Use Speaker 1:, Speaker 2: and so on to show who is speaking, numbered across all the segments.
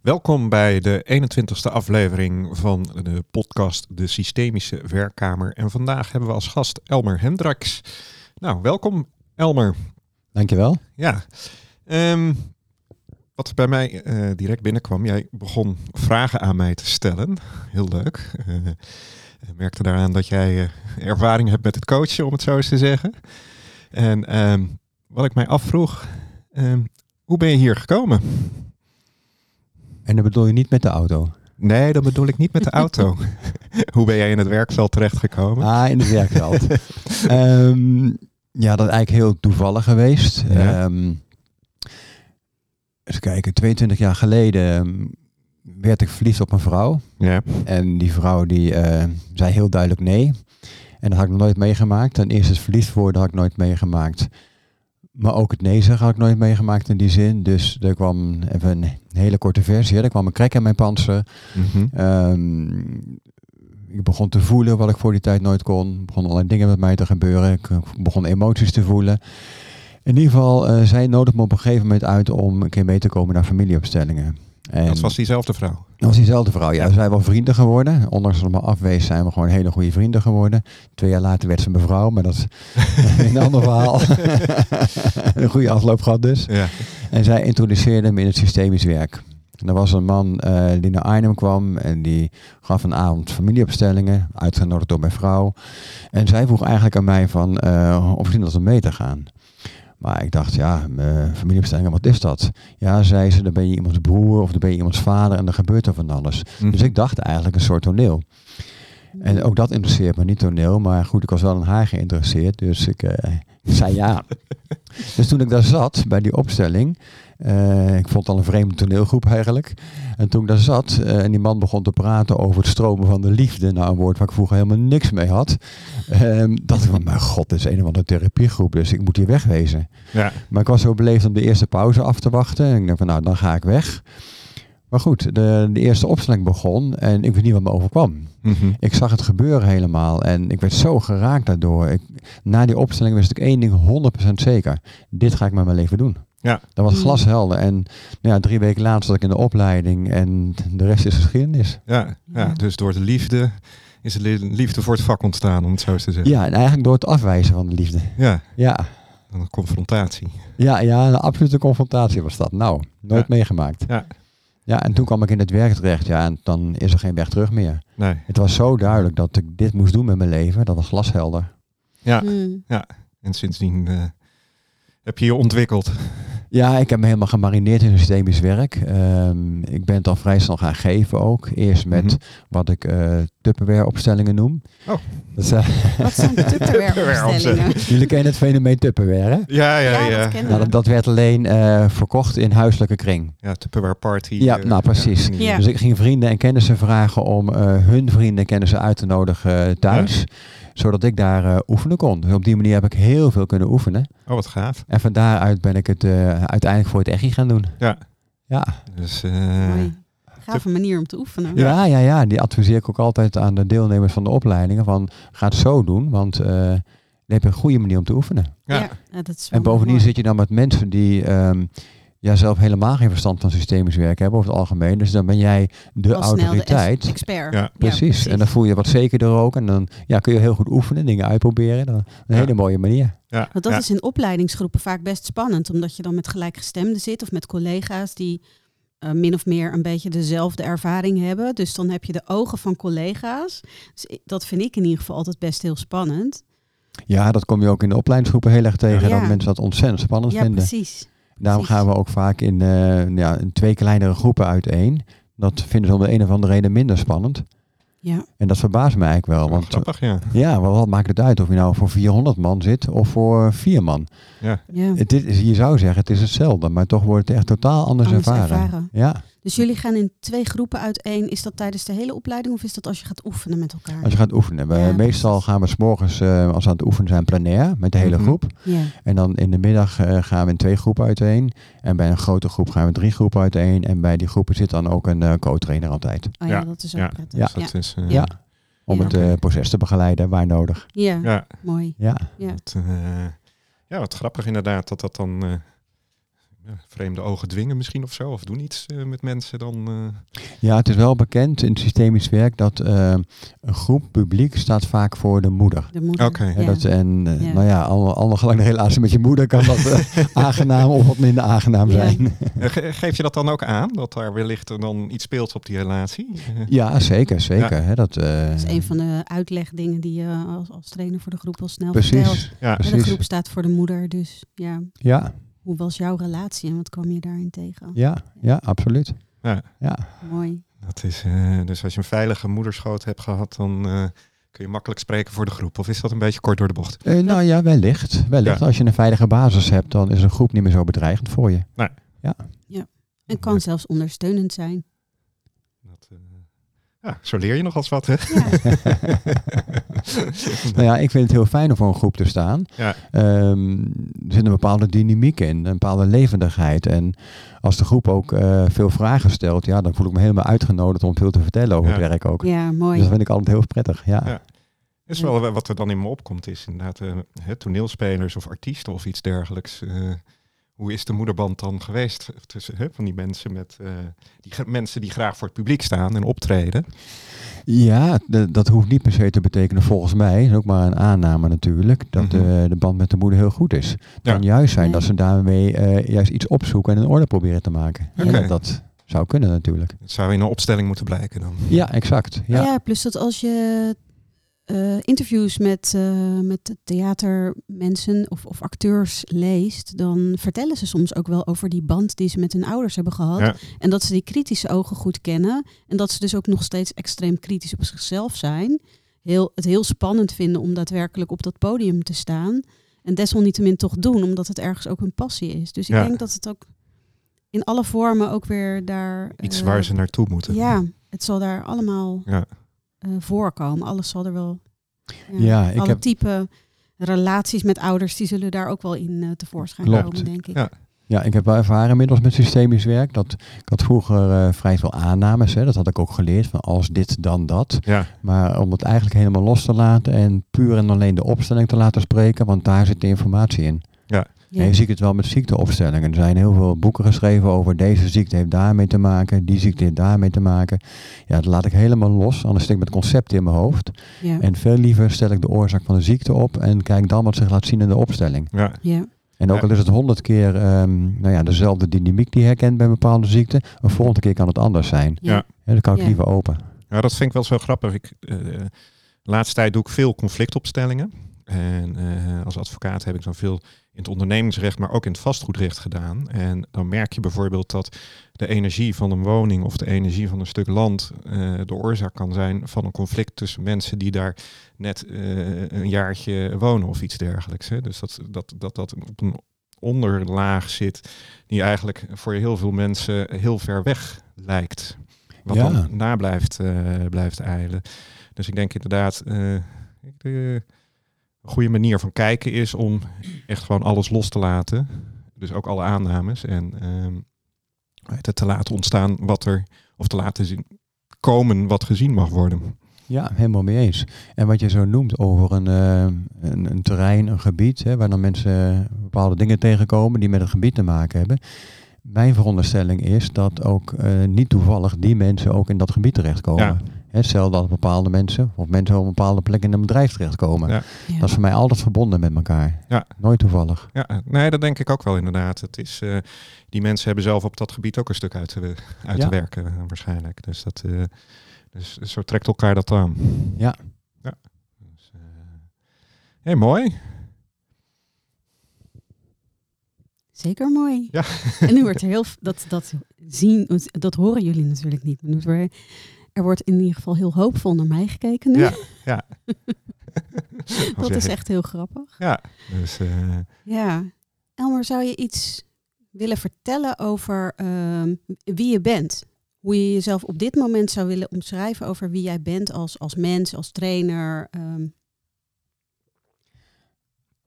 Speaker 1: Welkom bij de 21ste aflevering van de podcast De Systemische Werkkamer. En vandaag hebben we als gast Elmer Hendricks. Nou, welkom Elmer.
Speaker 2: Dankjewel.
Speaker 1: Ja, um, wat bij mij uh, direct binnenkwam, jij begon vragen aan mij te stellen. Heel leuk. Uh, ik merkte daaraan dat jij uh, ervaring hebt met het coachen, om het zo eens te zeggen. En um, wat ik mij afvroeg, um, hoe ben je hier gekomen?
Speaker 2: En dat bedoel je niet met de auto?
Speaker 1: Nee, dat bedoel ik niet met de auto. Hoe ben jij in het werkveld terechtgekomen?
Speaker 2: Ah, in het werkveld. um, ja, dat is eigenlijk heel toevallig geweest. Ja. Um, eens kijken, 22 jaar geleden um, werd ik verliefd op een vrouw.
Speaker 1: Ja.
Speaker 2: En die vrouw die uh, zei heel duidelijk nee. En dat had ik nog nooit meegemaakt. Ten eerste het verliefd worden had ik nooit meegemaakt. Maar ook het nee zeggen had ik nooit meegemaakt in die zin. Dus er kwam even een hele korte versie. Er kwam een krek in mijn panzer.
Speaker 1: Mm -hmm.
Speaker 2: um, ik begon te voelen wat ik voor die tijd nooit kon. Er begonnen allerlei dingen met mij te gebeuren. Ik begon emoties te voelen. In ieder geval, uh, zij nodigde me op een gegeven moment uit om een keer mee te komen naar familieopstellingen.
Speaker 1: En dat was diezelfde vrouw?
Speaker 2: Dat was diezelfde vrouw, ja. We zijn wel vrienden geworden. Ondanks dat we afwezen zijn we gewoon hele goede vrienden geworden. Twee jaar later werd ze mevrouw, maar dat is een ander verhaal. een goede afloop gehad dus.
Speaker 1: Ja.
Speaker 2: En zij introduceerde me in het systemisch werk. En er was een man uh, die naar Arnhem kwam en die gaf een avond familieopstellingen, uitgenodigd door mijn vrouw. En zij vroeg eigenlijk aan mij van uh, of ik dat om mee te gaan. Maar ik dacht, ja, familieopstellingen, wat is dat? Ja, zei ze, dan ben je iemands broer of dan ben je iemands vader en dan gebeurt er van alles.
Speaker 1: Mhm.
Speaker 2: Dus ik dacht eigenlijk een soort toneel. En ook dat interesseert me, niet toneel, maar goed, ik was wel in haar geïnteresseerd, dus ik, uh, ik zei ja. dus toen ik daar zat, bij die opstelling, uh, ik vond het al een vreemde toneelgroep eigenlijk. En toen ik daar zat uh, en die man begon te praten over het stromen van de liefde, nou een woord waar ik vroeger helemaal niks mee had, um, dacht ik van, mijn god, dit is een of andere therapiegroep, dus ik moet hier wegwezen.
Speaker 1: Ja.
Speaker 2: Maar ik was zo beleefd om de eerste pauze af te wachten en ik dacht van, nou dan ga ik weg. Maar goed, de, de eerste opstelling begon en ik wist niet wat me overkwam.
Speaker 1: Mm -hmm.
Speaker 2: Ik zag het gebeuren helemaal en ik werd zo geraakt daardoor. Ik, na die opstelling wist ik één ding 100% zeker. Dit ga ik met mijn leven doen.
Speaker 1: Ja.
Speaker 2: Dat was glashelder. En nou ja, drie weken later zat ik in de opleiding en de rest is geschiedenis.
Speaker 1: Ja, ja, dus door de liefde is de liefde voor het vak ontstaan, om het zo eens te zeggen.
Speaker 2: Ja, en eigenlijk door het afwijzen van de liefde.
Speaker 1: Ja.
Speaker 2: Ja.
Speaker 1: Een confrontatie.
Speaker 2: Ja, ja, een absolute confrontatie was dat. Nou, nooit
Speaker 1: Ja.
Speaker 2: meegemaakt.
Speaker 1: Ja.
Speaker 2: Ja, en toen kwam ik in het werk terecht. Ja, en dan is er geen weg terug meer.
Speaker 1: Nee.
Speaker 2: Het was zo duidelijk dat ik dit moest doen met mijn leven. Dat was glashelder.
Speaker 1: Ja.
Speaker 3: Hmm.
Speaker 1: En sindsdien uh, heb je je ontwikkeld.
Speaker 2: Ja, ik heb me helemaal gemarineerd in systemisch werk. Um, ik ben het al vrij snel gaan geven ook. Eerst met
Speaker 1: Mhm.
Speaker 2: wat ik uh, Tupperware opstellingen noem.
Speaker 1: Oh.
Speaker 2: Dat is, uh,
Speaker 3: Wat zijn Tupperware-opstellingen?
Speaker 2: Jullie kennen het fenomeen Tupperware, hè?
Speaker 1: Ja, ja,
Speaker 3: Ja,
Speaker 1: ja.
Speaker 3: dat
Speaker 2: Nou, dat, dat werd alleen uh, verkocht in huiselijke kring.
Speaker 1: Ja, Tupperware Party.
Speaker 2: Ja,
Speaker 1: eh,
Speaker 2: nou, precies.
Speaker 3: Ja.
Speaker 2: Dus ik ging vrienden en kennissen vragen om uh, hun vrienden en kennissen uit te nodigen thuis. Zodat ik daar uh, oefenen kon. Dus op die manier heb ik heel veel kunnen oefenen.
Speaker 1: Oh, wat gaaf.
Speaker 2: En van daaruit ben ik het uh, uiteindelijk voor het EGI gaan doen.
Speaker 1: Ja.
Speaker 2: Ja.
Speaker 1: Dus, uh,
Speaker 3: Mooi. Gave manier om te oefenen.
Speaker 2: Ja, ja, ja. Die adviseer ik ook altijd aan de deelnemers van de opleidingen. Van, ga het zo doen, want uh, dan heb je een goede manier om te oefenen.
Speaker 1: Ja.
Speaker 3: ja dat is
Speaker 2: En bovendien
Speaker 3: mooi.
Speaker 2: zit je dan met mensen die um, ja, zelf helemaal geen verstand van systemisch werk hebben over het algemeen. Dus dan ben jij de
Speaker 3: Al snel de
Speaker 2: autoriteit.
Speaker 3: ex- expert.
Speaker 1: Ja.
Speaker 2: precies. En dan voel je wat zekerder ook. En dan ja, kun je heel goed oefenen, dingen uitproberen. Dan, een
Speaker 1: Ja.
Speaker 2: hele mooie manier.
Speaker 1: ja,
Speaker 3: Want dat
Speaker 1: ja.
Speaker 3: is in opleidingsgroepen vaak best spannend, omdat je dan met gelijkgestemden zit of met collega's die uh, min of meer een beetje dezelfde ervaring hebben. Dus dan heb je de ogen van collega's. Dus dat vind ik in ieder geval altijd best heel spannend.
Speaker 2: Ja, dat kom je ook in de opleidingsgroepen heel erg tegen.
Speaker 3: Ja.
Speaker 2: Dat mensen dat ontzettend spannend
Speaker 3: Ja,
Speaker 2: vinden.
Speaker 3: precies.
Speaker 2: Daarom
Speaker 3: precies.
Speaker 2: gaan we ook vaak in, uh, ja, in twee kleinere groepen uiteen. Dat vinden ze om de een of andere reden minder spannend.
Speaker 3: Ja.
Speaker 2: En dat verbaast me eigenlijk wel. Want
Speaker 1: grappig, ja.
Speaker 2: ja, wat, wat maakt het uit of je nou voor 400 man zit of voor vier man?
Speaker 1: ja.
Speaker 3: ja.
Speaker 2: Het is, je zou zeggen het is hetzelfde, maar toch wordt het echt totaal anders,
Speaker 3: Anders
Speaker 2: ervaren.
Speaker 3: ervaren.
Speaker 2: Ja,
Speaker 3: Dus jullie gaan in twee groepen uiteen. Is dat tijdens de hele opleiding of is dat als je gaat oefenen met elkaar?
Speaker 2: als je gaat oefenen. We,
Speaker 3: Ja,
Speaker 2: meestal
Speaker 3: precies.
Speaker 2: gaan we s'morgens, uh, als we aan het oefenen zijn, plenair met de hele
Speaker 1: Mhm.
Speaker 2: groep.
Speaker 3: Ja.
Speaker 2: En dan in de middag uh, gaan we in twee groepen uiteen. En bij een grote groep gaan we drie groepen uiteen. En bij die groepen zit dan ook een uh, co-trainer altijd.
Speaker 3: Oh ja,
Speaker 1: Ja.
Speaker 3: dat is ook
Speaker 1: Ja.
Speaker 3: prettig.
Speaker 2: Ja.
Speaker 1: Dus dat is, uh,
Speaker 2: Ja. Om
Speaker 3: Ja.
Speaker 2: het uh, proces te begeleiden waar nodig.
Speaker 3: Ja,
Speaker 1: ja.
Speaker 3: mooi.
Speaker 2: Ja.
Speaker 3: Ja.
Speaker 1: Wat, uh, ja, wat grappig inderdaad dat dat dan. Ja, vreemde ogen dwingen misschien of zo? Of doen iets eh, met mensen dan? eh,
Speaker 2: Ja, het is wel bekend in het systemisch werk dat eh, een groep publiek staat vaak voor de moeder.
Speaker 3: De moeder.
Speaker 1: Oké.
Speaker 3: Ja.
Speaker 2: dat, en eh,
Speaker 3: Ja.
Speaker 2: nou ja, alle, alle gelang relatie met je moeder kan dat eh, aangenaam of wat minder aangenaam
Speaker 3: Ja.
Speaker 2: zijn.
Speaker 1: eh, ge- geef je dat dan ook aan? Dat daar wellicht er dan iets speelt op die relatie? Eh,
Speaker 2: Ja, zeker, zeker. Hè, dat, eh,
Speaker 3: Dat is een van de uitlegdingen die je als, als trainer voor de groep al snel vertelt.
Speaker 2: precies,
Speaker 1: ja,
Speaker 3: En de groep staat voor de moeder, dus ja,
Speaker 2: Ja,
Speaker 3: hoe was jouw relatie en wat kwam je daarin tegen?
Speaker 2: ja, ja, absoluut.
Speaker 1: Ja.
Speaker 2: Ja.
Speaker 3: Mooi.
Speaker 1: dat is, eh, dus als je een veilige moederschoot hebt gehad, dan eh, kun je makkelijk spreken voor de groep. Of is dat een beetje kort door de bocht?
Speaker 2: Eh, nou ja, wellicht. wellicht.
Speaker 1: Ja.
Speaker 2: Als je een veilige basis hebt, dan is een groep niet meer zo bedreigend voor je.
Speaker 3: En kan zelfs ondersteunend zijn.
Speaker 1: Eh, ja, zo leer je nog als wat, hè?
Speaker 3: Ja.
Speaker 2: Nou ja, ik vind het heel fijn om voor een groep te staan.
Speaker 1: Ja.
Speaker 2: Ehm, er zit een bepaalde dynamiek in, een bepaalde levendigheid. En als de groep ook eh, veel vragen stelt, ja, dan voel ik me helemaal uitgenodigd om veel te vertellen over
Speaker 1: Ja.
Speaker 2: het werk ook.
Speaker 3: ja,
Speaker 2: Dus
Speaker 3: mooi.
Speaker 2: dat vind ik altijd heel prettig. Ja.
Speaker 1: Ja. is wel wat er dan in me opkomt, is inderdaad eh, hè, toneelspelers of artiesten of iets dergelijks. eh, hoe is de moederband dan geweest tussen hè, van die mensen met eh, die mensen die graag voor het publiek staan en optreden?
Speaker 2: Ja, de- dat hoeft niet per se te betekenen volgens mij. Dat is ook maar een aanname natuurlijk. Dat
Speaker 1: Mhm.
Speaker 2: de, de band met de moeder heel goed is. Het
Speaker 1: Ja.
Speaker 2: kan juist zijn dat ze daarmee eh, juist iets opzoeken en in orde proberen te maken.
Speaker 3: Ja.
Speaker 1: Oké.
Speaker 2: dat, dat zou kunnen natuurlijk.
Speaker 1: Het zou in een opstelling moeten blijken dan.
Speaker 2: Ja, exact. Ja.
Speaker 3: Ja. plus dat als je eh, interviews met, eh, met theatermensen of, of acteurs leest, dan vertellen ze soms ook wel over die band die ze met hun ouders hebben gehad.
Speaker 1: Ja.
Speaker 3: En dat ze die kritische ogen goed kennen. En dat ze dus ook nog steeds extreem kritisch op zichzelf zijn. Heel, het heel spannend vinden om daadwerkelijk op dat podium te staan. En desalniettemin toch doen, omdat het ergens ook hun passie is. Dus ik
Speaker 1: Ja.
Speaker 3: denk dat het ook in alle vormen ook weer daar...
Speaker 1: Iets
Speaker 3: eh,
Speaker 1: waar ze naartoe moeten.
Speaker 3: Ja, het zal daar allemaal
Speaker 1: Ja.
Speaker 3: Eh, voorkomen. Alles zal er wel...
Speaker 2: Ja, ik
Speaker 3: alle
Speaker 2: heb-
Speaker 3: type relaties met ouders, die zullen daar ook wel in eh, tevoorschijn
Speaker 2: Klopt.
Speaker 3: komen, denk ik.
Speaker 1: Ja.
Speaker 2: Ja, ik heb wel ervaren inmiddels met systemisch werk. Dat, ik had vroeger eh, vrij veel aannames. Hè. Dat had ik ook geleerd. Van als dit, dan dat.
Speaker 1: Ja.
Speaker 2: Maar om het eigenlijk helemaal los te laten. En puur en alleen de opstelling te laten spreken. Want daar zit de informatie in.
Speaker 3: Ja.
Speaker 2: En je ziet het wel met ziekteopstellingen. Er zijn heel veel boeken geschreven over deze ziekte heeft daarmee te maken. Die ziekte heeft daarmee te maken. Ja, dat laat ik helemaal los. Anders stik ik met concepten in mijn hoofd.
Speaker 3: Ja.
Speaker 2: En veel liever stel ik de oorzaak van de ziekte op. En kijk dan wat zich laat zien in de opstelling.
Speaker 1: Ja.
Speaker 3: ja.
Speaker 2: En ook
Speaker 1: Ja.
Speaker 2: al is het honderd keer ehm, nou ja, dezelfde dynamiek die je herkent bij een bepaalde ziekte, een volgende keer kan het anders zijn.
Speaker 3: Ja.
Speaker 1: Ja.
Speaker 2: Ja, dan kan ik
Speaker 3: Ja.
Speaker 2: liever open.
Speaker 1: Ja, dat vind ik wel zo grappig. Ik, eh, de laatste tijd doe ik veel conflictopstellingen. En eh, als advocaat heb ik dan veel in het ondernemingsrecht, maar ook in het vastgoedrecht gedaan. En dan merk je bijvoorbeeld dat de energie van een woning of de energie van een stuk land eh, de oorzaak kan zijn van een conflict tussen mensen die daar net eh, een jaartje wonen of iets dergelijks. Hè. Dus dat dat, dat dat op een onderlaag zit die eigenlijk voor heel veel mensen heel ver weg lijkt. Wat
Speaker 2: Ja.
Speaker 1: dan na blijft, blijft eilen. Dus ik denk inderdaad, ik- de- een goede manier van kijken is om echt gewoon alles los te laten. Dus ook alle aannames. En ehm, het te laten ontstaan wat er, of te laten zien, komen wat gezien mag worden.
Speaker 2: Ja, helemaal mee eens. En wat je zo noemt over een, eh, een, een terrein, een gebied, hè, waar dan mensen bepaalde dingen tegenkomen die met het gebied te maken hebben. Mijn veronderstelling is dat ook eh, niet toevallig die mensen ook in dat gebied terechtkomen.
Speaker 1: Ja.
Speaker 2: Stel dat bepaalde mensen of mensen op een bepaalde plek in een bedrijf terechtkomen.
Speaker 1: Ja.
Speaker 3: Ja.
Speaker 2: Dat is voor mij altijd verbonden met elkaar.
Speaker 1: Ja.
Speaker 2: Nooit toevallig.
Speaker 1: Ja, nee, dat denk ik ook wel inderdaad. Het is, eh, die mensen hebben zelf op dat gebied ook een stuk uit te, uit
Speaker 2: Ja.
Speaker 1: te werken eh, waarschijnlijk. Dus, dat, eh, dus zo trekt elkaar dat aan.
Speaker 2: Ja.
Speaker 1: ja. Dus, eh, hey, mooi.
Speaker 3: Zeker mooi.
Speaker 1: Ja.
Speaker 3: En nu wordt er heel dat, dat zien, dat horen jullie natuurlijk niet. Maar nu wordt er- wordt in ieder geval heel hoopvol naar mij gekeken nu.
Speaker 1: Ja,
Speaker 3: dat is echt heel grappig.
Speaker 1: Ja, dus eh,
Speaker 3: Ja. Elmer, zou je iets willen vertellen over ehm, wie je bent? Hoe je jezelf op dit moment zou willen omschrijven over wie jij bent als, als mens, als trainer. ehm,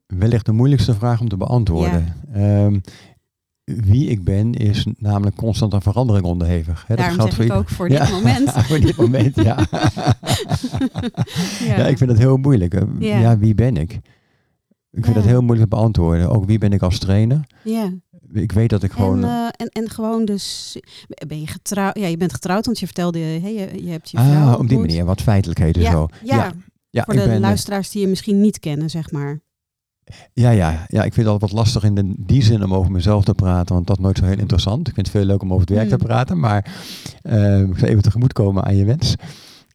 Speaker 2: Wellicht de moeilijkste vraag om te beantwoorden. Ehm, wie ik ben is namelijk constant aan verandering onderhevig. Hè,
Speaker 3: daarom zeg
Speaker 2: voor
Speaker 3: ik
Speaker 2: ieder-
Speaker 3: ook voor dit
Speaker 2: Ja,
Speaker 3: moment.
Speaker 2: voor dit moment, ja. ja.
Speaker 3: Ja.
Speaker 2: ik vind het heel moeilijk.
Speaker 3: Ja.
Speaker 2: Ja. wie ben ik? Ik vind dat heel moeilijk te beantwoorden. Ook wie ben ik als trainer?
Speaker 3: Ja.
Speaker 2: Ik weet dat ik gewoon...
Speaker 3: En, eh, en, en gewoon dus, ben je getrouwd? Ja, je bent getrouwd, want je vertelde, hey, je, je hebt je vrouw
Speaker 2: ah, op die manier, wat feitelijkheden zo.
Speaker 3: ja,
Speaker 2: ja,
Speaker 3: voor
Speaker 2: ik
Speaker 3: de
Speaker 2: ben, eh,
Speaker 3: luisteraars die je misschien niet kennen, zeg maar.
Speaker 2: Ja, ja, ja, ik vind het altijd wat lastig in de, die zin om over mezelf te praten, want dat is nooit zo heel interessant. Ik vind het veel leuk om over het werk te
Speaker 3: Hmm.
Speaker 2: praten, maar eh, ik zal even tegemoetkomen aan je wens.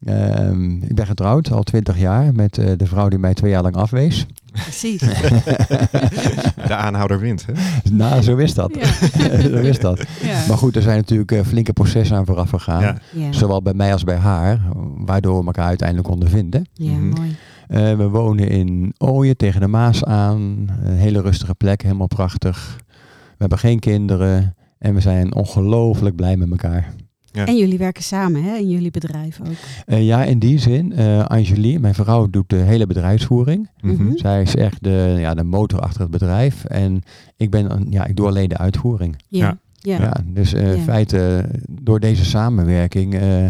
Speaker 2: Ehm, ik ben getrouwd al twintig jaar met eh, de vrouw die mij twee jaar lang afwees.
Speaker 3: Precies.
Speaker 1: De aanhouder wint, hè?
Speaker 2: nou, zo is dat.
Speaker 3: Ja.
Speaker 2: zo is dat.
Speaker 3: Ja.
Speaker 2: Maar goed, er zijn natuurlijk eh, flinke processen aan vooraf gegaan.
Speaker 1: Ja.
Speaker 3: Ja,
Speaker 2: Zowel bij mij als bij haar, waardoor we elkaar uiteindelijk konden vinden.
Speaker 3: ja
Speaker 1: Mhm.
Speaker 3: mooi.
Speaker 2: Eh, we wonen in Ooyen tegen de Maas aan. Een hele rustige plek, helemaal prachtig. We hebben geen kinderen en we zijn ongelooflijk blij met elkaar.
Speaker 1: Ja.
Speaker 3: En jullie werken samen hè, in jullie bedrijf ook.
Speaker 2: Eh, ja, in die zin, eh Angelie, mijn vrouw, doet de hele bedrijfsvoering.
Speaker 1: Mhm.
Speaker 3: Mhm.
Speaker 2: Zij is echt de, ja, de motor achter het bedrijf. En ik, ben, ja, ik doe alleen de uitvoering.
Speaker 3: Ja. Ja.
Speaker 2: Ja. dus eh, in
Speaker 3: Ja.
Speaker 2: feite, door deze samenwerking eh,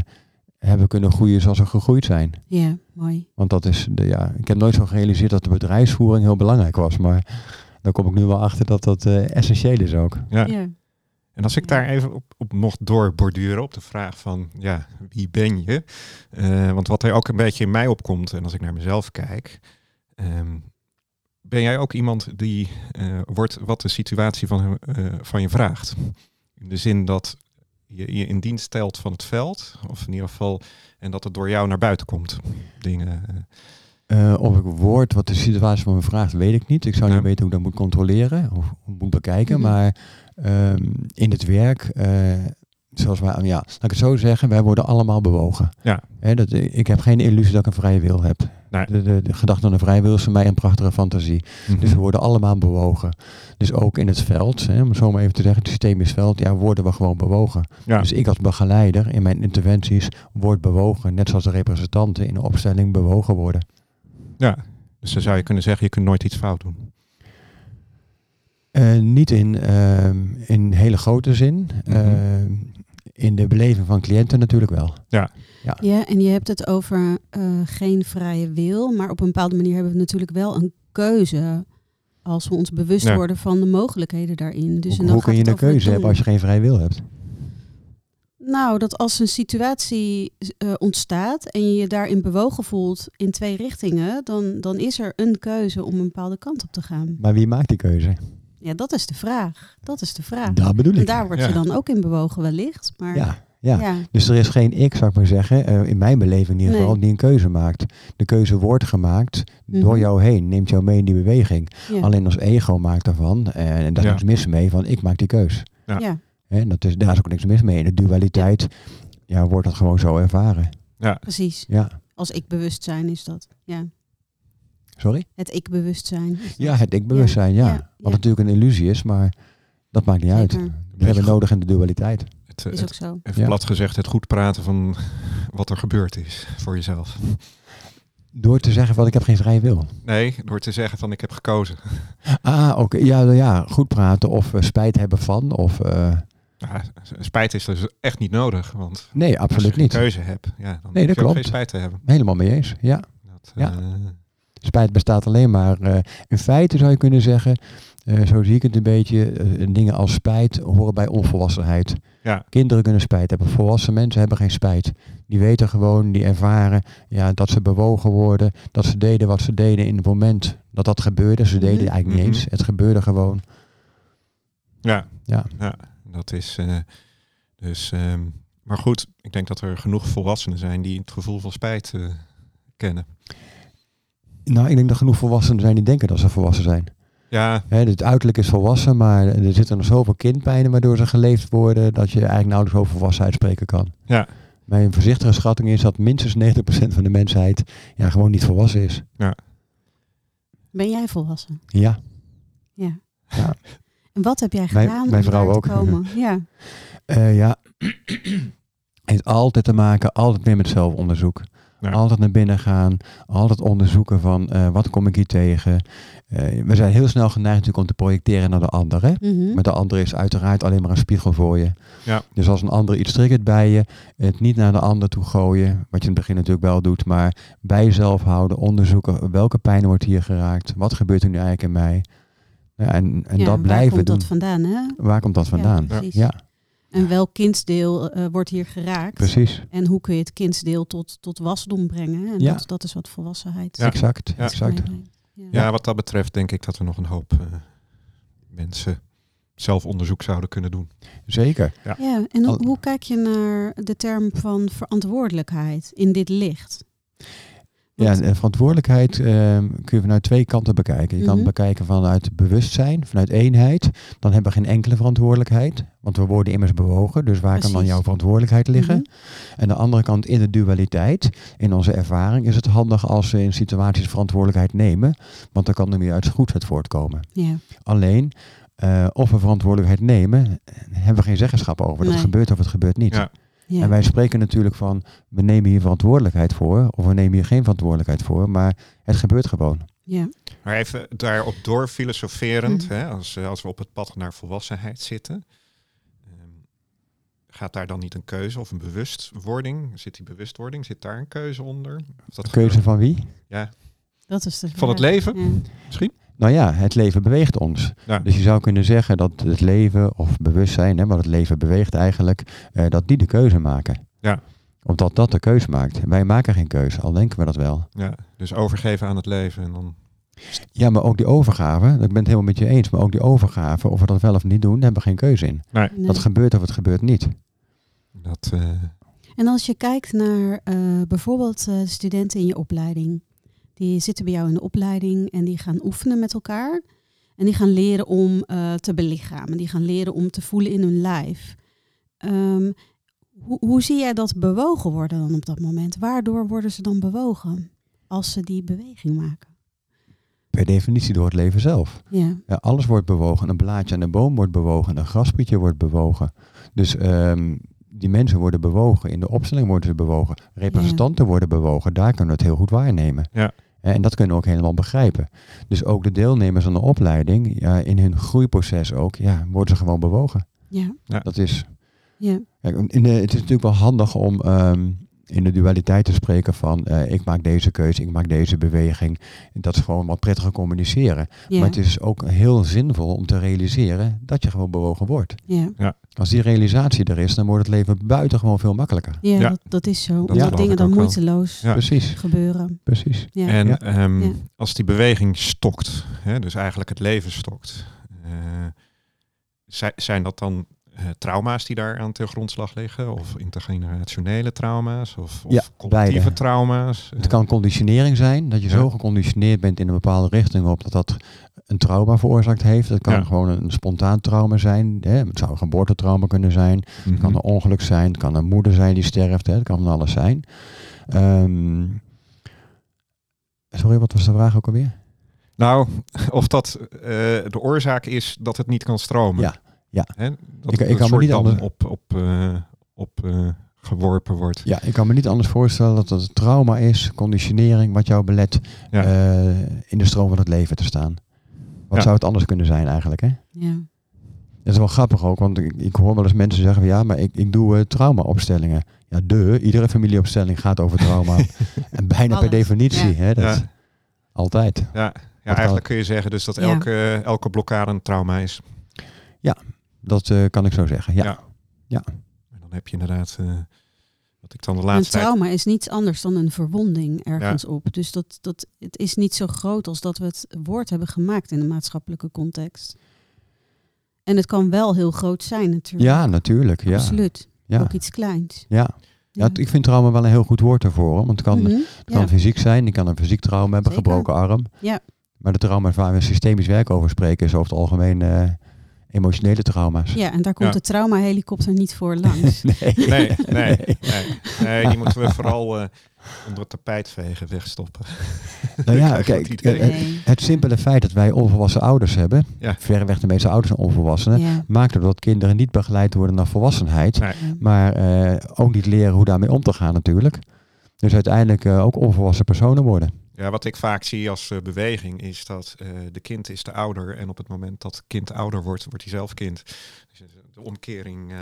Speaker 2: hebben kunnen groeien zoals we gegroeid zijn.
Speaker 3: Ja, mooi.
Speaker 2: Want dat is, de, ja, ik heb nooit zo gerealiseerd dat de bedrijfsvoering heel belangrijk was. Maar daar kom ik nu wel achter dat dat eh, essentieel is ook.
Speaker 1: Ja.
Speaker 3: Ja.
Speaker 1: En als ik daar even op, op mocht doorborduren op de vraag van, ja, wie ben je? Eh, want wat er ook een beetje in mij opkomt, en als ik naar mezelf kijk, ehm, ben jij ook iemand die eh, wordt wat de situatie van, eh, van je vraagt? In de zin dat je je in dienst stelt van het veld, of in ieder geval, en dat het door jou naar buiten komt. Dingen. eh,
Speaker 2: Eh, of ik word wat de situatie van me vraagt, weet ik niet. Ik zou niet
Speaker 1: Ja.
Speaker 2: weten hoe ik dat moet controleren of hoe moet bekijken.
Speaker 3: Mhm.
Speaker 2: Maar ehm, in het werk, eh, zoals wij, ja, laat ik het zo zeggen, wij worden allemaal bewogen.
Speaker 1: Ja.
Speaker 2: Hè, dat, ik heb geen illusie dat ik een vrije wil heb.
Speaker 1: Nee.
Speaker 2: De, de, de gedachte aan een vrije wil is voor mij een prachtige fantasie. Dus we worden allemaal bewogen. Dus ook in het veld, om het zo maar even te zeggen, het systemisch veld, ja, worden we gewoon bewogen.
Speaker 1: ja.
Speaker 2: Dus ik als begeleider in mijn interventies word bewogen, net zoals de representanten in de opstelling bewogen worden.
Speaker 1: ja, dus dan zou je kunnen zeggen, je kunt nooit iets fout doen.
Speaker 2: Eh, niet in, ehm, in hele grote zin.
Speaker 1: Mhm.
Speaker 2: Ehm, in de beleving van cliënten natuurlijk wel.
Speaker 3: Ja, en je hebt het over eh, geen vrije wil, maar op een bepaalde manier hebben we natuurlijk wel een keuze als we ons bewust
Speaker 1: Ja.
Speaker 3: worden van de mogelijkheden daarin. Dus
Speaker 2: hoe
Speaker 3: en dan
Speaker 2: hoe kun je een keuze hebben als je geen vrije wil hebt?
Speaker 3: Nou, dat als een situatie eh, ontstaat en je je daarin bewogen voelt in twee richtingen, dan, dan is er een keuze om een bepaalde kant op te gaan.
Speaker 2: Maar wie maakt die keuze?
Speaker 3: Ja, dat is de vraag. Dat is de vraag.
Speaker 2: Dat bedoel
Speaker 3: En
Speaker 2: ik.
Speaker 3: daar word
Speaker 1: Ja.
Speaker 3: je dan ook in bewogen wellicht. Maar
Speaker 2: Ja, ja.
Speaker 3: ja.
Speaker 2: Dus er is geen ik, zou ik maar zeggen, eh, in mijn beleving in ieder
Speaker 3: Nee.
Speaker 2: geval, die een keuze maakt. De keuze wordt gemaakt
Speaker 3: Mhm.
Speaker 2: door jou heen, neemt jou mee in die beweging.
Speaker 3: ja.
Speaker 2: Alleen als ego maakt daarvan, eh, en daar is
Speaker 1: Ja.
Speaker 2: niks mis mee, van ik maak die keus.
Speaker 1: Ja.
Speaker 3: ja.
Speaker 2: Hè, dat is, daar is ook niks mis mee. In de dualiteit ja, wordt dat gewoon zo ervaren.
Speaker 1: Ja,
Speaker 3: precies.
Speaker 2: Ja,
Speaker 3: Als ik-bewustzijn is dat. Ja.
Speaker 2: Sorry?
Speaker 3: Het ik-bewustzijn.
Speaker 2: Ja, het ik-bewustzijn, ja.
Speaker 3: Ja, ja.
Speaker 2: Wat natuurlijk een illusie is, maar dat maakt niet uit. We hebben nodig in de dualiteit.
Speaker 1: het, eh,
Speaker 3: Is
Speaker 1: het,
Speaker 3: ook zo.
Speaker 1: even
Speaker 2: Ja.
Speaker 1: plat gezegd, het goed praten van wat er gebeurd is voor jezelf.
Speaker 2: Door te zeggen van ik heb geen vrije wil.
Speaker 1: Nee, door te zeggen van ik heb gekozen.
Speaker 2: Ah, oké. Ja, nou ja, goed praten of eh, spijt hebben van. Of, eh,
Speaker 1: Ja, spijt is dus echt niet nodig, want
Speaker 2: nee,
Speaker 1: als
Speaker 2: absoluut
Speaker 1: je een
Speaker 2: niet.
Speaker 1: keuze hebt, ja, dan
Speaker 2: Nee, dat
Speaker 1: je ook
Speaker 2: klopt.
Speaker 1: geen spijt te hebben.
Speaker 2: Helemaal mee eens. Ja.
Speaker 1: Dat,
Speaker 2: Ja. Spijt bestaat alleen maar. eh, in feite zou je kunnen zeggen, eh, zo zie ik het een beetje, eh, dingen als spijt horen bij onvolwassenheid.
Speaker 1: Ja.
Speaker 2: Kinderen kunnen spijt hebben, volwassen mensen hebben geen spijt. Die weten gewoon, die ervaren ja, dat ze bewogen worden, dat ze deden wat ze deden in het moment dat dat gebeurde. Ze deden het
Speaker 3: Mhm.
Speaker 2: eigenlijk niet
Speaker 1: Mhm.
Speaker 2: eens, het gebeurde gewoon.
Speaker 1: ja,
Speaker 2: Ja.
Speaker 1: ja, dat is dus. ehm, maar goed, ik denk dat er genoeg volwassenen zijn die het gevoel van spijt kennen.
Speaker 2: Nou, ik denk dat genoeg volwassenen zijn die denken dat ze volwassen zijn.
Speaker 1: Ja,
Speaker 2: Hè, het uiterlijk is volwassen, maar er zitten nog zoveel kindpijnen waardoor ze geleefd worden dat je eigenlijk nauwelijks over volwassenheid spreken kan.
Speaker 1: ja,
Speaker 2: Mijn voorzichtige schatting is dat minstens 90% van de mensheid ja, gewoon niet volwassen is.
Speaker 3: Ben jij volwassen?
Speaker 2: Ja,
Speaker 3: Ja.
Speaker 2: Ja.
Speaker 3: En wat heb jij
Speaker 2: Mijn-
Speaker 3: gedaan
Speaker 2: mijn
Speaker 3: om
Speaker 2: vrouw ook.
Speaker 3: te komen? Ja.
Speaker 2: Eh, ja. Het heeft altijd te maken, altijd weer met zelfonderzoek.
Speaker 1: Ja.
Speaker 2: Altijd naar binnen gaan, altijd onderzoeken van eh, wat kom ik hier tegen. Eh, we zijn heel snel geneigd natuurlijk om te projecteren naar de ander. Hè?
Speaker 3: Mhm.
Speaker 2: Maar de ander is uiteraard alleen maar een spiegel voor je.
Speaker 1: Ja.
Speaker 2: Dus als een ander iets triggert bij je, het niet naar de ander toe gooien, wat je in het begin natuurlijk wel doet, maar bij jezelf houden, onderzoeken welke pijn wordt hier geraakt, wat gebeurt er nu eigenlijk in mij. Ja, en en
Speaker 3: Ja,
Speaker 2: dat
Speaker 3: waar
Speaker 2: blijven
Speaker 3: komt
Speaker 2: doen.
Speaker 3: dat vandaan, hè?
Speaker 2: Waar komt dat vandaan?
Speaker 3: Ja,
Speaker 2: Ja,
Speaker 3: En welk kindsdeel eh, wordt hier geraakt?
Speaker 2: precies.
Speaker 3: En hoe kun je het kindsdeel tot, tot wasdom brengen? En
Speaker 2: Ja.
Speaker 3: dat, dat is wat volwassenheid
Speaker 1: Ja.
Speaker 2: Exact.
Speaker 1: Ja.
Speaker 2: exact.
Speaker 3: Ja.
Speaker 1: Ja, wat dat betreft denk ik dat er nog een hoop eh, mensen zelfonderzoek zouden kunnen doen.
Speaker 2: Zeker.
Speaker 3: Ja, en hoe, hoe kijk je naar de term van verantwoordelijkheid in dit licht?
Speaker 2: Ja, de verantwoordelijkheid ehm, kun je vanuit twee kanten bekijken. Je kan
Speaker 3: Mhm.
Speaker 2: het bekijken vanuit bewustzijn, vanuit eenheid. Dan hebben we geen enkele verantwoordelijkheid, want we worden immers bewogen. Dus waar kan dan jouw verantwoordelijkheid liggen?
Speaker 3: Mhm.
Speaker 2: En de andere kant, in de dualiteit, in onze ervaring, is het handig als we in situaties verantwoordelijkheid nemen. Want dan kan er meer uit goedheid voortkomen.
Speaker 3: Ja,
Speaker 2: Alleen, eh, of we verantwoordelijkheid nemen, hebben we geen zeggenschap over. Dat gebeurt of het gebeurt niet.
Speaker 1: Ja.
Speaker 3: Ja.
Speaker 2: En wij spreken natuurlijk van, we nemen hier verantwoordelijkheid voor, of we nemen hier geen verantwoordelijkheid voor, maar het gebeurt gewoon.
Speaker 3: ja.
Speaker 1: Maar even daarop door filosoferend,
Speaker 3: Mhm.
Speaker 1: hè, als, eh, als we op het pad naar volwassenheid zitten, ehm, gaat daar dan niet een keuze of een bewustwording? Zit die bewustwording, zit daar een keuze onder? Of dat
Speaker 2: De keuze van wie?
Speaker 1: Ja,
Speaker 3: Dat is de
Speaker 1: van het leven
Speaker 3: Ja.
Speaker 1: misschien?
Speaker 2: Nou ja, het leven beweegt ons.
Speaker 1: Ja.
Speaker 2: Dus je zou kunnen zeggen dat het leven of bewustzijn, hè, wat het leven beweegt eigenlijk, eh, dat die de keuze maken.
Speaker 1: Ja.
Speaker 2: Of dat de keuze maakt. Wij maken geen keuze, al denken we dat wel.
Speaker 1: Ja, dus overgeven aan het leven en dan...
Speaker 2: Ja, maar ook die overgave, ik ben het helemaal met je eens, maar ook die overgave, of we dat wel of niet doen, daar hebben we geen keuze in.
Speaker 1: Nee,
Speaker 3: Nee.
Speaker 2: Dat gebeurt of het gebeurt niet.
Speaker 1: dat... eh,
Speaker 3: En als je kijkt naar eh, bijvoorbeeld eh, studenten in je opleiding. Die zitten bij jou in de opleiding en die gaan oefenen met elkaar. En die gaan leren om eh, te belichamen. Die gaan leren om te voelen in hun lijf. Ehm, hoe, hoe zie jij dat bewogen worden dan op dat moment? Waardoor worden ze dan bewogen als ze die beweging maken?
Speaker 2: Per definitie door het leven zelf.
Speaker 3: Ja,
Speaker 2: Ja, alles wordt bewogen. Een blaadje aan een boom wordt bewogen. Een graspietje wordt bewogen. Dus ehm, die mensen worden bewogen. In de opstelling worden ze bewogen. Representanten worden bewogen. Daar kunnen we het heel goed waarnemen.
Speaker 1: Ja.
Speaker 2: En dat kunnen we ook helemaal begrijpen. Dus ook de deelnemers aan de opleiding, ja, in hun groeiproces ook, ja, worden ze gewoon bewogen.
Speaker 3: ja,
Speaker 2: Dat is,
Speaker 3: ja.
Speaker 2: kijk, in de, het is natuurlijk wel handig om ehm, in de dualiteit te spreken van eh, ik maak deze keuze, ik maak deze beweging. Dat is gewoon wat prettiger communiceren.
Speaker 3: ja,
Speaker 2: Maar het is ook heel zinvol om te realiseren dat je gewoon bewogen wordt.
Speaker 3: ja.
Speaker 2: Als die realisatie er is, dan wordt het leven buitengewoon veel makkelijker.
Speaker 3: ja,
Speaker 1: Ja.
Speaker 3: Dat, dat is zo.
Speaker 1: Dat
Speaker 3: Omdat
Speaker 1: geloof
Speaker 3: dingen dan moeiteloos
Speaker 1: Ja.
Speaker 2: Precies,
Speaker 3: gebeuren.
Speaker 2: precies.
Speaker 3: Ja.
Speaker 1: En
Speaker 2: Ja.
Speaker 1: ehm,
Speaker 3: Ja.
Speaker 1: als die beweging stokt, hè, dus eigenlijk het leven stokt, eh, zi- zijn dat dan trauma's die daar aan ten grondslag liggen? Of intergenerationele trauma's? Of, of
Speaker 2: Ja, beide.
Speaker 1: trauma's?
Speaker 2: Het kan conditionering zijn, dat je
Speaker 1: Ja.
Speaker 2: zo geconditioneerd bent in een bepaalde richting op dat dat een trauma veroorzaakt heeft. Dat kan
Speaker 1: Ja.
Speaker 2: gewoon een spontaan trauma zijn. Hè. Het zou een geboortetrauma kunnen zijn.
Speaker 1: Mhm.
Speaker 2: Het kan een ongeluk zijn. Het kan een moeder zijn die sterft. Hè. Het kan van alles zijn. Ehm, sorry, wat was de vraag ook alweer?
Speaker 1: Nou, of dat eh, de oorzaak is dat het niet kan stromen.
Speaker 2: Ja, ja.
Speaker 1: Hè? Dat
Speaker 2: Ik- ik
Speaker 1: een
Speaker 2: kan me
Speaker 1: soort
Speaker 2: niet
Speaker 1: dam
Speaker 2: anders-
Speaker 1: op, op, eh, op eh, geworpen wordt.
Speaker 2: Ja, ik kan me niet anders voorstellen dat het trauma is, conditionering, wat jou belet
Speaker 1: Ja.
Speaker 2: eh, in de stroom van het leven te staan. Wat
Speaker 1: Ja.
Speaker 2: zou het anders kunnen zijn eigenlijk, hè?
Speaker 3: Ja.
Speaker 2: Dat is wel grappig ook, want ik, ik hoor wel eens mensen zeggen van ja, maar ik, ik doe eh, trauma-opstellingen. Ja, de, iedere familieopstelling gaat over trauma. en bijna per definitie,
Speaker 3: ja.
Speaker 2: hè? Dat,
Speaker 1: Ja.
Speaker 2: Altijd.
Speaker 1: Ja, ja eigenlijk kun je zeggen dus dat
Speaker 3: Ja.
Speaker 1: elke, elke blokkade een trauma is.
Speaker 2: Dat eh, kan ik zo zeggen, ja.
Speaker 1: Ja. En dan heb je inderdaad, eh, wat ik dan de
Speaker 3: Een
Speaker 1: laatste tijd...
Speaker 3: trauma is niets anders dan een verwonding ergens op. Dus dat, dat, het is niet zo groot als dat we het woord hebben gemaakt in de maatschappelijke context. En het kan wel heel groot zijn natuurlijk.
Speaker 2: Ja, natuurlijk. Ja.
Speaker 3: Absoluut.
Speaker 2: Ja.
Speaker 3: Ook iets kleins.
Speaker 2: Ja. Ja, ik vind trauma wel een heel goed woord ervoor. hoor, Want het kan,
Speaker 3: Mhm.
Speaker 2: het kan
Speaker 3: Ja.
Speaker 2: fysiek zijn, je kan een fysiek trauma hebben,
Speaker 3: Zeker.
Speaker 2: gebroken arm.
Speaker 3: Ja.
Speaker 2: Maar de trauma's waar we systemisch werk over spreken, is over het algemeen eh, emotionele trauma's.
Speaker 3: ja, en daar komt
Speaker 1: Ja.
Speaker 3: de trauma-helikopter niet voor langs.
Speaker 2: nee.
Speaker 1: Nee, nee, nee, nee, die moeten we vooral eh, onder het tapijt vegen, wegstoppen.
Speaker 2: Nou ja, kijk, het simpele feit dat wij onvolwassen ouders hebben,
Speaker 1: Ja.
Speaker 2: verreweg de meeste ouders zijn onvolwassenen,
Speaker 3: Ja.
Speaker 2: maakt er dat kinderen niet begeleid worden naar volwassenheid.
Speaker 1: Nee.
Speaker 2: Maar eh, ook niet leren hoe daarmee om te gaan natuurlijk. Dus uiteindelijk eh, ook onvolwassen personen worden.
Speaker 1: Ja, wat ik vaak zie als eh, beweging is dat eh, de kind is de ouder en op het moment dat het kind ouder wordt, wordt hij zelf kind. Dus eh, de omkering,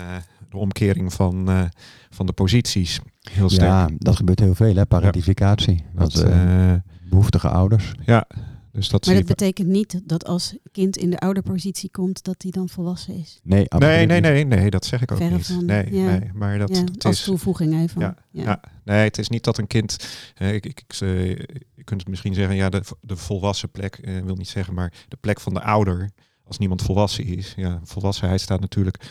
Speaker 1: de omkering van, van de posities. Heel sterk.
Speaker 2: Ja, dat gebeurt heel veel, hè, parentificatie.
Speaker 1: Dat,
Speaker 2: Dat, eh,
Speaker 1: eh,
Speaker 2: behoeftige ouders.
Speaker 1: ja, dus dat
Speaker 3: Maar dat betekent niet dat als kind in de ouderpositie komt, dat hij dan volwassen is.
Speaker 2: Nee,
Speaker 1: Nee, nee, nee, nee, dat zeg ik ook
Speaker 3: Verre
Speaker 1: niet.
Speaker 3: van,
Speaker 1: nee,
Speaker 3: ja.
Speaker 1: nee, maar dat,
Speaker 3: ja,
Speaker 1: dat
Speaker 3: als
Speaker 1: is.
Speaker 3: toevoeging even.
Speaker 1: Ja,
Speaker 3: ja.
Speaker 1: Ja, nee, het is niet dat een kind. eh, ik, ik, ik, eh, je kunt het misschien zeggen, ja, de, de volwassen plek, eh, wil niet zeggen, maar de plek van de ouder, als niemand volwassen is. Ja, volwassenheid staat natuurlijk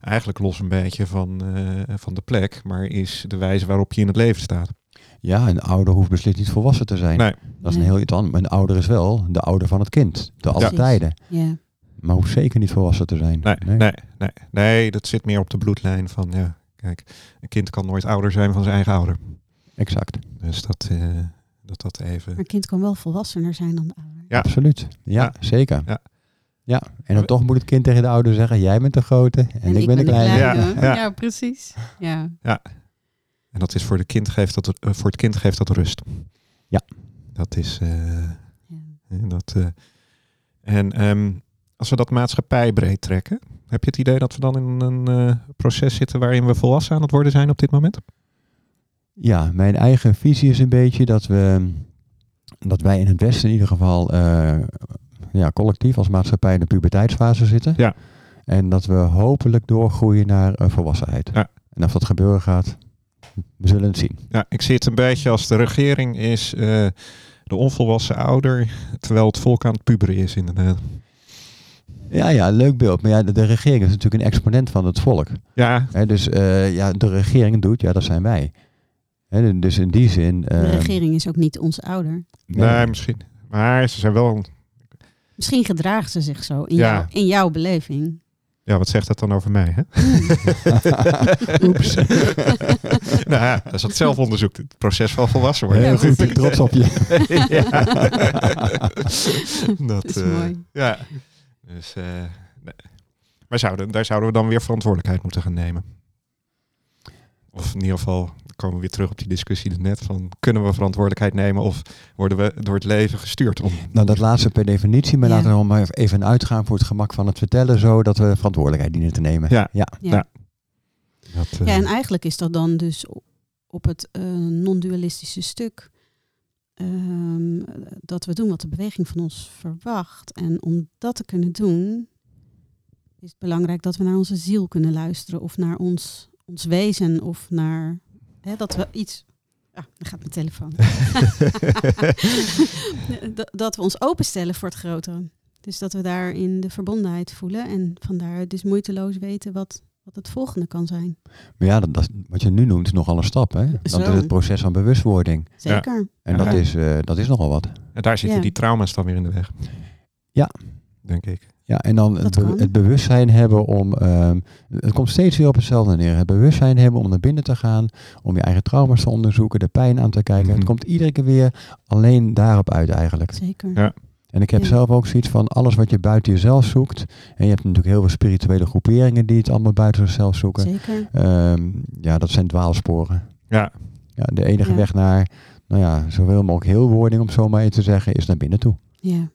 Speaker 1: eigenlijk los een beetje van, eh, van de plek, maar is de wijze waarop je in het leven staat.
Speaker 2: Ja, een ouder hoeft beslist niet volwassen te zijn.
Speaker 1: Nee,
Speaker 2: Dat is een heel iets anders. Een ouder is wel de ouder van het kind. De alle tijden.
Speaker 3: Ja.
Speaker 2: Maar hoeft zeker niet volwassen te zijn.
Speaker 1: nee, nee, nee, nee, dat zit meer op de bloedlijn van, ja, kijk, een kind kan nooit ouder zijn van zijn eigen ouder.
Speaker 2: Exact.
Speaker 1: Dus dat, eh, dat, dat even.
Speaker 3: Maar een kind kan wel volwassener zijn dan de ouder.
Speaker 1: Ja.
Speaker 2: Absoluut. Ja,
Speaker 1: Ja.
Speaker 2: zeker.
Speaker 1: Ja.
Speaker 2: Ja. En dan toch moet het kind tegen de ouder zeggen, jij bent de grote en, ik, ben de kleine.
Speaker 1: Ja,
Speaker 3: kleine.
Speaker 1: ja.
Speaker 3: Ja, precies. Ja.
Speaker 1: En dat is voor, de kind geeft dat, eh, voor het kind geeft dat rust.
Speaker 2: Ja.
Speaker 1: Dat is. eh,
Speaker 3: Ja.
Speaker 1: En, dat, eh, en ehm, als we dat maatschappijbreed trekken, heb je het idee dat we dan in een eh, proces zitten waarin we volwassen aan het worden zijn op dit moment?
Speaker 2: Ja, mijn eigen visie is een beetje dat we dat wij in het Westen in ieder geval eh, ja, collectief als maatschappij in de puberteitsfase zitten.
Speaker 1: Ja.
Speaker 2: En dat we hopelijk doorgroeien naar volwassenheid.
Speaker 1: Ja.
Speaker 2: En of dat gebeuren gaat, we zullen het zien.
Speaker 1: Ja, ik zie het een beetje als de regering is eh, de onvolwassen ouder, terwijl het volk aan het puberen is inderdaad.
Speaker 2: Ja, ja, leuk beeld. Maar ja, de, de regering is natuurlijk een exponent van het volk.
Speaker 1: Ja,
Speaker 2: Hè, dus eh, ja, de regering doet, ja, dat zijn wij. Hè, dus in die zin.
Speaker 3: De
Speaker 2: eh,
Speaker 3: regering is ook niet onze ouder.
Speaker 1: nee, misschien. Maar ze zijn wel.
Speaker 3: Misschien gedragen ze zich zo in,
Speaker 1: Ja.
Speaker 3: in jouw beleving.
Speaker 1: Ja, wat zegt dat dan over mij? Hè?
Speaker 2: Oeps.
Speaker 1: nou ja, dat is het zelfonderzoek. Het proces van volwassen worden.
Speaker 2: Heel
Speaker 3: Ja,
Speaker 2: goed, ik trots op je.
Speaker 1: ja. dat,
Speaker 3: Dat is
Speaker 1: eh,
Speaker 3: mooi.
Speaker 1: Ja. Dus, eh, nee. maar zouden, daar zouden we dan weer verantwoordelijkheid moeten gaan nemen. Of in ieder geval komen we weer terug op die discussie net van kunnen we verantwoordelijkheid nemen of worden we door het leven gestuurd om.
Speaker 2: Nou, dat laatste per definitie, maar
Speaker 3: Ja.
Speaker 2: laten we nog maar even uitgaan voor het gemak van het vertellen, zo dat we verantwoordelijkheid dienen te nemen.
Speaker 1: Ja.
Speaker 2: ja.
Speaker 3: Ja.
Speaker 1: Ja. Dat, eh,
Speaker 3: Ja, en eigenlijk is dat dan dus op het eh, non-dualistische stuk ehm, dat we doen wat de beweging van ons verwacht. En om dat te kunnen doen, is het belangrijk dat we naar onze ziel kunnen luisteren of naar ons, ons wezen of naar hè, dat we iets. Ah, dan gaat mijn telefoon. dat, dat we ons openstellen voor het grotere. Dus dat we daarin de verbondenheid voelen en vandaar dus moeiteloos weten wat, wat het volgende kan zijn.
Speaker 2: Maar ja, dat, dat- wat je nu noemt is nogal een stap. Hè? Dat
Speaker 3: Zo.
Speaker 2: is het proces van bewustwording.
Speaker 3: Zeker.
Speaker 2: En
Speaker 1: Ja.
Speaker 2: dat, is, eh, dat is nogal wat.
Speaker 1: en daar zitten
Speaker 3: Ja.
Speaker 1: die trauma's dan weer in de weg.
Speaker 2: Ja.
Speaker 1: Denk ik.
Speaker 2: Ja, en dan het, be- het bewustzijn hebben om. ehm, het komt steeds weer op hetzelfde neer. Het bewustzijn hebben om naar binnen te gaan, om je eigen trauma's te onderzoeken, de pijn aan te kijken.
Speaker 1: Mhm.
Speaker 2: Het komt iedere keer weer alleen daarop uit eigenlijk.
Speaker 3: Zeker.
Speaker 1: Ja.
Speaker 2: En ik heb
Speaker 3: Ja.
Speaker 2: zelf ook zoiets van alles wat je buiten jezelf zoekt. En je hebt natuurlijk heel veel spirituele groeperingen die het allemaal buiten zichzelf zoeken.
Speaker 3: Zeker.
Speaker 2: Ehm, ja, dat zijn dwaalsporen.
Speaker 1: Ja,
Speaker 2: Ja, de enige
Speaker 3: Ja.
Speaker 2: weg naar, nou ja, zoveel mogelijk heelwording, om zo maar even te zeggen, is naar binnen toe.
Speaker 3: Ja.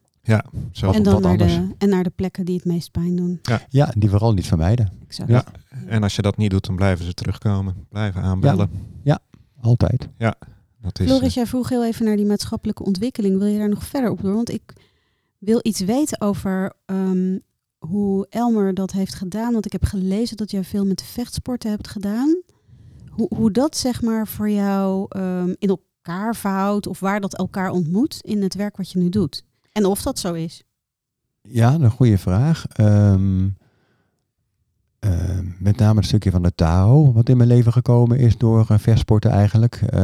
Speaker 1: Zelf
Speaker 3: En
Speaker 2: op
Speaker 3: dan
Speaker 2: wat
Speaker 3: naar
Speaker 2: anders.
Speaker 3: de, en naar de plekken die het meest pijn doen.
Speaker 2: Ja, die vooral niet vermijden.
Speaker 3: Exact.
Speaker 1: Ja. En als je dat niet doet, dan blijven ze terugkomen. Blijven aanbellen.
Speaker 2: Altijd.
Speaker 1: Dat is,
Speaker 3: Floris, jij vroeg heel even naar die maatschappelijke ontwikkeling. Wil je daar nog verder op door? Want ik wil iets weten over ehm, hoe Elmer dat heeft gedaan. Want ik heb gelezen dat jij veel met vechtsporten hebt gedaan. Hoe, hoe dat zeg maar voor jou ehm, in elkaar verhoudt of waar dat elkaar ontmoet in het werk wat je nu doet. En of dat zo is.
Speaker 2: Ja, een goede vraag. Ehm, ehm, met name het stukje van de Tao, wat in mijn leven gekomen is door uh, vechtsporten eigenlijk. Eh,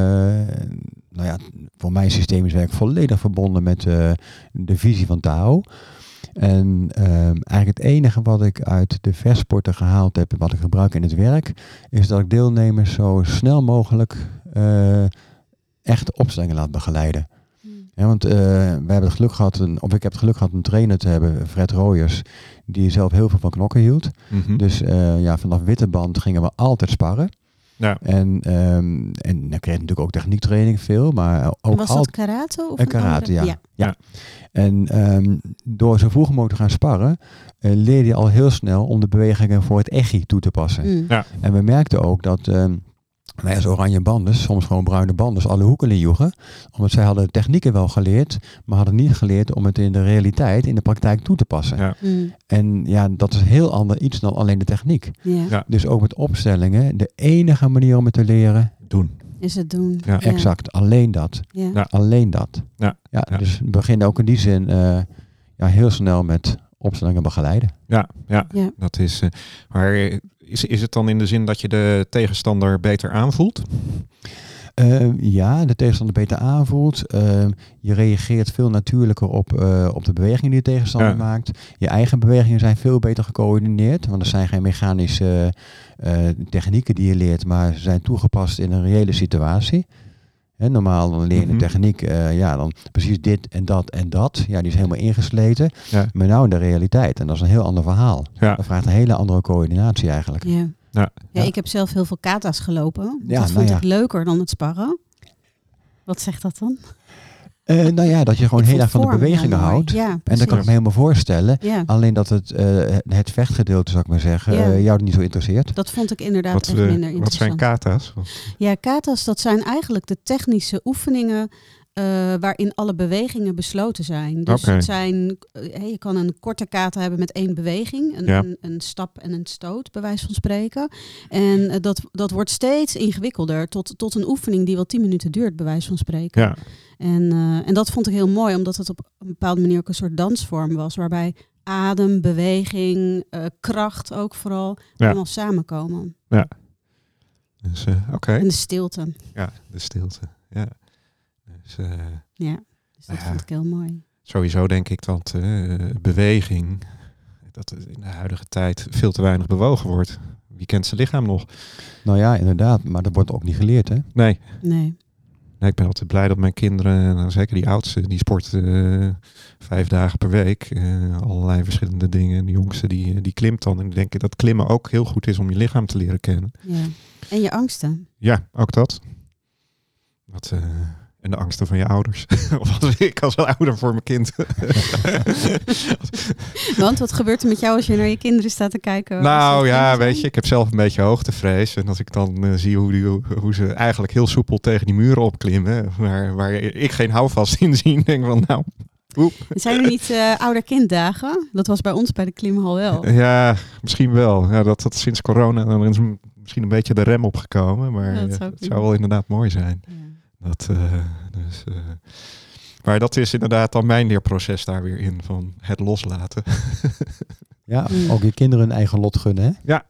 Speaker 2: nou ja, voor mijn systeem is werk volledig verbonden met eh, de visie van Tao. En ehm, eigenlijk het enige wat ik uit de vechtsporten gehaald heb, wat ik gebruik in het werk, is dat ik deelnemers zo snel mogelijk eh, echt opstellingen laat begeleiden. Ja, want eh, wij hebben het geluk gehad, een, of ik heb het geluk gehad een trainer te hebben, Fred Rooyers, die zelf heel veel van knokken hield.
Speaker 1: Mhm.
Speaker 2: Dus eh, ja, vanaf witte band gingen we altijd sparren.
Speaker 1: Ja.
Speaker 2: En, ehm, en dan kreeg je natuurlijk ook techniektraining veel, maar ook
Speaker 3: Was
Speaker 2: al-
Speaker 3: dat karate? Of
Speaker 2: Eh,
Speaker 3: een
Speaker 2: karate,
Speaker 3: andere?
Speaker 2: ja. ja. En ehm, door zo vroeg mogelijk te gaan sparren, leerde je al heel snel om de bewegingen voor het echi toe te passen.
Speaker 3: Mm.
Speaker 1: Ja.
Speaker 2: En we merkten ook dat ehm, wij als oranje banders, soms gewoon bruine banders, alle hoeken injoegen. Omdat zij hadden technieken wel geleerd, maar hadden niet geleerd om het in de realiteit, in de praktijk toe te passen.
Speaker 1: Ja.
Speaker 3: Mm.
Speaker 2: En ja, dat is heel ander iets dan alleen de techniek.
Speaker 3: Ja.
Speaker 1: Ja.
Speaker 2: Dus ook met opstellingen, de enige manier om het te leren,
Speaker 1: Doen.
Speaker 3: Is het doen.
Speaker 1: Ja.
Speaker 2: exact, alleen dat.
Speaker 3: Ja.
Speaker 1: Ja.
Speaker 2: Alleen dat.
Speaker 1: Ja.
Speaker 2: Ja,
Speaker 1: Ja.
Speaker 2: Dus we beginnen ook in die zin eh, ja, heel snel met opstellingen begeleiden.
Speaker 1: Ja, ja.
Speaker 3: Ja.
Speaker 1: dat is. eh, maar eh, is, is het dan in de zin dat je de tegenstander beter aanvoelt?
Speaker 2: Eh, ja, de tegenstander beter aanvoelt. Eh, je reageert veel natuurlijker op, eh, op de bewegingen die de tegenstander
Speaker 1: Ja.
Speaker 2: maakt. Je eigen bewegingen zijn veel beter gecoördineerd. Want er zijn geen mechanische eh, technieken die je leert, maar ze zijn toegepast in een reële situatie. Normaal dan leer je
Speaker 1: Mhm.
Speaker 2: een techniek, eh, ja, dan precies dit en dat en dat. Ja, die is helemaal ingesleten.
Speaker 1: Ja.
Speaker 2: Maar nou in de realiteit. En dat is een heel ander verhaal.
Speaker 1: Ja.
Speaker 2: Dat vraagt een hele andere coördinatie eigenlijk.
Speaker 3: Ja.
Speaker 1: Ja.
Speaker 3: Ja,
Speaker 2: Ja.
Speaker 3: ik heb zelf heel veel kata's gelopen.
Speaker 2: Ja,
Speaker 3: dat
Speaker 2: nou
Speaker 3: vond
Speaker 2: ja.
Speaker 3: ik leuker dan het sparren. Wat zegt dat dan?
Speaker 2: Eh, nou ja, dat je gewoon
Speaker 3: Ik
Speaker 2: heel erg van de bewegingen houdt.
Speaker 3: Ja,
Speaker 2: En dat kan ik me helemaal voorstellen.
Speaker 3: Ja,
Speaker 2: Alleen dat het, eh, het vechtgedeelte, zou ik maar zeggen,
Speaker 3: Ja.
Speaker 2: eh, jou niet zo interesseert.
Speaker 3: dat vond ik inderdaad
Speaker 1: Wat,
Speaker 3: echt minder
Speaker 1: wat zijn
Speaker 3: interessant.
Speaker 1: kata's?
Speaker 3: Ja, kata's, dat zijn eigenlijk de technische oefeningen eh, waarin alle bewegingen besloten zijn. Dus het zijn, eh, hey, je kan een korte kata hebben met één beweging, een,
Speaker 1: Ja.
Speaker 3: een, een stap en een stoot, bij wijze van spreken. En eh, dat, dat wordt steeds ingewikkelder tot, tot een oefening die wel tien minuten duurt, bij wijze van spreken.
Speaker 1: Ja,
Speaker 3: En, eh, en dat vond ik heel mooi, omdat het op een bepaalde manier ook een soort dansvorm was, waarbij adem, beweging, eh, kracht ook vooral
Speaker 1: Ja.
Speaker 3: allemaal samenkomen.
Speaker 1: dus eh, oké.
Speaker 3: En de stilte.
Speaker 1: Ja, de stilte. Ja. Dus, eh,
Speaker 3: Ja, dus dat
Speaker 1: Ja.
Speaker 3: vond ik heel mooi.
Speaker 1: sowieso denk ik dat eh, beweging, dat er in de huidige tijd veel te weinig bewogen wordt. Wie kent zijn lichaam nog?
Speaker 2: Nou ja, inderdaad. Maar dat wordt ook niet geleerd, hè?
Speaker 1: Nee.
Speaker 3: Nee.
Speaker 1: Nee, ik ben altijd blij dat mijn kinderen, nou, zeker die oudste, die sport eh, vijf dagen per week. eh, allerlei verschillende dingen. De jongste die, die klimt dan. En ik denk dat klimmen ook heel goed is om je lichaam te leren kennen.
Speaker 3: Ja. En je angsten.
Speaker 1: Ja, ook dat. dat eh, en de angsten van je ouders. of als ik als ouder voor mijn kind.
Speaker 3: Want wat gebeurt er met jou als je naar je kinderen staat te kijken?
Speaker 1: nou ja, weet je, ik heb zelf een beetje hoogtevrees. En als ik dan eh, zie hoe, die, hoe ze eigenlijk heel soepel tegen die muren opklimmen. Waar, waar ik geen houvast in zie. Denk van nou, oep.
Speaker 3: Zijn er niet eh ouder-kinddagen? Dat was bij ons bij de klimhal wel.
Speaker 1: Ja, misschien wel. Ja, dat, dat sinds corona dan is misschien een beetje de rem opgekomen. Maar
Speaker 3: Ja, dat
Speaker 1: eh,
Speaker 3: zou
Speaker 1: het zou wel inderdaad mooi zijn.
Speaker 3: Ja.
Speaker 1: Dat, eh, dus, eh, maar dat is inderdaad dan mijn leerproces daar weer in. Van het loslaten.
Speaker 2: Ja,
Speaker 3: Mm.
Speaker 2: ook je kinderen hun eigen lot gunnen, hè?
Speaker 3: Ja,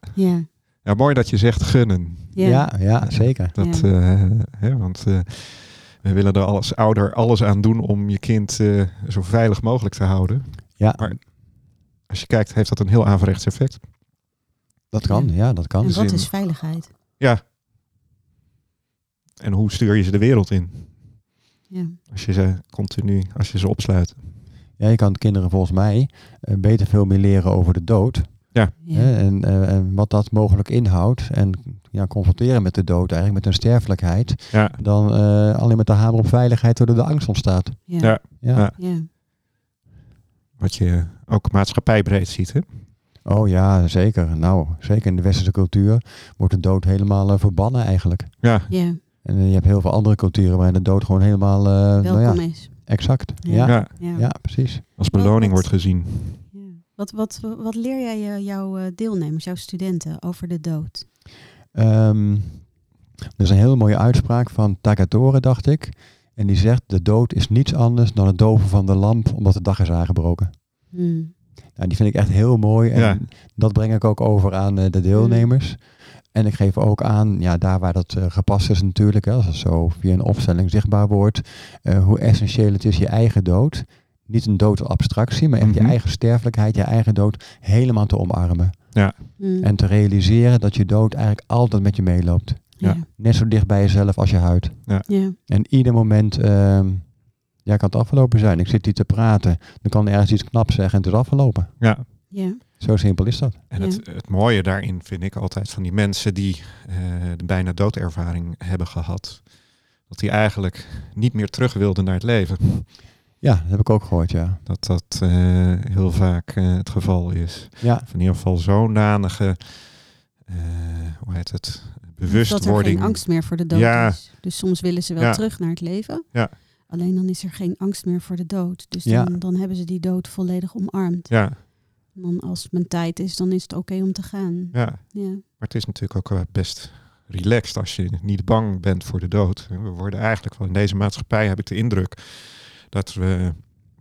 Speaker 1: Ja, mooi dat je zegt gunnen.
Speaker 3: ja.
Speaker 2: Ja, ja, zeker.
Speaker 1: Dat,
Speaker 3: Ja.
Speaker 1: eh, hè, want eh, we willen er als ouder alles aan doen om je kind eh, zo veilig mogelijk te houden.
Speaker 2: Ja,
Speaker 1: Maar- Als je kijkt, heeft dat een heel averechts effect.
Speaker 2: dat kan. Ja, dat kan.
Speaker 3: En wat
Speaker 1: zin.
Speaker 3: is veiligheid?
Speaker 1: Ja. En hoe stuur je ze de wereld in?
Speaker 3: Ja.
Speaker 1: Als je ze continu, als je ze opsluit.
Speaker 2: Ja, je kan kinderen volgens mij eh, beter veel meer leren over de dood.
Speaker 3: Ja.
Speaker 2: Hè, en, eh, en wat dat mogelijk inhoudt. En ja, confronteren met de dood eigenlijk, met hun sterfelijkheid.
Speaker 1: Ja,
Speaker 2: Dan eh, alleen met de hamer op veiligheid waardoor de angst ontstaat.
Speaker 3: Ja.
Speaker 1: Ja.
Speaker 2: Ja.
Speaker 1: Ja.
Speaker 3: Ja.
Speaker 1: wat je ook maatschappijbreed ziet. Hè?
Speaker 2: Oh ja, zeker. Nou, zeker in de westerse cultuur wordt de dood helemaal verbannen eigenlijk.
Speaker 1: Ja,
Speaker 3: Ja.
Speaker 2: En eh, je hebt heel veel andere culturen waarin de dood gewoon helemaal... eh, nou
Speaker 3: Welkom
Speaker 2: ja,
Speaker 3: is.
Speaker 2: exact.
Speaker 3: Ja.
Speaker 2: Ja. Ja.
Speaker 1: ja,
Speaker 3: Ja.
Speaker 2: precies.
Speaker 1: als beloning
Speaker 3: Wat-
Speaker 1: wordt gezien.
Speaker 3: Ja. Wat, wat, wat leer jij eh, jouw eh, deelnemers, jouw studenten over de dood?
Speaker 2: Ehm, er is een hele mooie uitspraak van Tagatore, dacht ik. En die zegt, de dood is niets anders dan het doven van de lamp omdat de dag is aangebroken.
Speaker 3: Hmm.
Speaker 2: Nou, die vind ik echt heel mooi. En
Speaker 1: Ja.
Speaker 2: dat breng ik ook over aan eh, de deelnemers. En ik geef ook aan, ja, daar waar dat eh, gepast is natuurlijk, hè, als het zo via een opstelling zichtbaar wordt, eh, hoe essentieel het is je eigen dood. Niet een dood abstractie, maar echt
Speaker 1: Mhm.
Speaker 2: je eigen sterfelijkheid, je eigen dood helemaal te omarmen.
Speaker 3: Hmm.
Speaker 2: En te realiseren dat je dood eigenlijk altijd met je meeloopt.
Speaker 3: ja.
Speaker 2: Net zo dicht bij jezelf als je huid.
Speaker 3: Ja.
Speaker 2: En ieder moment ehm, ja, kan het afgelopen zijn. Ik zit hier te praten, dan kan ergens iets knaps zeggen en het is afgelopen.
Speaker 1: Ja,
Speaker 3: Ja.
Speaker 2: Zo simpel is dat.
Speaker 1: En
Speaker 3: Ja.
Speaker 1: het, het mooie daarin vind ik altijd van die mensen die eh, de bijna doodervaring hebben gehad. Dat die eigenlijk niet meer terug wilden naar het leven.
Speaker 2: Ja, dat heb ik ook gehoord, ja.
Speaker 1: Dat dat eh, heel vaak eh, het geval is.
Speaker 2: Ja,
Speaker 1: Of in ieder geval zo'n danige, eh, hoe heet het,
Speaker 3: Dat er
Speaker 1: bewustwording.
Speaker 3: geen angst meer voor de dood
Speaker 1: Ja.
Speaker 3: is. Dus soms willen ze wel
Speaker 1: Ja.
Speaker 3: terug naar het leven.
Speaker 1: Ja.
Speaker 3: Alleen dan is er geen angst meer voor de dood. Dus
Speaker 2: Ja.
Speaker 3: dan, dan hebben ze die dood volledig omarmd.
Speaker 1: Ja,
Speaker 3: En dan als mijn tijd is, dan is het oké om te gaan.
Speaker 1: ja,
Speaker 3: Ja.
Speaker 1: maar het is natuurlijk ook best relaxed als je niet bang bent voor de dood. We worden eigenlijk wel in deze maatschappij, heb ik de indruk, dat we een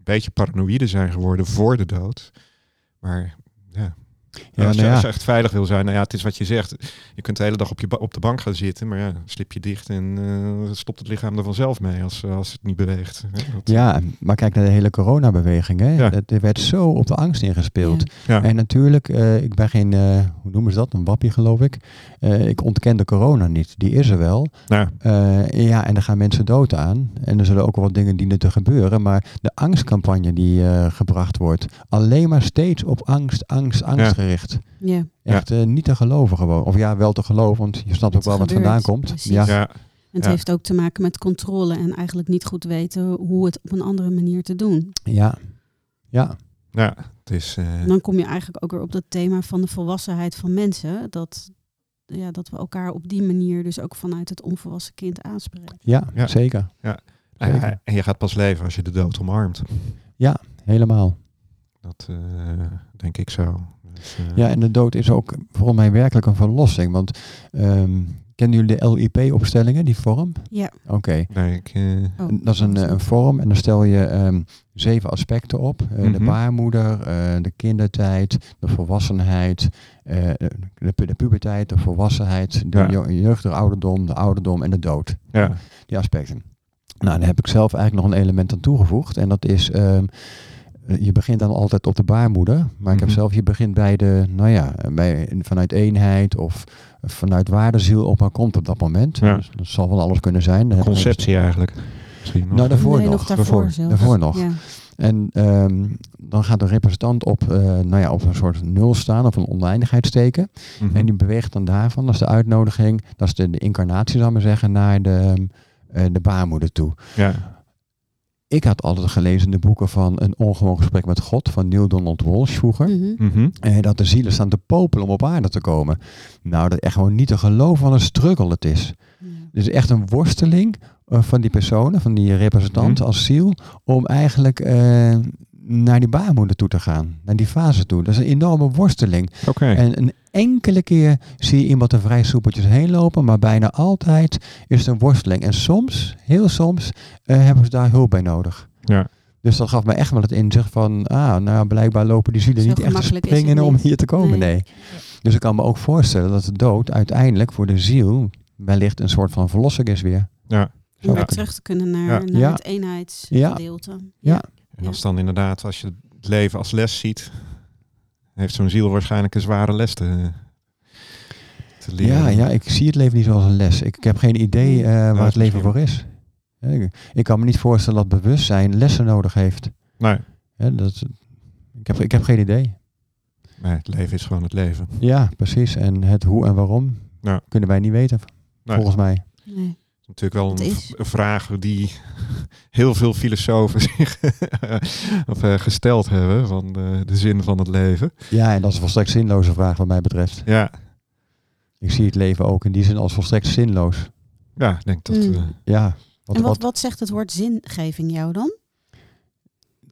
Speaker 1: beetje paranoïde zijn geworden voor de dood. Maar ja,
Speaker 2: ja,
Speaker 1: als, je,
Speaker 2: nou ja.
Speaker 1: als je echt veilig wil zijn, nou ja, het is wat je zegt. Je kunt de hele dag op, je op de bank gaan zitten, maar ja, slip je dicht en eh, stopt het lichaam er vanzelf mee als, als het niet beweegt. hè. Dat-
Speaker 2: Ja, maar kijk naar de hele coronabeweging. Hè.
Speaker 1: Ja.
Speaker 2: Dat- Er werd zo op de angst ingespeeld.
Speaker 3: Ja.
Speaker 1: ja.
Speaker 2: En natuurlijk, eh, ik ben geen, eh, hoe noemen ze dat, een wappie geloof ik. Eh, ik ontken de corona niet, die is er wel. Eh, ja, en er gaan mensen dood aan. En er zullen ook wel wat dingen dienen te gebeuren. Maar de angstcampagne die eh, gebracht wordt, alleen maar steeds op angst, angst, angst
Speaker 1: Ja.
Speaker 2: Gericht.
Speaker 3: Ja.
Speaker 2: Echt eh, niet te geloven gewoon. Of ja, wel te geloven, want je snapt ook wel wat vandaan komt.
Speaker 3: precies.
Speaker 2: Ja,
Speaker 1: ja,
Speaker 3: En het
Speaker 1: Ja.
Speaker 3: heeft ook te maken met controle en eigenlijk niet goed weten hoe het op een andere manier te doen.
Speaker 2: ja, ja,
Speaker 1: ja, het is... eh,
Speaker 3: dan kom je eigenlijk ook weer op dat thema van de volwassenheid van mensen. Dat, ja, dat we elkaar op die manier dus ook vanuit het onvolwassen kind aanspreken.
Speaker 2: ja,
Speaker 1: Ja.
Speaker 2: zeker. zeker.
Speaker 1: ja, en je gaat pas leven als je de dood omarmt.
Speaker 2: Helemaal.
Speaker 1: Dat eh, denk ik zo. Dus, eh,
Speaker 2: Ja, en de dood is ook volgens mij werkelijk een verlossing. Want ehm, kennen jullie de LIP-opstellingen, die vorm?
Speaker 3: Ja.
Speaker 2: Oké.
Speaker 1: nee, eh,
Speaker 3: Oh,
Speaker 2: Dat is een, eh, een vorm en dan stel je ehm, zeven aspecten op. Eh, De
Speaker 1: Mhm.
Speaker 2: baarmoeder, eh, de kindertijd, de volwassenheid, eh, de, pu- de puberteit, de volwassenheid, de
Speaker 1: Ja.
Speaker 2: jeugd, de ouderdom, de ouderdom en de dood.
Speaker 1: ja,
Speaker 2: Die aspecten. Nou, daar heb ik zelf eigenlijk nog een element aan toegevoegd. En dat is, ehm, eh, je begint dan altijd op de baarmoeder. Maar ik heb
Speaker 1: Mhm.
Speaker 2: zelf, je begint bij de, nou ja, bij, vanuit eenheid of vanuit waardeziel op maar komt op dat moment.
Speaker 1: Ja.
Speaker 2: Dus dat zal wel alles kunnen zijn. Je-
Speaker 1: conceptie eigenlijk. Misschien nog.
Speaker 2: Nou, daarvoor
Speaker 3: nee,
Speaker 2: nog.
Speaker 3: nog daarvoor,
Speaker 2: daarvoor, daarvoor nog.
Speaker 3: Ja.
Speaker 2: En ehm, dan gaat de representant op, eh, nou ja, op een soort nul staan of een oneindigheidsteken.
Speaker 1: Mhm.
Speaker 2: En die beweegt dan daarvan, dat is de uitnodiging, dat is de, de incarnatie, zou ik maar zeggen, naar de, eh, de baarmoeder toe.
Speaker 1: ja,
Speaker 2: Ik had altijd gelezen in de boeken van Een ongewoon gesprek met God van Neil Donald Walsh vroeger.
Speaker 3: Mhm.
Speaker 1: Mhm.
Speaker 2: eh, dat de zielen staan te popelen om op aarde te komen. Nou, dat echt gewoon niet te geloven wat een struggle het is.
Speaker 3: Ja.
Speaker 2: Het is echt een worsteling eh, van die personen, van die representant
Speaker 1: Mhm.
Speaker 2: als ziel, om eigenlijk eh, naar die baarmoeder toe te gaan, naar die fase toe. Dat is een enorme worsteling.
Speaker 1: Oké.
Speaker 2: En een enkele keer zie je iemand er vrij soepeltjes heen lopen, maar bijna altijd is het een worsteling. En soms, heel soms, eh, hebben ze daar hulp bij nodig.
Speaker 1: Ja.
Speaker 2: Dus dat gaf me echt wel het inzicht van, ah, nou blijkbaar lopen die zielen niet echt te springen om hier te komen.
Speaker 3: Nee.
Speaker 2: Nee. Dus ik kan me ook voorstellen dat de dood uiteindelijk voor de ziel wellicht een soort van verlossing is weer.
Speaker 1: ja.
Speaker 3: Om weer terug te kunnen naar,
Speaker 1: Ja.
Speaker 3: naar
Speaker 2: Ja.
Speaker 3: het eenheidsgedeelte.
Speaker 2: Ja.
Speaker 1: En als dan inderdaad, als je het leven als les ziet, heeft zo'n ziel waarschijnlijk een zware les te, te leren.
Speaker 2: Ja, ja, ik zie het leven niet zoals een les. Ik, ik heb geen idee eh, waar het leven voor is. Ik, ik kan me niet voorstellen dat bewustzijn lessen nodig heeft.
Speaker 1: Nee,
Speaker 2: Hè, dat, ik, heb, ik heb geen idee.
Speaker 1: nee, het leven is gewoon het leven.
Speaker 2: Ja, precies. En het hoe en waarom
Speaker 1: Ja.
Speaker 2: kunnen wij niet weten,
Speaker 1: Nee.
Speaker 2: volgens mij.
Speaker 3: Nee.
Speaker 1: Natuurlijk wel
Speaker 3: Het
Speaker 1: een,
Speaker 3: is.
Speaker 1: v- een vraag die heel veel filosofen zich of, eh, gesteld hebben van de, de zin van het leven.
Speaker 2: Ja, en dat is een volstrekt zinloze vraag wat mij betreft.
Speaker 1: Ja,
Speaker 2: Ik zie het leven ook in die zin als volstrekt zinloos.
Speaker 1: ja ik denk dat...
Speaker 3: Mm.
Speaker 1: eh,
Speaker 2: Ja, wat,
Speaker 3: en wat,
Speaker 2: wat,
Speaker 3: wat zegt het woord zingeving jou dan?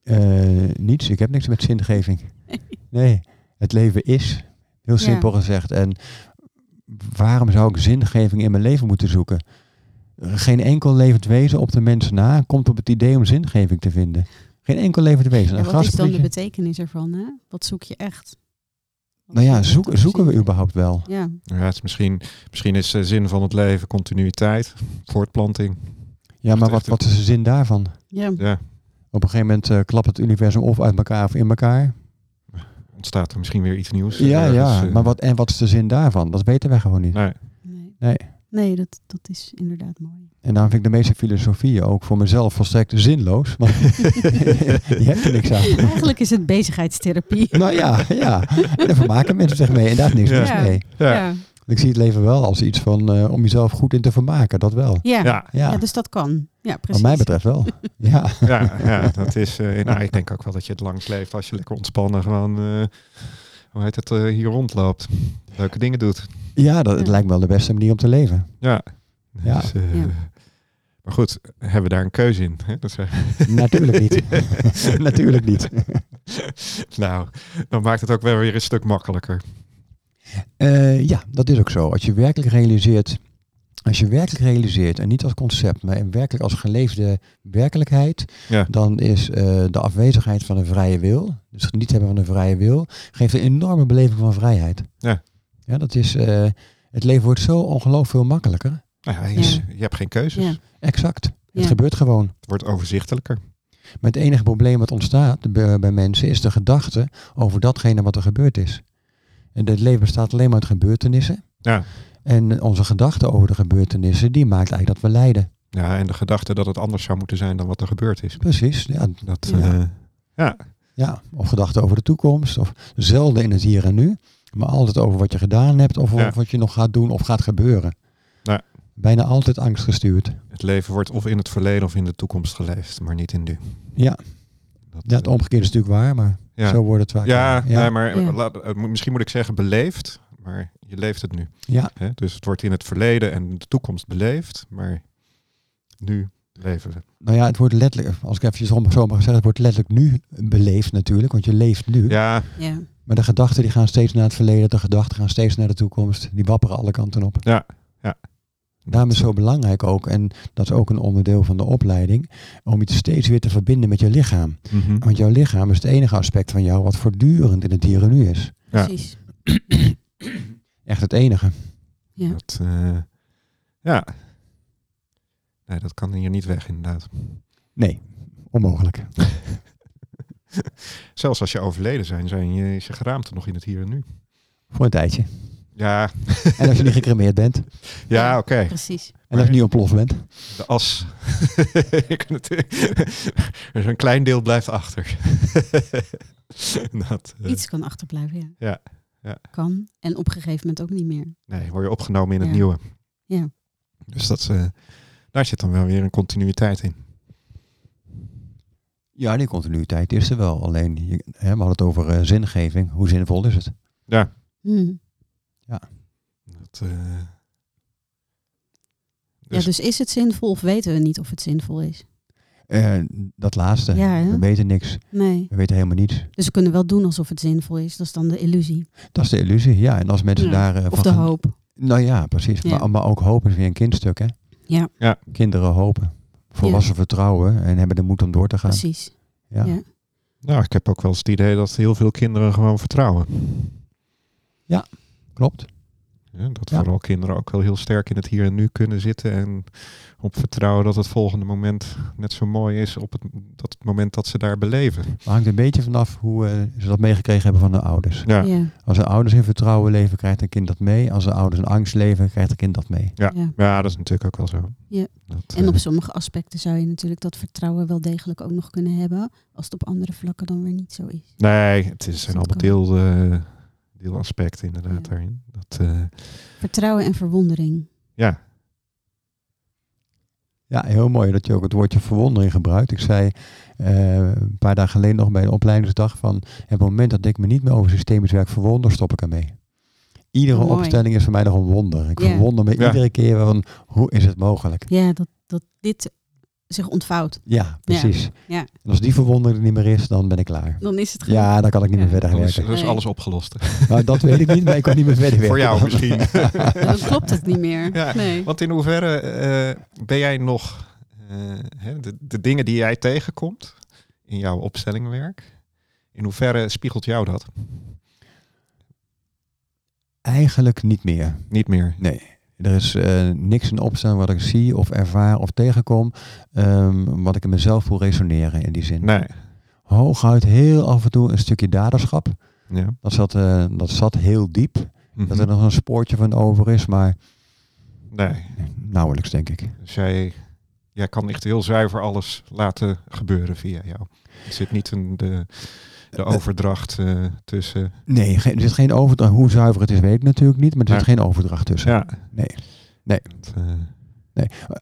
Speaker 2: eh, niets. Ik heb niks met zingeving. Nee, het leven is. Heel
Speaker 3: Ja.
Speaker 2: simpel gezegd. En waarom zou ik zingeving in mijn leven moeten zoeken? Geen enkel levend wezen op de mens na komt op het idee om zingeving te vinden. Geen enkel levend wezen.
Speaker 3: Ja,
Speaker 2: Een
Speaker 3: wat is dan de betekenis ervan? Hè? Wat zoek je echt? Wat
Speaker 2: Nou ja, zoek, zoeken we überhaupt wel?
Speaker 3: Ja,
Speaker 1: ja, het is misschien, misschien is de zin van het leven continuïteit, voortplanting.
Speaker 2: Ja, maar wat, wat is de zin daarvan?
Speaker 3: ja.
Speaker 1: Ja,
Speaker 2: Op een gegeven moment eh, klapt het universum of uit elkaar of in elkaar.
Speaker 1: ontstaat er misschien weer iets nieuws.
Speaker 2: Ja,
Speaker 1: ergens,
Speaker 2: ja.
Speaker 1: eh,
Speaker 2: Maar wat, en wat is de zin daarvan? Dat weten wij gewoon niet.
Speaker 1: Nee,
Speaker 3: Nee.
Speaker 2: Nee.
Speaker 3: Nee dat, dat is inderdaad mooi.
Speaker 2: En daarom vind ik de meeste filosofieën ook voor mezelf volstrekt zinloos. Want je hebt er niks aan.
Speaker 3: Eigenlijk is het bezigheidstherapie.
Speaker 2: Nou ja, ja. En daar vermaken mensen zich mee. En daar is niks
Speaker 1: Ja.
Speaker 2: mis
Speaker 3: Ja.
Speaker 2: mee.
Speaker 1: Ja.
Speaker 3: ja.
Speaker 2: Ik zie het leven wel als iets van eh, om jezelf goed in te vermaken. Dat wel.
Speaker 3: Ja.
Speaker 1: Ja,
Speaker 3: dus dat kan. Ja,
Speaker 2: wat
Speaker 3: precies.
Speaker 2: mij betreft wel. Ja,
Speaker 1: ja, ja, dat is. eh, nou, ik denk ook wel dat je het langs leeft als je lekker ontspannen gewoon. eh, hoe heet het? hier rondloopt. Leuke dingen doet.
Speaker 2: Ja dat het lijkt me wel de beste manier om te leven.
Speaker 1: Ja.
Speaker 2: Ja.
Speaker 1: Dus, eh,
Speaker 3: Ja.
Speaker 1: Maar goed, hebben we daar een keuze in? Hè? Dat
Speaker 2: Natuurlijk niet. Natuurlijk niet.
Speaker 1: nou, dan maakt het ook wel weer een stuk makkelijker.
Speaker 2: Eh, ja, dat is ook zo. Als je werkelijk realiseert, als je werkelijk realiseert, en niet als concept, maar werkelijk als geleefde werkelijkheid,
Speaker 1: Ja.
Speaker 2: dan is eh, de afwezigheid van een vrije wil, dus het niet hebben van een vrije wil, geeft een enorme beleving van vrijheid.
Speaker 1: Ja.
Speaker 2: Ja, dat is, eh, het leven wordt zo ongelooflijk veel makkelijker.
Speaker 1: Nou ja, je, hebt geen keuzes.
Speaker 3: Ja.
Speaker 2: Exact. Het gebeurt gewoon.
Speaker 1: Het wordt overzichtelijker.
Speaker 2: Maar het enige probleem wat ontstaat bij, bij mensen is de gedachte over datgene wat er gebeurd is. En het leven bestaat alleen maar uit gebeurtenissen.
Speaker 1: Ja.
Speaker 2: En onze gedachte over de gebeurtenissen, die maakt eigenlijk dat we lijden.
Speaker 1: Ja, en de gedachte dat het anders zou moeten zijn dan wat er gebeurd is.
Speaker 2: Precies. Ja,
Speaker 1: Dat,
Speaker 3: Ja.
Speaker 1: eh, ja.
Speaker 2: ja. Of gedachten over de toekomst. Of zelden in het hier en nu. Maar altijd over wat je gedaan hebt. Of,
Speaker 1: Ja.
Speaker 2: of wat je nog gaat doen of gaat gebeuren.
Speaker 1: Ja.
Speaker 2: Bijna altijd angstgestuurd.
Speaker 1: het leven wordt of in het verleden of in de toekomst geleefd, maar niet in nu.
Speaker 2: Ja,
Speaker 1: Dat,
Speaker 2: ja het
Speaker 1: eh,
Speaker 2: omgekeerde is natuurlijk waar. Maar
Speaker 1: ja.
Speaker 2: zo wordt het vaak.
Speaker 1: Ja,
Speaker 2: ja.
Speaker 1: Nee, maar
Speaker 3: Ja.
Speaker 1: laat- moet- misschien moet ik zeggen beleefd, maar je leeft het nu.
Speaker 2: ja.
Speaker 1: Hè? Dus het wordt in het verleden en de toekomst beleefd, maar nu leven we.
Speaker 2: Nou ja, het wordt letterlijk, als ik even zo mag zeggen, het wordt letterlijk nu beleefd natuurlijk. Want je leeft nu.
Speaker 1: Ja,
Speaker 3: Ja.
Speaker 2: Maar de gedachten die gaan steeds naar het verleden, de gedachten gaan steeds naar de toekomst. Die wapperen alle kanten op. Daarom is het zo belangrijk ook, en dat is ook een onderdeel van de opleiding, om je steeds weer te verbinden met je lichaam.
Speaker 1: Mhm.
Speaker 2: Want jouw lichaam is het enige aspect van jou wat voortdurend in het hier en nu is.
Speaker 1: Ja.
Speaker 3: Precies.
Speaker 2: Echt het enige.
Speaker 3: Ja.
Speaker 1: Dat, eh, ja. Nee, dat kan hier niet weg inderdaad.
Speaker 2: Nee, onmogelijk.
Speaker 1: Zelfs als je overleden zijn, zijn je, is je geraamte nog in het hier en nu.
Speaker 2: Voor een tijdje.
Speaker 1: Ja,
Speaker 2: En als je niet gecremeerd bent. En
Speaker 1: ja oké.
Speaker 3: Precies.
Speaker 2: als je niet ontploft bent.
Speaker 1: De as. Je kunt het- er is een klein deel blijft achter. dat, eh,
Speaker 3: Iets kan achterblijven, ja.
Speaker 1: Ja, ja.
Speaker 3: Kan. En op een gegeven moment ook niet meer.
Speaker 1: Nee, word je opgenomen in het nieuwe.
Speaker 3: Ja.
Speaker 1: Dus dat, eh, daar zit dan wel weer een continuïteit in.
Speaker 2: Ja, die continuïteit is er wel. Alleen, je, hè, we hadden het over eh, zingeving. Hoe zinvol is het?
Speaker 1: Ja.
Speaker 3: Hm.
Speaker 1: Dat, eh,
Speaker 3: Ja,
Speaker 1: Dus-
Speaker 3: dus is het zinvol of weten we niet of het zinvol is?
Speaker 2: Eh, dat laatste.
Speaker 3: Ja,
Speaker 2: we weten niks.
Speaker 3: Nee.
Speaker 2: We weten helemaal niets.
Speaker 3: Dus we kunnen wel doen alsof het zinvol is. Dat is dan de illusie.
Speaker 2: Dat is de illusie. Ja, en als mensen
Speaker 3: Ja.
Speaker 2: daar...
Speaker 3: Of
Speaker 2: van
Speaker 3: de
Speaker 2: gaan-
Speaker 3: hoop.
Speaker 2: Nou ja, precies.
Speaker 3: Ja.
Speaker 2: Maar, maar ook hopen is weer een kindstuk, hè?
Speaker 3: Ja,
Speaker 2: Kinderen hopen. Volwassen vertrouwen en hebben de moed om door te gaan.
Speaker 3: precies.
Speaker 2: Ja.
Speaker 3: Ja.
Speaker 1: nou, ik heb ook wel eens het idee dat heel veel kinderen gewoon vertrouwen.
Speaker 2: Klopt.
Speaker 1: Ja, dat
Speaker 2: Ja.
Speaker 1: vooral kinderen ook wel heel sterk in het hier en nu kunnen zitten. En op vertrouwen dat het volgende moment net zo mooi is op het, dat het moment dat ze daar beleven.
Speaker 2: Het hangt een beetje vanaf hoe eh, ze dat meegekregen hebben van de ouders.
Speaker 1: Ja,
Speaker 3: Ja.
Speaker 2: Als de ouders in vertrouwen leven, krijgt een kind dat mee. Als de ouders in angst leven, krijgt een kind dat mee.
Speaker 1: Ja.
Speaker 3: Ja.
Speaker 1: ja dat is natuurlijk ook wel zo.
Speaker 3: Ja.
Speaker 1: Dat,
Speaker 3: En op
Speaker 1: eh,
Speaker 3: sommige aspecten zou je natuurlijk dat vertrouwen wel degelijk ook nog kunnen hebben. Als het op andere vlakken dan weer niet zo is.
Speaker 1: nee, het is, zijn
Speaker 3: Dat
Speaker 1: allemaal
Speaker 3: kan.
Speaker 1: Deel, deelaspecten inderdaad
Speaker 3: Ja.
Speaker 1: daarin. Dat, eh,
Speaker 3: Vertrouwen en verwondering.
Speaker 1: ja,
Speaker 2: Ja, heel mooi dat je ook het woordje verwondering gebruikt. Ik zei eh, een paar dagen geleden nog bij de opleidingsdag van... het moment dat ik me niet meer over systemisch werk verwonder, stop ik ermee. Iedere
Speaker 3: Oh, mooi.
Speaker 2: opstelling is voor mij nog een wonder. Ik
Speaker 3: Ja.
Speaker 2: verwonder me
Speaker 1: Ja.
Speaker 2: iedere keer van hoe is het mogelijk?
Speaker 3: Ja, dat, dat dit zich ontvouwt.
Speaker 2: Ja, precies.
Speaker 3: Ja.
Speaker 2: En als die verwondering er niet meer is, dan ben ik klaar.
Speaker 3: Dan is het gewoon.
Speaker 2: Ja, dan kan ik niet
Speaker 3: Ja.
Speaker 2: meer verder werken.
Speaker 1: dan is alles opgelost.
Speaker 2: Nou, dat weet ik niet, maar ik kan niet meer verder werken.
Speaker 1: Voor jou misschien.
Speaker 3: Dan klopt het niet meer.
Speaker 1: Ja,
Speaker 3: Nee.
Speaker 1: Want in hoeverre eh, ben jij nog eh, hè, de, de dingen die jij tegenkomt in jouw opstellingwerk, in hoeverre spiegelt jou dat?
Speaker 2: Eigenlijk niet meer.
Speaker 1: Niet meer.
Speaker 2: Nee. Er is eh, niks in opstaan wat ik zie of ervaar of tegenkom, ehm, wat ik in mezelf wil resoneren in die zin.
Speaker 1: Nee.
Speaker 2: Hooguit heel af en toe een stukje daderschap.
Speaker 1: Ja.
Speaker 2: Dat zat, eh, dat zat heel diep.
Speaker 1: Mhm.
Speaker 2: Dat er nog een spoortje van over is, maar
Speaker 1: Nee.
Speaker 2: Nauwelijks, denk ik.
Speaker 1: Dus jij, jij kan echt heel zuiver alles laten gebeuren via jou. Er zit niet een, de, de overdracht eh, tussen.
Speaker 2: Nee, ge- er zit geen overdracht. Hoe zuiver het is, weet ik natuurlijk niet. Maar er zit
Speaker 1: Nee.
Speaker 2: geen overdracht tussen.
Speaker 1: Ja.
Speaker 2: Nee. Nee.
Speaker 1: Het, eh,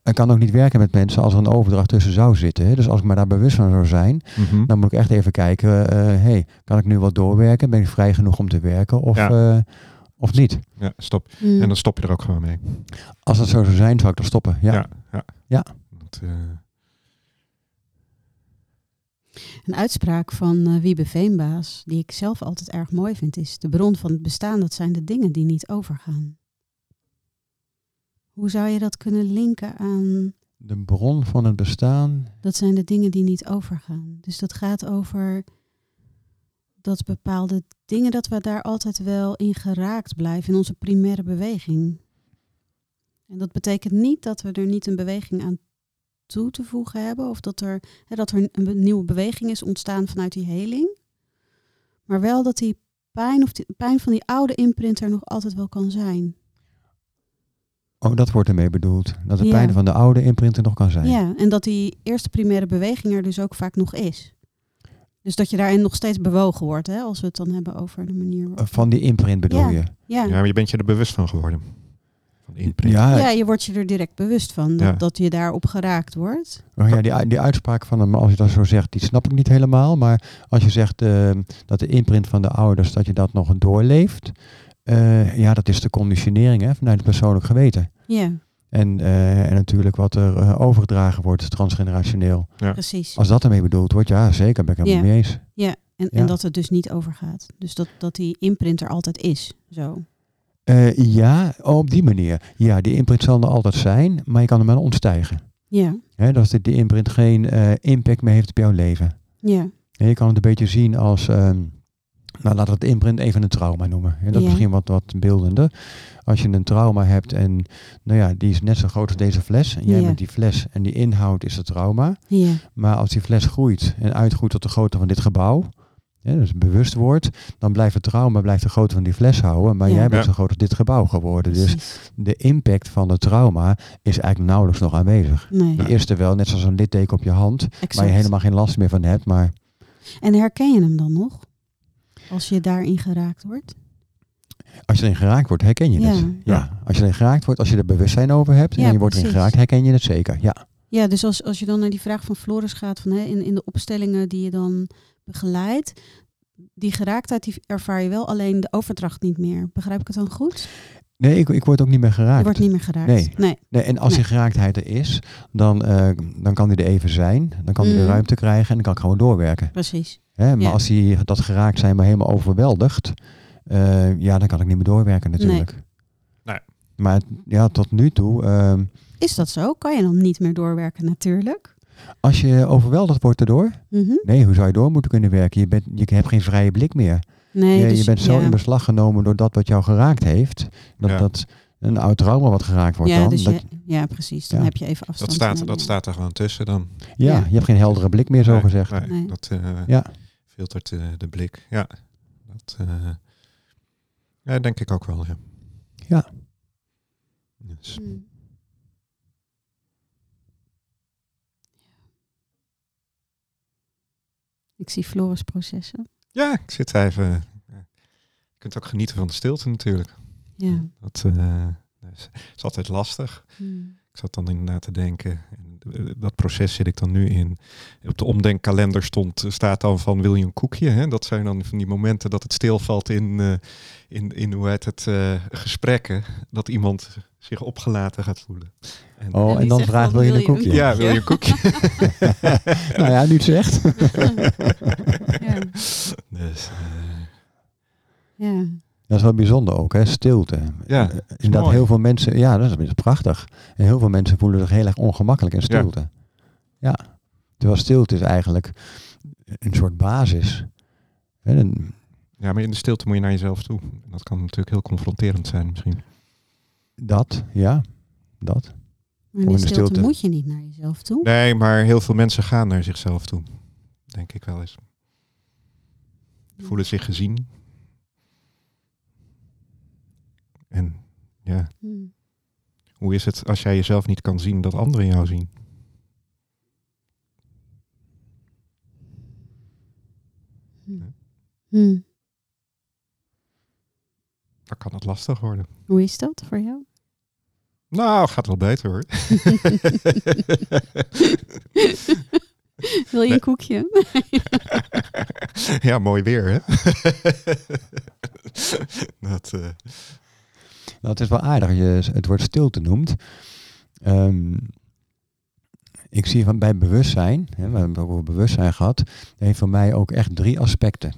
Speaker 2: Ik kan ook niet werken met mensen als er een overdracht tussen zou zitten. Hè. Dus als ik me daar bewust van zou zijn,
Speaker 1: mhm.
Speaker 2: dan moet ik echt even kijken. eh hey, kan ik nu wat doorwerken? Ben ik vrij genoeg om te werken? Of,
Speaker 1: Ja.
Speaker 2: eh, of niet?
Speaker 1: Ja, stop.
Speaker 3: Mm.
Speaker 1: En dan stop je er ook gewoon mee.
Speaker 2: Als dat zo zou zijn, zou ik er stoppen. Ja.
Speaker 1: Ja, ja.
Speaker 2: Ja.
Speaker 1: Dat, eh,
Speaker 3: Een uitspraak van eh, Wiebe Veenbaas, die ik zelf altijd erg mooi vind, is: De bron van het bestaan, dat zijn de dingen die niet overgaan. Hoe zou je dat kunnen linken aan
Speaker 2: De bron van het bestaan.
Speaker 3: dat zijn de dingen die niet overgaan? Dus dat gaat over dat bepaalde dingen, dat we daar altijd wel in geraakt blijven in onze primaire beweging. En dat betekent niet dat we er niet een beweging aan toe te voegen hebben, of dat er, hè, dat er een nieuwe beweging is ontstaan vanuit die heling. Maar wel dat die pijn of die pijn van die oude imprint er nog altijd wel kan zijn.
Speaker 2: Oh, dat wordt ermee bedoeld. Dat de
Speaker 3: Ja.
Speaker 2: pijn van de oude imprinter nog kan zijn.
Speaker 3: Ja, en dat die eerste primaire beweging er dus ook vaak nog is. Dus dat je daarin nog steeds bewogen wordt, hè, als we het dan hebben over de manier.
Speaker 2: Eh,
Speaker 3: waarop-
Speaker 2: Van die imprint bedoel
Speaker 3: Ja.
Speaker 2: je?
Speaker 3: ja.
Speaker 1: ja, maar je bent je er bewust van geworden. Van.
Speaker 2: Ja,
Speaker 3: ja, je wordt je er direct bewust van dat,
Speaker 1: Ja.
Speaker 3: dat je daarop geraakt wordt.
Speaker 2: Oh ja, die, die uitspraak van hem, als je dat zo zegt, die snap ik niet helemaal. Maar als je zegt eh, dat de imprint van de ouders, dat je dat nog doorleeft. eh, ja, dat is de conditionering hè, vanuit het persoonlijk geweten.
Speaker 3: Ja,
Speaker 2: En, eh, en natuurlijk wat er eh, overgedragen wordt, transgenerationeel.
Speaker 3: precies.
Speaker 2: Als dat ermee bedoeld wordt, ja zeker, ben ik het
Speaker 3: Ja.
Speaker 2: helemaal mee eens.
Speaker 3: Ja, en,
Speaker 2: Ja.
Speaker 3: en dat het dus niet overgaat. Dus dat, dat die imprint er altijd is. Zo.
Speaker 2: Eh, ja, op die manier. Ja, die imprint zal er altijd zijn, maar je kan hem wel ontstijgen.
Speaker 3: Ja,
Speaker 2: Hè, dat die imprint geen eh, impact meer heeft op jouw leven.
Speaker 3: ja,
Speaker 2: Ja, je kan het een beetje zien als, ehm, nou laten we het imprint even een trauma noemen. Ja, dat is misschien wat, wat beeldender. Als je een trauma hebt en nou ja, die is net zo groot als deze fles. En jij
Speaker 3: Ja.
Speaker 2: bent die fles en die inhoud is het trauma.
Speaker 3: ja,
Speaker 2: Maar als die fles groeit en uitgroeit tot de grootte van dit gebouw, ja, dus bewust wordt, dan blijft het trauma blijft de grootte van die fles houden. Maar
Speaker 3: Ja.
Speaker 2: jij bent
Speaker 1: Ja.
Speaker 2: zo groot als dit gebouw geworden. Dus de impact van het trauma is eigenlijk nauwelijks nog aanwezig.
Speaker 3: Nee,
Speaker 2: is er wel, net zoals een litteken op je hand, waar je helemaal geen last meer van hebt. Maar
Speaker 3: En herken je hem dan nog? Als je daarin geraakt wordt?
Speaker 2: Als je erin geraakt wordt, herken je
Speaker 3: Ja.
Speaker 2: het. Ja. Als je erin geraakt wordt, als je er bewustzijn over hebt
Speaker 3: Ja,
Speaker 2: en je wordt erin geraakt, herken je het zeker. Ja.
Speaker 3: Ja, dus als, als je dan naar die vraag van Floris gaat, van, hè, in, in de opstellingen die je dan begeleidt, die geraaktheid die ervaar je wel, alleen de overdracht niet meer. Begrijp ik het dan goed?
Speaker 2: Nee, ik, ik word ook niet meer geraakt.
Speaker 3: Je wordt niet meer geraakt.
Speaker 2: Nee.
Speaker 3: nee.
Speaker 2: Nee, en als
Speaker 3: Nee.
Speaker 2: die geraaktheid er is, dan, eh, dan kan die er even zijn. Dan kan die de
Speaker 3: Mhm.
Speaker 2: ruimte krijgen en dan kan ik gewoon doorwerken.
Speaker 3: precies.
Speaker 2: Hè? Maar
Speaker 3: Ja.
Speaker 2: als die dat geraakt zijn maar helemaal overweldigd, eh, ja, dan kan ik niet meer doorwerken natuurlijk.
Speaker 1: Nee.
Speaker 2: Maar ja, tot nu toe, ehm,
Speaker 3: Is dat zo? Kan je dan niet meer doorwerken natuurlijk?
Speaker 2: Als je overweldigd wordt erdoor,
Speaker 3: Mhm.
Speaker 2: nee, hoe zou je door moeten kunnen werken? Je, bent, je hebt geen vrije blik meer.
Speaker 3: Nee,
Speaker 2: je,
Speaker 3: dus
Speaker 2: je bent zo
Speaker 3: ja.
Speaker 2: in beslag genomen door dat wat jou geraakt heeft. Dat,
Speaker 1: Ja.
Speaker 2: dat een oud trauma wat geraakt wordt
Speaker 3: ja,
Speaker 2: dan.
Speaker 3: dus
Speaker 2: dat,
Speaker 3: je, ja, precies. Dan
Speaker 2: Ja.
Speaker 3: heb je even afstand.
Speaker 1: Dat staat, dat staat er gewoon tussen dan.
Speaker 2: ja,
Speaker 3: ja.
Speaker 2: je hebt geen heldere blik meer, zo
Speaker 1: Nee,
Speaker 2: gezegd.
Speaker 1: nee,
Speaker 3: Nee.
Speaker 1: Dat eh,
Speaker 2: Ja.
Speaker 1: filtert eh, de blik. Ja, dat eh, ja, denk ik ook wel. Ja.
Speaker 2: Ja.
Speaker 1: Dus,
Speaker 3: Hmm. Ik zie Floris processen.
Speaker 1: ja, ik zit even. ja. Je kunt ook genieten van de stilte natuurlijk.
Speaker 3: Ja.
Speaker 1: Dat eh, is, is altijd lastig.
Speaker 3: Hmm.
Speaker 1: Ik zat dan inderdaad te denken, en eh, dat proces zit ik dan nu in. Op de omdenkkalender stond, staat dan van wil je een koekje? Hè? Dat zijn dan van die momenten dat het stilvalt in, eh, in, in hoe heet het, eh, gesprekken. Dat iemand zich opgelaten gaat voelen. En,
Speaker 2: Oh,
Speaker 3: En
Speaker 2: dan vraagt wil je een koekje?
Speaker 1: ja, wil je een koekje?
Speaker 2: nou ja, nu het zegt.
Speaker 3: ja.
Speaker 1: Dus, eh,
Speaker 3: ja.
Speaker 2: Dat is wel bijzonder ook, hè? stilte.
Speaker 1: Ja,
Speaker 2: Eh,
Speaker 1: is
Speaker 2: Inderdaad,
Speaker 1: mooi.
Speaker 2: heel veel mensen, ja, dat is, dat prachtig. En heel veel mensen voelen zich heel erg ongemakkelijk in stilte. Ja. Terwijl stilte is eigenlijk een soort basis. Hè, een-
Speaker 1: ja, maar in de stilte moet je naar jezelf toe. En Dat kan natuurlijk heel confronterend zijn misschien.
Speaker 2: dat, ja, dat.
Speaker 3: Maar in de stilte,
Speaker 2: stilte.
Speaker 3: moet je niet naar jezelf toe.
Speaker 1: Nee, maar heel veel mensen gaan naar zichzelf toe. Denk ik wel eens. Voelen zich gezien. En ja,
Speaker 3: Hmm.
Speaker 1: Hoe is het als jij jezelf niet kan zien, dat anderen jou zien?
Speaker 3: Hm.
Speaker 1: Dan kan het lastig worden.
Speaker 3: Hoe is dat voor jou?
Speaker 1: Nou, gaat wel beter hoor.
Speaker 3: Wil je een koekje?
Speaker 1: ja, mooi weer hè. dat, eh,
Speaker 2: Nou, het is wel aardig, je het woord stilte noemt. Ehm, ik zie van bij bewustzijn, hè, we hebben het ook over bewustzijn gehad, dat heeft voor mij ook echt drie aspecten.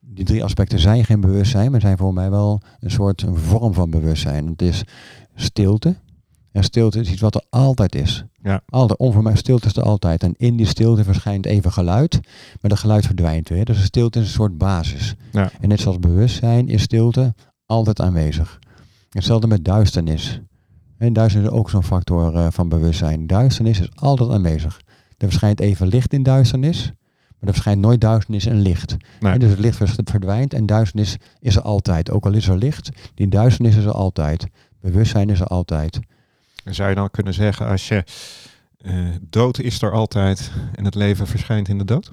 Speaker 2: Die drie aspecten zijn geen bewustzijn, maar zijn voor mij wel een soort een vorm van bewustzijn. Het is stilte. En stilte is iets wat er altijd is.
Speaker 1: Ja.
Speaker 2: Altijd, onvermijdelijk, stilte is er altijd. En in die stilte verschijnt even geluid, maar dat geluid verdwijnt weer. Dus de stilte is een soort basis.
Speaker 1: Ja.
Speaker 2: En net zoals bewustzijn is stilte altijd aanwezig. Hetzelfde met duisternis. En duisternis is ook zo'n factor eh, van bewustzijn. Duisternis is altijd aanwezig. Er verschijnt even licht in duisternis, maar er verschijnt nooit duisternis en licht.
Speaker 1: nee.
Speaker 2: En dus het licht verdwijnt en duisternis is er altijd. Ook al is er licht, die duisternis is er altijd. Bewustzijn is er altijd.
Speaker 1: En zou je dan kunnen zeggen, als je eh, dood is er altijd en het leven verschijnt in de dood?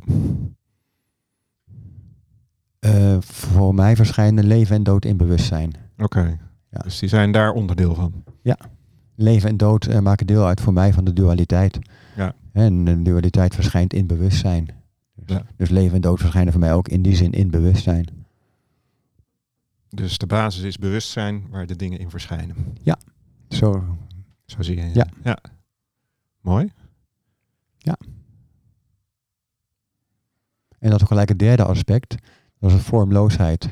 Speaker 2: Eh, voor mij verschijnen leven en dood in bewustzijn.
Speaker 1: Oké,
Speaker 2: Ja.
Speaker 1: dus die zijn daar onderdeel van.
Speaker 2: Leven en dood eh, maken deel uit voor mij van de dualiteit.
Speaker 1: Ja.
Speaker 2: En de dualiteit verschijnt in bewustzijn. Dus,
Speaker 1: Ja.
Speaker 2: dus leven en dood verschijnen voor mij ook in die zin in bewustzijn.
Speaker 1: Dus de basis is bewustzijn waar de dingen in verschijnen.
Speaker 2: Zo,
Speaker 1: Zo zie je.
Speaker 2: Ja.
Speaker 1: ja. Mooi.
Speaker 2: En dat is gelijk het derde aspect. Dat is de vormloosheid.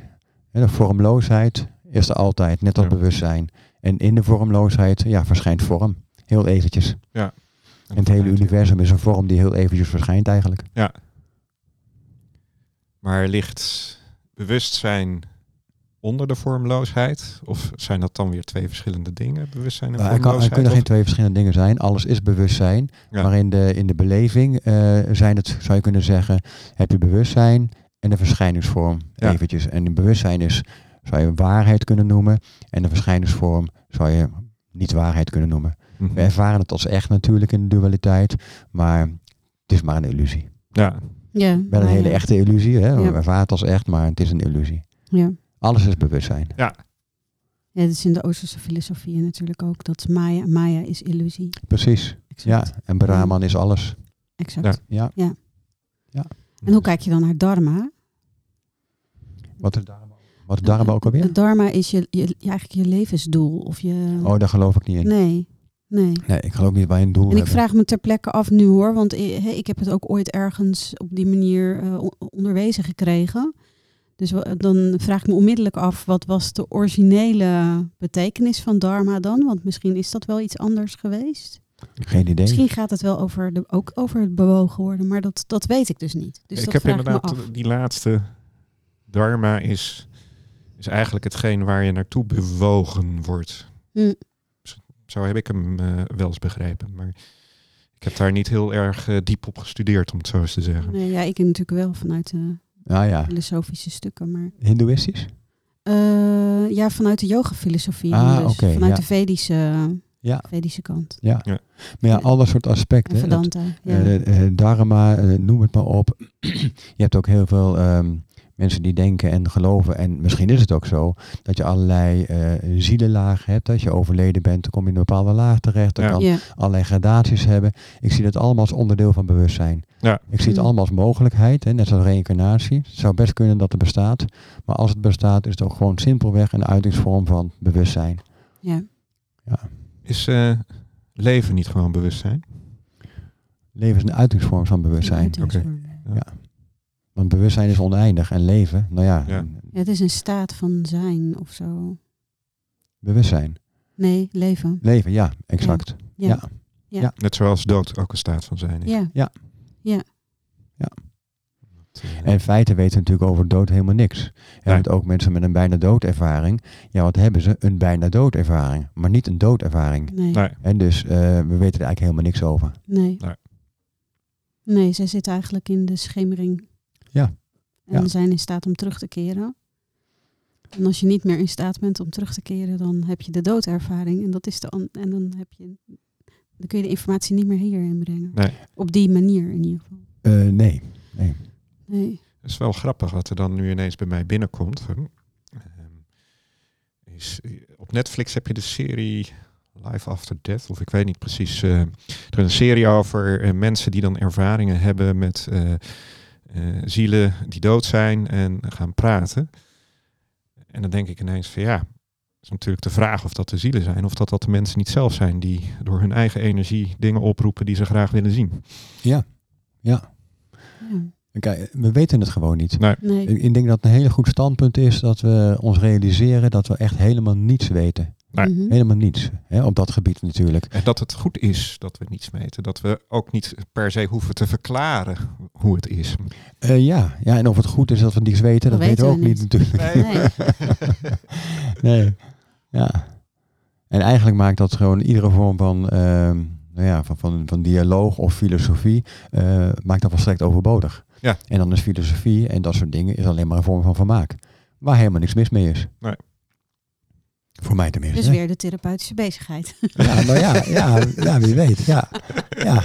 Speaker 2: En de vormloosheid is er altijd, net als
Speaker 1: Ja.
Speaker 2: bewustzijn. En in de vormloosheid ja, verschijnt vorm. Heel eventjes. En het hele universum is een vorm die heel eventjes verschijnt eigenlijk.
Speaker 1: Maar ligt bewustzijn onder de vormloosheid? Of zijn dat dan weer twee verschillende dingen? Bewustzijn en
Speaker 2: Nou, er, kan, er
Speaker 1: vormloosheid?
Speaker 2: kunnen geen twee verschillende dingen zijn. Alles is bewustzijn.
Speaker 1: Ja.
Speaker 2: Maar in de, in de beleving eh, zijn het, zou je kunnen zeggen, heb je bewustzijn en de verschijningsvorm
Speaker 1: Ja.
Speaker 2: eventjes. En in bewustzijn is, zou je waarheid kunnen noemen. En de verschijningsvorm zou je niet waarheid kunnen noemen.
Speaker 1: Mhm.
Speaker 2: We ervaren het als echt natuurlijk in de dualiteit, maar het is maar een illusie.
Speaker 1: Ja,
Speaker 3: Ja.
Speaker 2: Wel een hele
Speaker 3: ja.
Speaker 2: echte illusie. Hè?
Speaker 3: Ja.
Speaker 2: We ervaren het als echt, maar het is een illusie.
Speaker 3: Ja.
Speaker 2: Alles is bewustzijn.
Speaker 3: ja, dat is in de Oosterse filosofie natuurlijk ook. Dat Maya, Maya is illusie.
Speaker 2: Precies.
Speaker 3: Exact.
Speaker 2: Ja, en Brahman is alles.
Speaker 3: Exact.
Speaker 1: Ja.
Speaker 2: Ja.
Speaker 3: En hoe kijk je dan naar Dharma?
Speaker 2: Wat is Dharma? Wat is Dharma ook alweer?
Speaker 3: Het Dharma is je, je, je- eigenlijk je levensdoel. Of je...
Speaker 2: Oh, daar geloof ik niet in.
Speaker 3: nee, nee.
Speaker 2: Nee, ik geloof niet wij een doel
Speaker 3: En ik
Speaker 2: hebben.
Speaker 3: vraag me ter plekke af nu hoor, want hè, ik heb het ook ooit ergens op die manier eh, onderwezen gekregen. Dus dan vraag ik me onmiddellijk af, wat was de originele betekenis van Dharma dan? Want misschien is dat wel iets anders geweest.
Speaker 2: Geen idee.
Speaker 3: Misschien gaat het wel over de, ook over het bewogen worden, maar dat, dat weet ik dus niet. Dus
Speaker 1: ik
Speaker 3: dat
Speaker 1: heb
Speaker 3: vraag ik me
Speaker 1: inderdaad
Speaker 3: af.
Speaker 1: die laatste dharma is, is eigenlijk hetgeen waar je naartoe bewogen wordt.
Speaker 3: Hm.
Speaker 1: Zo heb ik hem eh, wel eens begrepen. Maar ik heb daar niet heel erg eh, diep op gestudeerd, om het zo eens te zeggen.
Speaker 3: Nee, ja, ik natuurlijk wel vanuit de
Speaker 2: Ah ja,
Speaker 3: filosofische stukken, maar
Speaker 2: hindoeïstisch?
Speaker 3: eh, ja, vanuit de yoga-filosofie,
Speaker 2: Ah,
Speaker 3: dus vanuit
Speaker 2: ja.
Speaker 3: de Vedische,
Speaker 2: Ja,
Speaker 3: Vedische kant.
Speaker 2: ja.
Speaker 1: Ja.
Speaker 2: Maar ja,
Speaker 3: En-
Speaker 2: al dat soort aspecten. Dat-
Speaker 3: Vedanta. Ja.
Speaker 2: eh, eh, dharma, eh, noem het maar op. je hebt ook heel veel ehm, mensen die denken en geloven, en misschien is het ook zo, dat je allerlei eh zielenlagen hebt. Als je overleden bent, dan kom je in een bepaalde laag terecht. Dan
Speaker 1: Ja.
Speaker 2: kan
Speaker 3: ja.
Speaker 2: allerlei gradaties hebben. Ik zie dat allemaal als onderdeel van bewustzijn.
Speaker 1: Ja.
Speaker 2: Ik zie het
Speaker 3: Mm.
Speaker 2: allemaal als mogelijkheid, hè, net zoals reïncarnatie. Het zou best kunnen dat het bestaat. Maar als het bestaat, is het ook gewoon simpelweg een uitingsvorm van bewustzijn.
Speaker 3: ja.
Speaker 1: Is eh, leven niet gewoon bewustzijn?
Speaker 2: Leven is een uitingsvorm van bewustzijn.
Speaker 3: Uitingsvorm.
Speaker 2: Want bewustzijn is oneindig en leven, nou ja,
Speaker 1: Ja.
Speaker 3: Ja, het is een staat van zijn of zo.
Speaker 2: bewustzijn.
Speaker 3: Nee, leven.
Speaker 2: Leven, ja, exact.
Speaker 3: Ja.
Speaker 2: Ja.
Speaker 1: Net zoals dood ook een staat van zijn is.
Speaker 3: Ja.
Speaker 1: Dat, eh,
Speaker 2: En in feite weten we natuurlijk over dood helemaal niks. Hebt ook mensen met een bijna doodervaring. Ja, wat hebben ze? Een bijna doodervaring, maar niet een doodervaring.
Speaker 3: Nee.
Speaker 1: nee.
Speaker 2: En dus eh, we weten er eigenlijk helemaal niks over.
Speaker 3: Nee.
Speaker 1: Nee.
Speaker 3: Nee, zij zitten eigenlijk in de schemering.
Speaker 2: Ja.
Speaker 3: En
Speaker 2: Ja.
Speaker 3: zijn in staat om terug te keren. En als je niet meer in staat bent om terug te keren, dan heb je de doodervaring. En, dat is de en dan, heb je, dan kun je de informatie niet meer hierin brengen.
Speaker 1: Nee.
Speaker 3: Op die manier in ieder geval.
Speaker 2: Eh, nee. nee.
Speaker 3: Nee.
Speaker 1: Het is wel grappig wat er dan nu ineens bij mij binnenkomt. Ehm, Is, eh, op Netflix heb je de serie Life After Death, of ik weet niet precies. eh, er is een serie over mensen die dan ervaringen hebben met eh, eh, zielen die dood zijn en gaan praten. En dan denk ik ineens van ja, is natuurlijk de vraag of dat de zielen zijn, of dat dat de mensen niet zelf zijn die door hun eigen energie dingen oproepen die ze graag willen zien.
Speaker 2: Ja. Ja.
Speaker 3: Ja.
Speaker 2: Kijk, we weten het gewoon niet.
Speaker 1: Nee.
Speaker 2: Ik denk dat het een hele goed standpunt is dat we ons realiseren dat we echt helemaal niets weten.
Speaker 1: Nee.
Speaker 3: Mhm.
Speaker 2: Helemaal niets. Hè, op dat gebied natuurlijk.
Speaker 1: En dat het goed is dat we niets meten. Dat we ook niet per se hoeven te verklaren hoe het is.
Speaker 2: Eh, ja. ja, en of het goed is dat we niets weten, dat,
Speaker 3: Dat
Speaker 2: weten we ook niet natuurlijk.
Speaker 3: Nee.
Speaker 2: Nee. Ja. En eigenlijk maakt dat gewoon iedere vorm van, ehm, nou ja, van, van, van dialoog of filosofie, eh, maakt dat volstrekt overbodig.
Speaker 1: Ja.
Speaker 2: En dan is filosofie en dat soort dingen is alleen maar een vorm van vermaak. Waar helemaal niks mis mee is.
Speaker 1: Nee.
Speaker 2: Voor mij tenminste.
Speaker 3: Dus weer de therapeutische bezigheid.
Speaker 2: Ja, nou ja, ja, ja, wie weet. Ja. ja.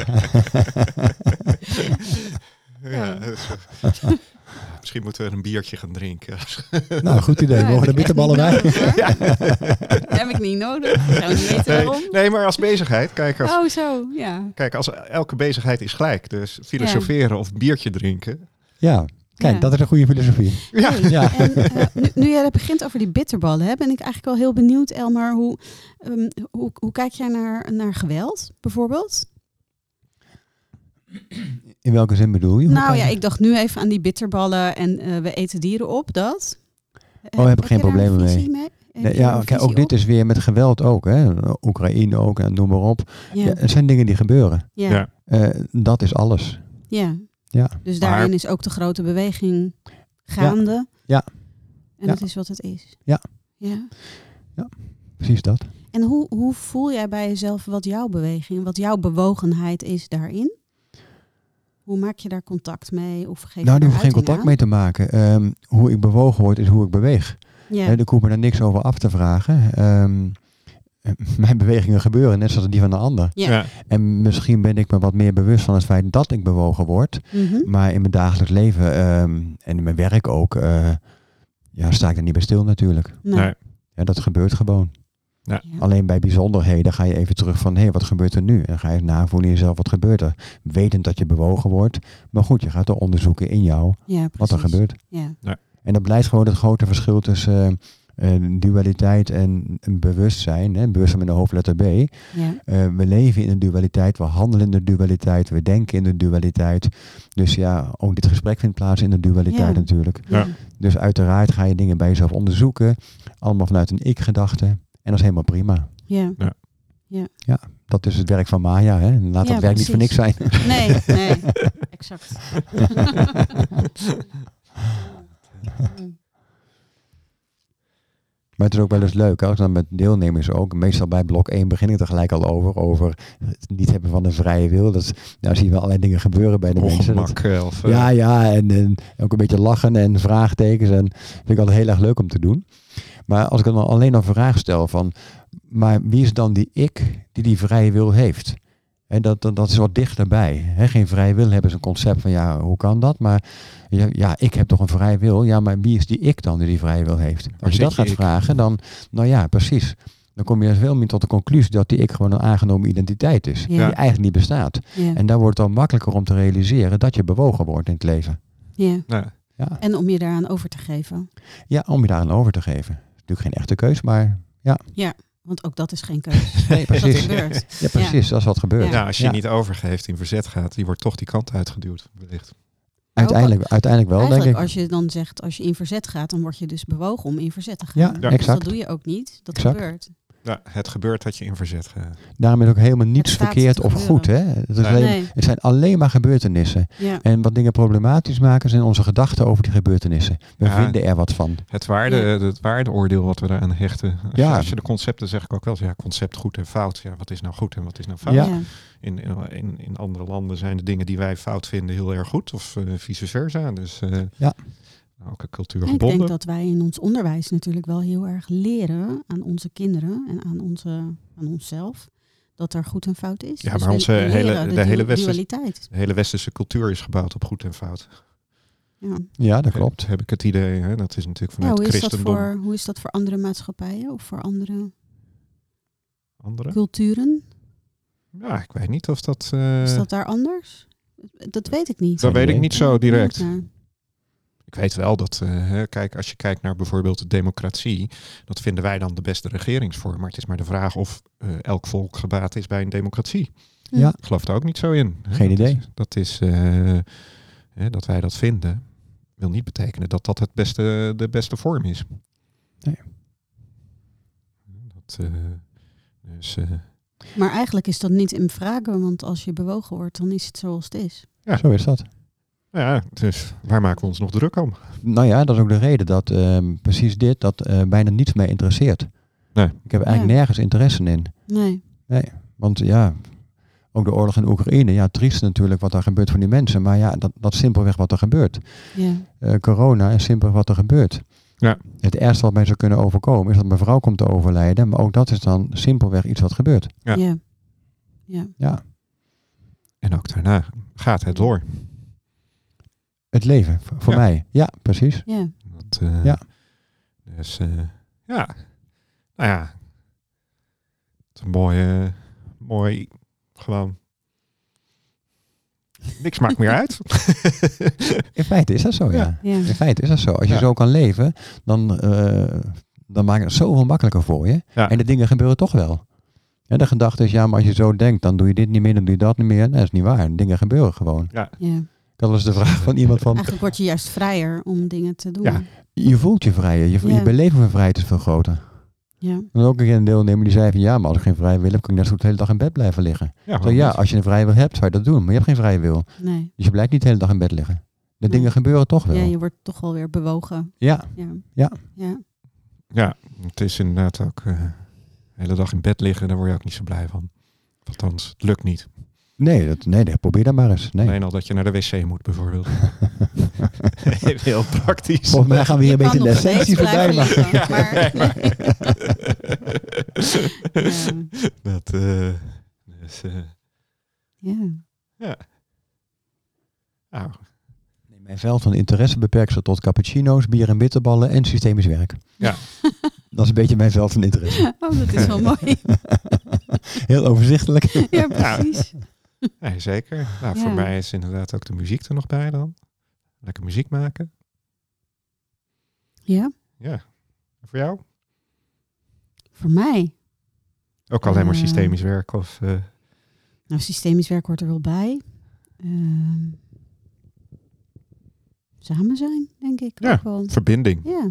Speaker 3: Ja.
Speaker 1: misschien moeten we een biertje gaan drinken.
Speaker 2: Nou, goed idee. Mogen er bitterballen bij?
Speaker 3: Ja. Heb ik niet nodig. Ik zou niet weten
Speaker 1: Nee,
Speaker 3: waarom.
Speaker 1: nee, maar als bezigheid. Kijk, als,
Speaker 3: Oh, zo. Ja.
Speaker 1: kijk, als elke bezigheid is gelijk. Dus filosoferen of biertje drinken.
Speaker 2: Ja. Kijk,
Speaker 3: Ja.
Speaker 2: dat is een goede filosofie.
Speaker 1: Ja.
Speaker 3: Hey,
Speaker 2: Ja.
Speaker 3: En, eh, nu, nu jij het begint over die bitterballen, hè, ben ik eigenlijk wel heel benieuwd, Elmar. Hoe, ehm, hoe, hoe kijk jij naar, naar geweld, bijvoorbeeld?
Speaker 2: In welke zin bedoel je? Hoe
Speaker 3: nou ja,
Speaker 2: je-
Speaker 3: ik dacht nu even aan die bitterballen en eh, we eten dieren op, dat.
Speaker 2: Oh, heb ik geen problemen mee. Nee, ja, kijk, ook dit is weer met geweld ook. Hè. Oekraïne ook en noem maar op. Ja.
Speaker 3: Ja,
Speaker 2: het zijn dingen die gebeuren.
Speaker 3: ja,
Speaker 1: Ja.
Speaker 3: ja.
Speaker 2: Eh, dat is alles. Ja.
Speaker 3: Dus
Speaker 1: Maar-
Speaker 3: daarin is ook de grote beweging gaande.
Speaker 2: Ja.
Speaker 3: En
Speaker 2: Ja.
Speaker 3: dat is wat het is.
Speaker 2: Ja.
Speaker 3: ja.
Speaker 2: Precies dat.
Speaker 3: En hoe, hoe voel jij bij jezelf wat jouw beweging, wat jouw bewogenheid is daarin? Hoe maak je daar contact mee? Of geef
Speaker 2: nou,
Speaker 3: je
Speaker 2: daar hoef ik geen contact
Speaker 3: aan?
Speaker 2: mee te maken. Ehm, hoe ik bewogen word, is hoe ik beweeg.
Speaker 3: Ja.
Speaker 2: Hè, ik hoef me daar niks over af te vragen. Ehm, mijn bewegingen gebeuren net zoals die van de ander.
Speaker 3: Ja.
Speaker 1: Ja.
Speaker 2: En misschien ben ik me wat meer bewust van het feit dat ik bewogen word.
Speaker 3: Mhm.
Speaker 2: Maar in mijn dagelijks leven ehm, en in mijn werk ook, eh, ja, sta ik er niet bij stil natuurlijk.
Speaker 3: Nee.
Speaker 1: Nee.
Speaker 2: Ja, dat gebeurt gewoon.
Speaker 3: Ja.
Speaker 2: Alleen bij bijzonderheden ga je even terug van, hé, wat gebeurt er nu? En dan ga je navoelen in jezelf, wat gebeurt er? Wetend dat je bewogen wordt. Maar goed, je gaat er onderzoeken in jou
Speaker 3: Ja,
Speaker 2: wat er gebeurt.
Speaker 3: Ja.
Speaker 2: En dat blijft gewoon het grote verschil tussen dualiteit en een bewustzijn. Hè? Bewustzijn met een hoofdletter B.
Speaker 3: Ja.
Speaker 2: Eh, we leven in een dualiteit, we handelen in de dualiteit, we denken in de dualiteit. Dus ja, ook dit gesprek vindt plaats in de dualiteit
Speaker 3: Ja.
Speaker 2: natuurlijk.
Speaker 1: Ja.
Speaker 2: Dus uiteraard ga je dingen bij jezelf onderzoeken. Allemaal vanuit een ik-gedachte. En dat is helemaal prima.
Speaker 3: Ja.
Speaker 2: Dat is het werk van Maya. Hè? En laat
Speaker 3: Ja,
Speaker 2: dat werk niet voor niks zijn.
Speaker 3: Nee, nee, exact.
Speaker 2: Maar het is ook wel eens leuk, hè, als dan met deelnemers ook. Meestal bij blok 1 begin ik er gelijk al over. Over het niet hebben van een vrije wil. Dat, nou zie je wel allerlei dingen gebeuren bij de mensen. Dat-
Speaker 1: Of, eh,
Speaker 2: ja, ja, en, en ook een beetje lachen en vraagtekens. En vind ik altijd heel erg leuk om te doen. Maar als ik dan alleen een vraag stel van... Maar wie is dan die ik die die vrije wil heeft? En dat, dat, dat is wat dichterbij. Hè? Geen vrije wil hebben is een concept van ja, hoe kan dat? Maar ja, ja, ik heb toch een vrije wil. Ja, maar wie is die ik dan die die vrije wil heeft? Als je dat gaat
Speaker 1: ik?
Speaker 2: vragen, dan, nou ja, precies. Dan kom je veel meer tot de conclusie dat die ik gewoon een aangenomen identiteit is.
Speaker 3: Ja.
Speaker 2: Die eigenlijk niet bestaat.
Speaker 3: Ja.
Speaker 2: En daar wordt het dan makkelijker om te realiseren dat je bewogen wordt in het leven.
Speaker 3: Ja.
Speaker 2: Ja,
Speaker 3: En om je daaraan over te geven.
Speaker 2: ja om je daaraan over te geven. Natuurlijk geen echte keus, maar
Speaker 3: Want ook dat is geen keuze.
Speaker 2: nee,
Speaker 3: Dat
Speaker 2: precies.
Speaker 3: gebeurt.
Speaker 2: Ja, precies. Dat is wat gebeurt.
Speaker 3: Ja.
Speaker 1: ja, als je
Speaker 2: Ja.
Speaker 1: niet overgeeft, in verzet gaat, die wordt toch die kant uitgeduwd. Wellicht.
Speaker 2: Uiteindelijk, uiteindelijk wel, denk
Speaker 3: Eigenlijk
Speaker 2: ik.
Speaker 3: als je dan zegt, als je in verzet gaat, dan word je dus bewogen om in verzet te gaan.
Speaker 2: Ja,
Speaker 1: Ja.
Speaker 3: Dus
Speaker 2: exact.
Speaker 3: dat doe je ook niet. Dat
Speaker 2: Exact.
Speaker 3: gebeurt.
Speaker 1: Ja, het gebeurt dat je in verzet gaat.
Speaker 2: Daarom is ook helemaal niets verkeerd of goed. Hè? Het, is
Speaker 1: Nee.
Speaker 2: alleen-
Speaker 3: Nee.
Speaker 2: het zijn alleen maar gebeurtenissen.
Speaker 3: Ja.
Speaker 2: En wat dingen problematisch maken zijn onze gedachten over die gebeurtenissen. We
Speaker 1: Ja.
Speaker 2: vinden er wat van.
Speaker 1: Het, waarde,
Speaker 3: Ja.
Speaker 1: het waardeoordeel wat we daaraan hechten. Als,
Speaker 2: Ja.
Speaker 1: je, als je de concepten zeg ik ook wel, eens, ja, concept goed en fout. Ja, wat is nou goed en wat is nou fout? In, in, in andere landen zijn de dingen die wij fout vinden heel erg goed. Of eh, vice versa. Dus eh,
Speaker 2: Ja.
Speaker 1: Elke cultuur
Speaker 3: En ik
Speaker 1: gebonden.
Speaker 3: denk dat wij in ons onderwijs natuurlijk wel heel erg leren aan onze kinderen en aan, onze, aan onszelf. Dat er goed en fout is.
Speaker 1: Ja,
Speaker 3: Dus
Speaker 1: maar onze
Speaker 3: leren
Speaker 1: hele- de hele westerse-. De hele westerse cultuur is gebouwd op goed en fout.
Speaker 3: Ja.
Speaker 2: Ja, dat klopt.
Speaker 1: Heb ik het idee. Hè? Dat is natuurlijk
Speaker 3: Ja,
Speaker 1: vanuit
Speaker 3: hoe, is dat
Speaker 1: christendom.
Speaker 3: voor, hoe is dat voor andere maatschappijen of voor andere
Speaker 1: Andere?
Speaker 3: culturen?
Speaker 1: Ja, ik weet niet of dat... eh,
Speaker 3: Is dat daar anders? Dat weet ik niet.
Speaker 1: dat weet ik niet zo direct.
Speaker 3: ja.
Speaker 1: Ik weet wel dat, eh, hè, kijk, als je kijkt naar bijvoorbeeld de democratie, dat vinden wij dan de beste regeringsvorm. Maar het is maar de vraag of eh, elk volk gebaat is bij een democratie.
Speaker 2: Ja.
Speaker 1: Ik geloof er ook niet zo in. hè.
Speaker 2: Geen
Speaker 1: Dat
Speaker 2: idee.
Speaker 1: is- dat is, eh, hè, dat wij dat vinden, wil niet betekenen dat dat het beste, de beste vorm is.
Speaker 2: Nee.
Speaker 1: Dat, eh, dus, eh,
Speaker 3: Maar eigenlijk is dat niet in vragen, want als je bewogen wordt, dan is het zoals het is.
Speaker 1: Ja.
Speaker 2: Zo is dat.
Speaker 1: Ja, dus waar maken we ons nog druk om?
Speaker 2: Nou ja, dat is ook de reden dat ehm, precies dit, dat eh, bijna niets mij interesseert.
Speaker 1: Nee.
Speaker 2: Ik heb eigenlijk
Speaker 3: Ja.
Speaker 2: nergens interesse in.
Speaker 3: Nee.
Speaker 2: Want ja, ook de oorlog in Oekraïne, ja, triest natuurlijk wat er gebeurt van die mensen. Maar ja, dat, dat is simpelweg wat er gebeurt.
Speaker 3: Ja.
Speaker 2: Eh, corona is simpelweg wat er gebeurt.
Speaker 1: Ja.
Speaker 2: Het ergste wat mij zou kunnen overkomen is dat mijn vrouw komt te overlijden. Maar ook dat is dan simpelweg iets wat gebeurt.
Speaker 1: Ja.
Speaker 3: Ja. ja.
Speaker 2: Ja,
Speaker 1: En ook daarna gaat het door.
Speaker 2: Het leven, voor
Speaker 1: Ja.
Speaker 2: mij. Ja, precies.
Speaker 3: ja.
Speaker 1: Dat, eh,
Speaker 2: Ja.
Speaker 1: Dus eh, ja, nou ja, het is een mooi, eh, mooi, gewoon, niks maakt meer uit.
Speaker 2: In feite is dat zo, ja. In feite is dat zo. Als je
Speaker 1: Ja.
Speaker 2: zo kan leven, dan, eh, dan maakt het zoveel makkelijker voor je.
Speaker 1: Ja.
Speaker 2: En de dingen gebeuren toch wel. En de gedachte is, ja, maar als je zo denkt, dan doe je dit niet meer, dan doe je dat niet meer. Nee, dat is niet waar. Dingen gebeuren gewoon.
Speaker 3: ja.
Speaker 2: Dat is de vraag van iemand van,
Speaker 3: Eigenlijk word je juist vrijer om dingen te doen.
Speaker 1: Ja.
Speaker 2: je voelt je vrijer. Je,
Speaker 3: Ja.
Speaker 2: je beleving van vrijheid is veel groter.
Speaker 3: Ja.
Speaker 2: En ook een keer een deelnemer die zei van, ja, maar als ik geen vrije wil heb, kan ik net zo goed de hele dag in bed blijven liggen.
Speaker 1: Ja,
Speaker 2: Zo, ja, als je een vrije wil hebt, zou je dat doen. Maar je hebt geen vrije wil.
Speaker 3: Nee.
Speaker 2: Dus je blijft niet de hele dag in bed liggen. De
Speaker 3: Nee.
Speaker 2: dingen gebeuren toch wel.
Speaker 3: Ja, je wordt toch wel weer bewogen.
Speaker 2: ja.
Speaker 3: Ja.
Speaker 2: Ja.
Speaker 3: Ja.
Speaker 1: ja, het is inderdaad ook eh, de hele dag in bed liggen, daar word je ook niet zo blij van. Althans, het lukt niet.
Speaker 2: Nee, dat, nee, nee, probeer dat maar eens. Nee.
Speaker 1: Alleen al dat je naar de wc moet bijvoorbeeld. Heel praktisch.
Speaker 2: Volgens mij gaan we hier een
Speaker 3: Je
Speaker 2: beetje de essentie voorbij.
Speaker 3: blijven
Speaker 2: Maar
Speaker 3: liggen, maar- Ja.
Speaker 1: Dat, eh, dus, eh,
Speaker 3: Ja.
Speaker 1: nou,
Speaker 2: Nee, mijn veld van interesse beperkt zich tot cappuccino's, bier en bitterballen en systemisch werk.
Speaker 1: Ja.
Speaker 2: Dat is een beetje mijn veld van interesse.
Speaker 3: Oh, dat is wel mooi.
Speaker 2: Heel overzichtelijk.
Speaker 3: Ja, precies.
Speaker 1: nee, zeker. Nou,
Speaker 3: Ja.
Speaker 1: Voor mij is inderdaad ook de muziek er nog bij dan. Lekker muziek maken.
Speaker 3: Ja,
Speaker 1: Ja. En voor jou?
Speaker 3: voor mij.
Speaker 1: Ook alleen maar
Speaker 3: Eh,
Speaker 1: systemisch werk of... eh,
Speaker 3: Nou, systemisch werk hoort er wel bij. Ehm, samen zijn, denk ik.
Speaker 1: Ja.
Speaker 3: Ook wel.
Speaker 1: verbinding.
Speaker 3: Ja.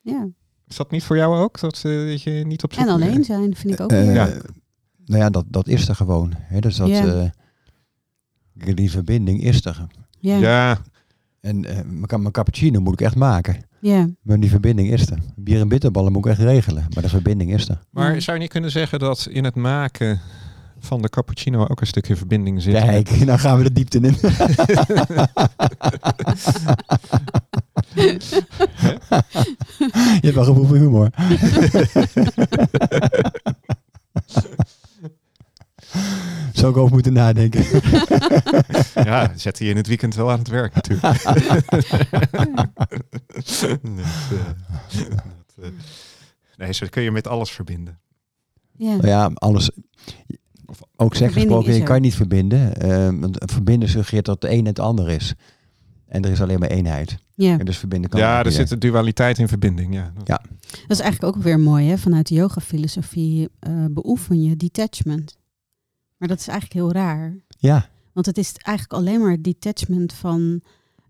Speaker 3: ja.
Speaker 1: Is dat niet voor jou ook? Dat, eh, dat je niet op zoek
Speaker 3: En alleen zijn vind ik ook.
Speaker 1: Ja.
Speaker 2: Nou ja, dat, dat is er gewoon. Hè? Dus dat, eh, die verbinding is er.
Speaker 3: Ja.
Speaker 2: En eh, mijn ca- mijn cappuccino moet ik echt maken.
Speaker 3: Ja.
Speaker 2: Maar die verbinding is er. Bier en bitterballen moet ik echt regelen. Maar de verbinding is er.
Speaker 1: Maar zou je niet kunnen zeggen dat in het maken van de cappuccino ook een stukje verbinding zit?
Speaker 2: Kijk, nou gaan we de diepte in. Je hebt wel gevoel voor humor. Zou ik over moeten nadenken.
Speaker 1: ja, zet hij in het weekend wel aan het werk natuurlijk. Eh, dat, eh, nee, zo kun je met alles verbinden.
Speaker 3: Ja.
Speaker 2: Nou ja, alles. Ook zeg gesproken, je kan je niet verbinden. eh, want verbinden suggereert dat het een en het ander is. En er is alleen maar eenheid.
Speaker 3: ja.
Speaker 2: En dus verbinden kan
Speaker 1: Ja, er zit een dualiteit in verbinding. Ja.
Speaker 2: Ja.
Speaker 3: Dat is eigenlijk ook weer mooi, hè? Vanuit de yoga-filosofie eh, beoefen je detachment. Maar dat is eigenlijk heel raar.
Speaker 2: Ja,
Speaker 3: Want het is eigenlijk alleen maar het detachment van,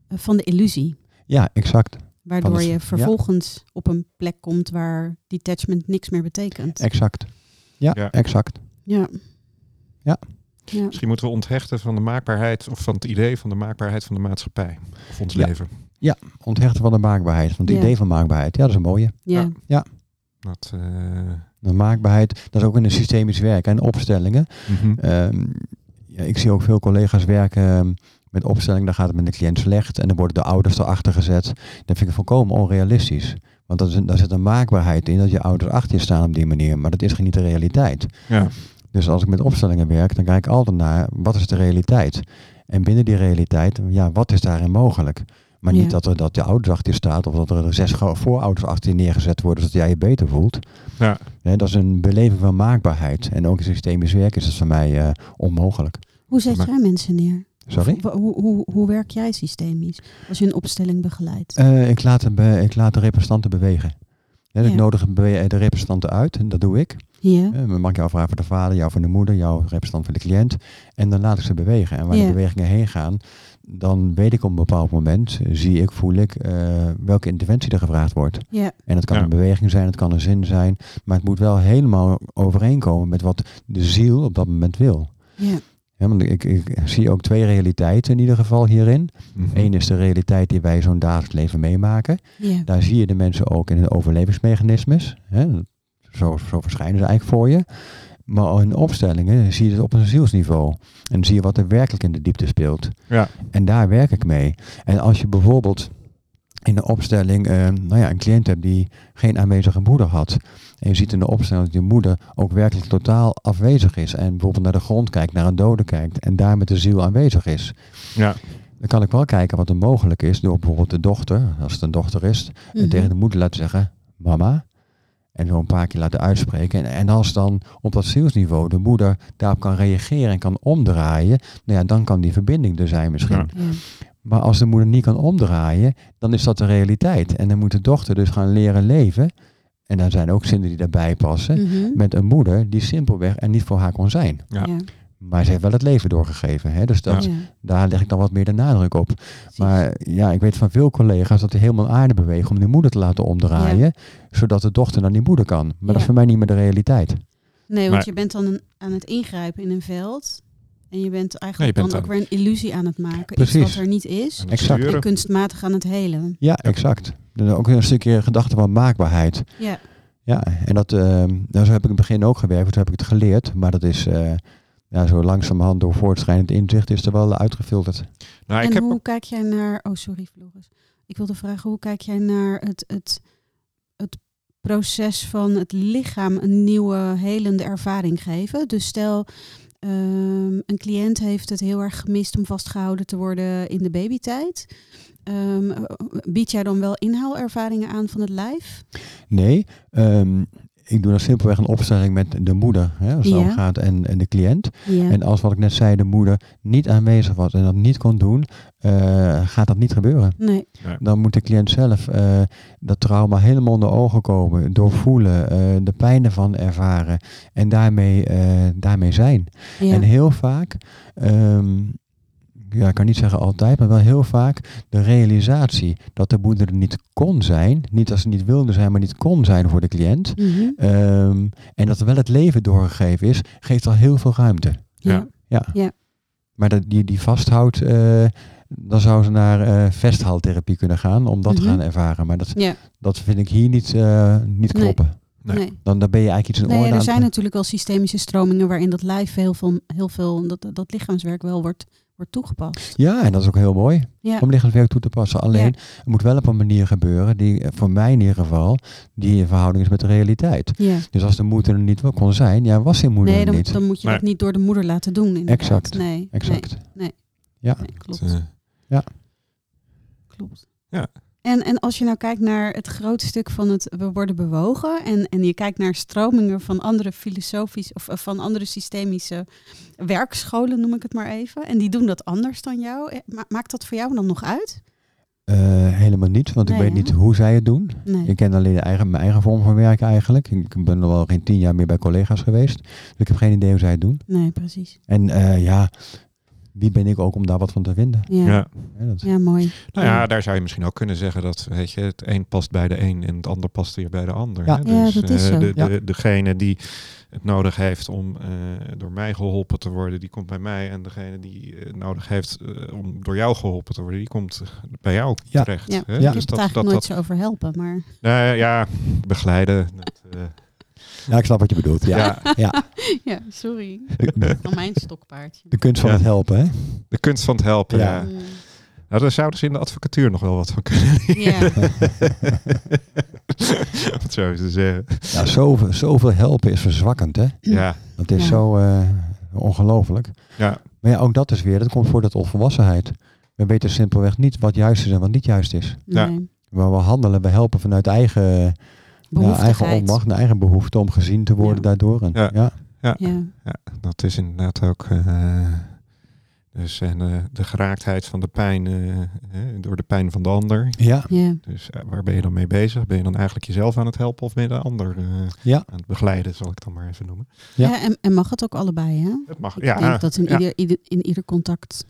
Speaker 3: eh, van de illusie.
Speaker 2: ja, exact.
Speaker 3: Waardoor
Speaker 2: het-
Speaker 3: je
Speaker 2: ja.
Speaker 3: vervolgens op een plek komt waar detachment niks meer betekent.
Speaker 2: Exact. Ja,
Speaker 1: Ja.
Speaker 2: exact.
Speaker 3: Ja.
Speaker 2: Ja.
Speaker 3: Ja.
Speaker 1: Misschien moeten we onthechten van de maakbaarheid of van het idee van de maakbaarheid van de maatschappij of ons
Speaker 2: Ja.
Speaker 1: leven.
Speaker 2: Onthechten van de maakbaarheid. Van het
Speaker 3: Ja.
Speaker 2: idee van maakbaarheid. Ja, dat is een mooie.
Speaker 3: Ja.
Speaker 1: Dat, eh,
Speaker 2: De maakbaarheid, dat is ook in de systemisch werk en opstellingen.
Speaker 1: mhm.
Speaker 2: Ehm, ja, ik zie ook veel collega's werken ehm, met opstelling, dan gaat het met de cliënt slecht en dan worden de ouders erachter gezet. Dat vind ik volkomen onrealistisch. Want daar zit, daar zit een maakbaarheid in dat je ouders achter je staan op die manier, maar dat is geen niet de realiteit.
Speaker 1: Ja.
Speaker 2: Dus als ik met opstellingen werk, dan kijk ik altijd naar wat is de realiteit. En binnen die realiteit, ja, wat is daarin mogelijk? Maar niet
Speaker 3: Ja.
Speaker 2: dat er dat de ouders achter je staat of dat er zes voorouders achter je neergezet worden zodat jij je beter voelt.
Speaker 1: Ja.
Speaker 2: Hè, dat is een beleving van maakbaarheid. En ook in systemisch werk is dat voor mij eh, onmogelijk.
Speaker 3: Hoe zet
Speaker 1: Maar-
Speaker 3: jij mensen neer?
Speaker 2: Sorry?
Speaker 3: Of Hoe, hoe, hoe werk jij systemisch als je een opstelling begeleidt?
Speaker 2: Eh, ik, laat de be- ik laat de representanten bewegen. Hè, dus
Speaker 3: Ja.
Speaker 2: Ik nodig de representanten uit, en dat doe ik.
Speaker 3: ja.
Speaker 2: Eh, mag ik jou vragen voor de vader, jou voor de moeder, jouw representant voor de cliënt. En dan laat ik ze bewegen. En waar
Speaker 3: Ja.
Speaker 2: de bewegingen heen gaan, dan weet ik op een bepaald moment, zie ik, voel ik eh, welke interventie er gevraagd wordt.
Speaker 3: ja.
Speaker 2: En het kan
Speaker 1: Ja.
Speaker 2: een beweging zijn, het kan een zin zijn. Maar het moet wel helemaal overeenkomen met wat de ziel op dat moment wil.
Speaker 3: ja.
Speaker 2: Hè, want ik, ik zie ook twee realiteiten in ieder geval hierin.
Speaker 1: Mhm.
Speaker 2: Eén is de realiteit die wij zo'n dagelijks leven meemaken.
Speaker 3: ja.
Speaker 2: Daar zie je de mensen ook in hun overlevingsmechanismes. Hè? Zo, zo verschijnen ze eigenlijk voor je. Maar in opstellingen zie je het op een zielsniveau. En zie je wat er werkelijk in de diepte speelt.
Speaker 1: Ja.
Speaker 2: En daar werk ik mee. En als je bijvoorbeeld in een opstelling eh, nou ja, een cliënt hebt die geen aanwezige moeder had. En je ziet in de opstelling dat die moeder ook werkelijk totaal afwezig is. En bijvoorbeeld naar de grond kijkt, naar een dode kijkt. En daar met de ziel aanwezig is.
Speaker 1: Ja.
Speaker 2: Dan kan ik wel kijken wat er mogelijk is door bijvoorbeeld de dochter, als het een dochter is, en
Speaker 3: Mhm.
Speaker 2: tegen de moeder laten zeggen, mama. En zo een paar keer laten uitspreken. En, en als dan op dat zielsniveau de moeder daarop kan reageren en kan omdraaien, nou ja, dan kan die verbinding er zijn misschien.
Speaker 1: Ja.
Speaker 3: Ja.
Speaker 2: Maar als de moeder niet kan omdraaien, dan is dat de realiteit. En dan moet de dochter dus gaan leren leven. En daar zijn ook zinnen die daarbij passen.
Speaker 3: Mhm.
Speaker 2: Met een moeder die simpelweg er niet voor haar kon zijn.
Speaker 1: Ja.
Speaker 3: Ja.
Speaker 2: Maar ze heeft wel het leven doorgegeven. Hè? Dus dat,
Speaker 3: Ja.
Speaker 2: daar leg ik dan wat meer de nadruk op.
Speaker 3: Precies.
Speaker 2: Maar ja, ik weet van veel collega's dat die helemaal aarde bewegen om die moeder te laten omdraaien. Zodat de dochter dan die moeder kan. Maar dat is voor mij niet meer de realiteit.
Speaker 3: Nee, want
Speaker 1: Maar-
Speaker 3: je bent dan een- aan het ingrijpen in een veld. En je bent eigenlijk
Speaker 1: Nee, je
Speaker 3: dan ook weer een illusie aan het maken.
Speaker 2: Precies.
Speaker 3: Iets wat er niet is.
Speaker 2: Exact.
Speaker 3: En kunstmatig aan het helen.
Speaker 2: Ja, exact. Dus ook een stukje gedachte van maakbaarheid.
Speaker 3: Ja.
Speaker 2: Ja, en dat, eh, nou, zo heb ik in het begin ook gewerkt, zo heb ik het geleerd. Maar dat is eh, ja, zo langzamerhand door voortschrijdend inzicht is er wel uitgefilterd.
Speaker 1: Nou, ik
Speaker 3: en
Speaker 1: heb
Speaker 3: hoe kijk jij naar... Oh, sorry, Floris. Ik wilde vragen, hoe kijk jij naar het, het, het proces van het lichaam een nieuwe helende ervaring geven? Dus stel, ehm, een cliënt heeft het heel erg gemist om vastgehouden te worden in de babytijd. Ehm, bied jij dan wel inhaalervaringen aan van het lijf?
Speaker 2: Nee, ehm, ik doe dan simpelweg een opstelling met de moeder, hè, als het
Speaker 3: Ja.
Speaker 2: om gaat, en, en de cliënt.
Speaker 3: Ja.
Speaker 2: En als wat ik net zei, de moeder niet aanwezig was en dat niet kon doen, eh, gaat dat niet gebeuren.
Speaker 3: nee.
Speaker 2: Dan moet de cliënt zelf eh, dat trauma helemaal onder ogen komen, doorvoelen, eh, de pijn ervan ervaren en daarmee, eh, daarmee zijn.
Speaker 3: Ja.
Speaker 2: En heel vaak, ehm, ja, ik kan niet zeggen altijd, maar wel heel vaak de realisatie dat de moeder er niet kon zijn, niet als ze niet wilde zijn, maar niet kon zijn voor de cliënt.
Speaker 3: Mhm.
Speaker 2: ehm, en dat er wel het leven doorgegeven is, geeft al heel veel ruimte.
Speaker 3: ja.
Speaker 2: Maar dat die, die vasthoudt, eh, dan zou ze naar eh vesthaaltherapie kunnen gaan om dat
Speaker 3: Mhm.
Speaker 2: te gaan ervaren. Maar dat,
Speaker 3: Ja.
Speaker 2: dat vind ik hier niet, eh, niet kloppen.
Speaker 1: Nee.
Speaker 3: Nee.
Speaker 2: Dan, dan ben je eigenlijk iets in
Speaker 3: Nee,
Speaker 2: orde
Speaker 3: er zijn natuurlijk wel systemische stromingen waarin dat lijf heel veel, heel veel dat, dat lichaamswerk wel wordt, wordt toegepast.
Speaker 2: Ja, en dat is ook heel mooi
Speaker 3: Ja.
Speaker 2: om lichaamswerk toe te passen. Alleen,
Speaker 3: Ja.
Speaker 2: het moet wel op een manier gebeuren die, eh, voor mij in ieder geval, die in verhouding is met de realiteit.
Speaker 3: Ja.
Speaker 2: Dus als de moeder er niet wel kon zijn, ja, was die moeder
Speaker 3: Nee, dan,
Speaker 2: niet.
Speaker 3: dan moet je
Speaker 1: Maar-
Speaker 3: dat niet door de moeder laten doen. Inderdaad.
Speaker 2: Exact.
Speaker 3: Nee,
Speaker 2: exact.
Speaker 3: Nee,
Speaker 2: Ja.
Speaker 3: nee, klopt.
Speaker 1: Eh,
Speaker 3: klopt.
Speaker 1: Ja.
Speaker 3: En, en als je nou kijkt naar het grote stuk van het we worden bewogen en, en je kijkt naar stromingen van andere filosofisch of eh, van andere systemische werkscholen, noem ik het maar even, en die doen dat anders dan jou, eh, ma- maakt dat voor jou dan nog uit?
Speaker 2: Eh, helemaal niet, want ik weet
Speaker 3: hè?
Speaker 2: niet hoe zij het doen.
Speaker 3: Nee.
Speaker 2: Ik ken alleen de eigen, mijn eigen vorm van werken eigenlijk. Ik ben nog wel geen tien jaar meer bij collega's geweest. Dus ik heb geen idee hoe zij het doen.
Speaker 3: Nee, precies.
Speaker 2: En ja, wie ben ik ook om daar wat van te vinden?
Speaker 3: Ja, ja.
Speaker 1: ja.
Speaker 2: Ja, dat,
Speaker 3: mooi.
Speaker 1: Nou ja, daar zou je misschien ook kunnen zeggen dat weet je, het een past bij de een en het ander past weer bij de ander.
Speaker 2: Ja.
Speaker 1: hè?
Speaker 3: Ja,
Speaker 1: Dus,
Speaker 3: dat is
Speaker 1: eh,
Speaker 3: zo.
Speaker 1: de,
Speaker 2: Ja.
Speaker 1: de, degene die het nodig heeft om eh, door mij geholpen te worden, die komt bij mij. En degene die het nodig heeft eh, om door jou geholpen te worden, die komt bij jou
Speaker 2: Ja.
Speaker 1: terecht.
Speaker 3: Ja.
Speaker 1: Hè?
Speaker 2: Ja.
Speaker 3: Ik
Speaker 1: Dus dat,
Speaker 3: eigenlijk
Speaker 1: dat,
Speaker 3: nooit
Speaker 1: dat,
Speaker 3: zo over helpen, maar
Speaker 1: nou ja, begeleiden. Dat, eh,
Speaker 2: Ja, ik snap wat je bedoelt. Ja.
Speaker 1: Ja.
Speaker 2: Ja.
Speaker 3: Ja, sorry.
Speaker 2: De,
Speaker 3: Van mijn stokpaardje.
Speaker 2: de kunst van
Speaker 1: Ja.
Speaker 2: het helpen, hè?
Speaker 1: De kunst van het helpen, ja.
Speaker 2: Ja.
Speaker 1: Nou, daar zouden ze in de advocatuur nog wel wat van kunnen
Speaker 3: Ja,
Speaker 1: Om het zo eens te zeggen.
Speaker 2: Ja, zoveel, zoveel helpen is verzwakkend, hè?
Speaker 1: Ja,
Speaker 2: Dat is
Speaker 3: Ja.
Speaker 2: zo eh, ongelooflijk.
Speaker 1: ja,
Speaker 2: Maar ja, ook dat is weer, dat komt voor dat onvolwassenheid. We weten simpelweg niet wat juist is en wat niet juist is.
Speaker 1: Ja.
Speaker 3: nee.
Speaker 2: Maar we handelen, we helpen vanuit eigen, ja, eigen
Speaker 3: Behoeftigheid.
Speaker 2: onmacht, en eigen behoefte om gezien te worden
Speaker 3: Ja.
Speaker 2: daardoor. En,
Speaker 1: Ja.
Speaker 2: ja.
Speaker 3: Ja.
Speaker 1: ja, dat is inderdaad ook. eh, dus en eh, de geraaktheid van de pijn eh, eh, door de pijn van de ander.
Speaker 2: Ja.
Speaker 3: Ja.
Speaker 1: Dus waar ben je dan mee bezig? Ben je dan eigenlijk jezelf aan het helpen of ben je de ander eh,
Speaker 2: Ja.
Speaker 1: aan het begeleiden, zal ik het dan maar even noemen?
Speaker 2: Ja.
Speaker 3: Ja, en, en mag het ook allebei, hè?
Speaker 1: Het mag.
Speaker 3: Ik
Speaker 1: Ja,
Speaker 3: denk dat in,
Speaker 1: ja,
Speaker 3: ieder, ieder, in ieder contact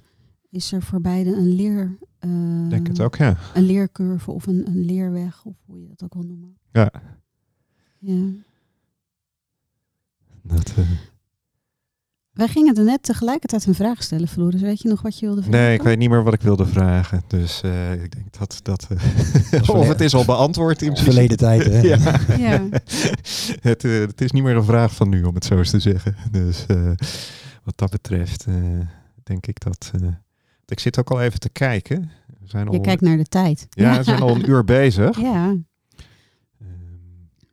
Speaker 3: is er voor beide een leer... eh,
Speaker 1: ik denk het ook, ja.
Speaker 3: Een leercurve of een, een leerweg, of hoe je dat ook wil noemen.
Speaker 1: Ja.
Speaker 3: Ja.
Speaker 1: Dat, eh,
Speaker 3: Wij gingen er net tegelijkertijd een vraag stellen, Floris. Weet je nog wat je wilde vragen?
Speaker 1: nee, ik weet niet meer wat ik wilde vragen. Dus eh, ik denk dat dat. eh, of het is al beantwoord in.
Speaker 2: Verleden tijd, hè?
Speaker 1: Ja.
Speaker 3: Ja.
Speaker 1: het, het is niet meer een vraag van nu, om het zo eens te zeggen. Dus eh, wat dat betreft eh, denk ik dat... ik zit ook al even te kijken. We zijn al,
Speaker 3: Je kijkt naar de tijd.
Speaker 1: ja, we zijn al een uur bezig.
Speaker 3: Ja,
Speaker 1: Ehm,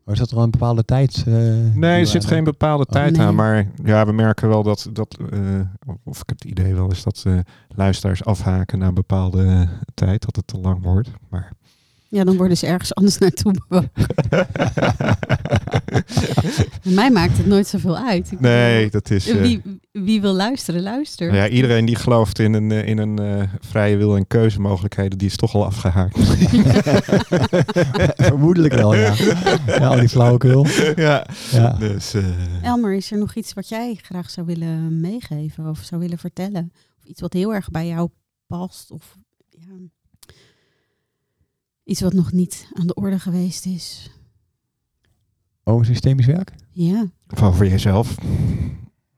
Speaker 2: Maar is dat er al een bepaalde tijd? eh,
Speaker 1: Nee, er zit geen bepaalde tijd
Speaker 3: nee.
Speaker 1: aan. Maar ja, we merken wel dat, dat eh, of ik het idee wel is dat eh, luisteraars afhaken na een bepaalde tijd, dat het te lang wordt. Maar
Speaker 3: ja, dan worden ze ergens anders naartoe bewogen. Mij maakt het nooit zoveel uit. Ik
Speaker 1: nee,
Speaker 3: bedoel,
Speaker 1: dat is. eh,
Speaker 3: Wie, wie wil luisteren, luister.
Speaker 1: nou ja, iedereen die gelooft in een, eh, in een eh, vrije wil en keuzemogelijkheden, die is toch al afgehaakt.
Speaker 2: Vermoedelijk wel, ja. ja. Al die flauwekul.
Speaker 1: ja,
Speaker 2: Ja.
Speaker 1: dus. eh,
Speaker 3: Elmer, is er nog iets wat jij graag zou willen meegeven of zou willen vertellen? Of iets wat heel erg bij jou past? Of iets wat nog niet aan de orde geweest is?
Speaker 2: Over systemisch werk?
Speaker 3: Ja,
Speaker 1: of over jezelf.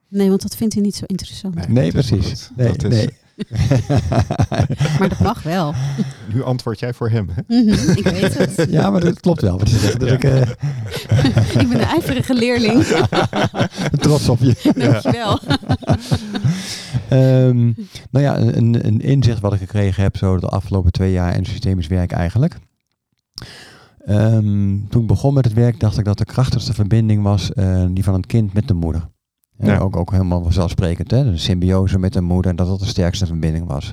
Speaker 3: nee, want dat vindt hij niet zo interessant.
Speaker 1: Nee.
Speaker 2: Nee,
Speaker 1: dat is
Speaker 2: precies. Nee,
Speaker 1: Dat is-
Speaker 2: nee.
Speaker 3: Maar dat mag wel.
Speaker 1: Nu antwoord jij voor hem. Hè?
Speaker 3: Mhm, ik weet het.
Speaker 2: ja, maar dat klopt wel wat je zegt. Dus
Speaker 1: Ja.
Speaker 2: ik eh,
Speaker 3: Ik ben een ijverige leerling.
Speaker 2: trots op je.
Speaker 3: Dankjewel.
Speaker 2: Ehm, nou ja, een, een inzicht wat ik gekregen heb zo de afgelopen twee jaar in systemisch werk eigenlijk. Ehm, toen ik begon met het werk dacht ik dat de krachtigste verbinding was eh, die van een kind met de moeder. Ook, ook helemaal vanzelfsprekend, hè? de symbiose met de moeder, dat dat de sterkste verbinding was.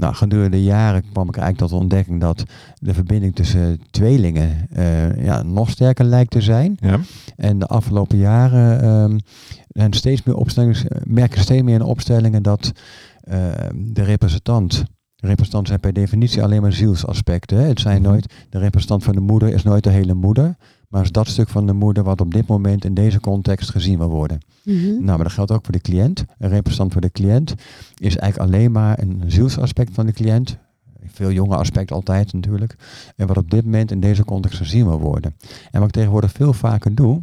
Speaker 2: Nou, gedurende de jaren kwam ik eigenlijk tot de ontdekking dat de verbinding tussen tweelingen eh, ja, nog sterker lijkt te zijn.
Speaker 1: Ja.
Speaker 2: En de afgelopen jaren ehm zijn steeds meer opstellingen, merken steeds meer in opstellingen dat ehm, de representant, representant zijn per definitie alleen maar zielsaspecten. Hè. Het zijn
Speaker 1: Mhm.
Speaker 2: nooit, de representant van de moeder is nooit de hele moeder, maar is dat stuk van de moeder wat op dit moment in deze context gezien wil worden.
Speaker 3: Mhm.
Speaker 2: Nou, maar dat geldt ook voor de cliënt. Een representant voor de cliënt is eigenlijk alleen maar een zielsaspect van de cliënt. Veel jonge aspect altijd natuurlijk. En wat op dit moment in deze context gezien wil worden. En wat ik tegenwoordig veel vaker doe,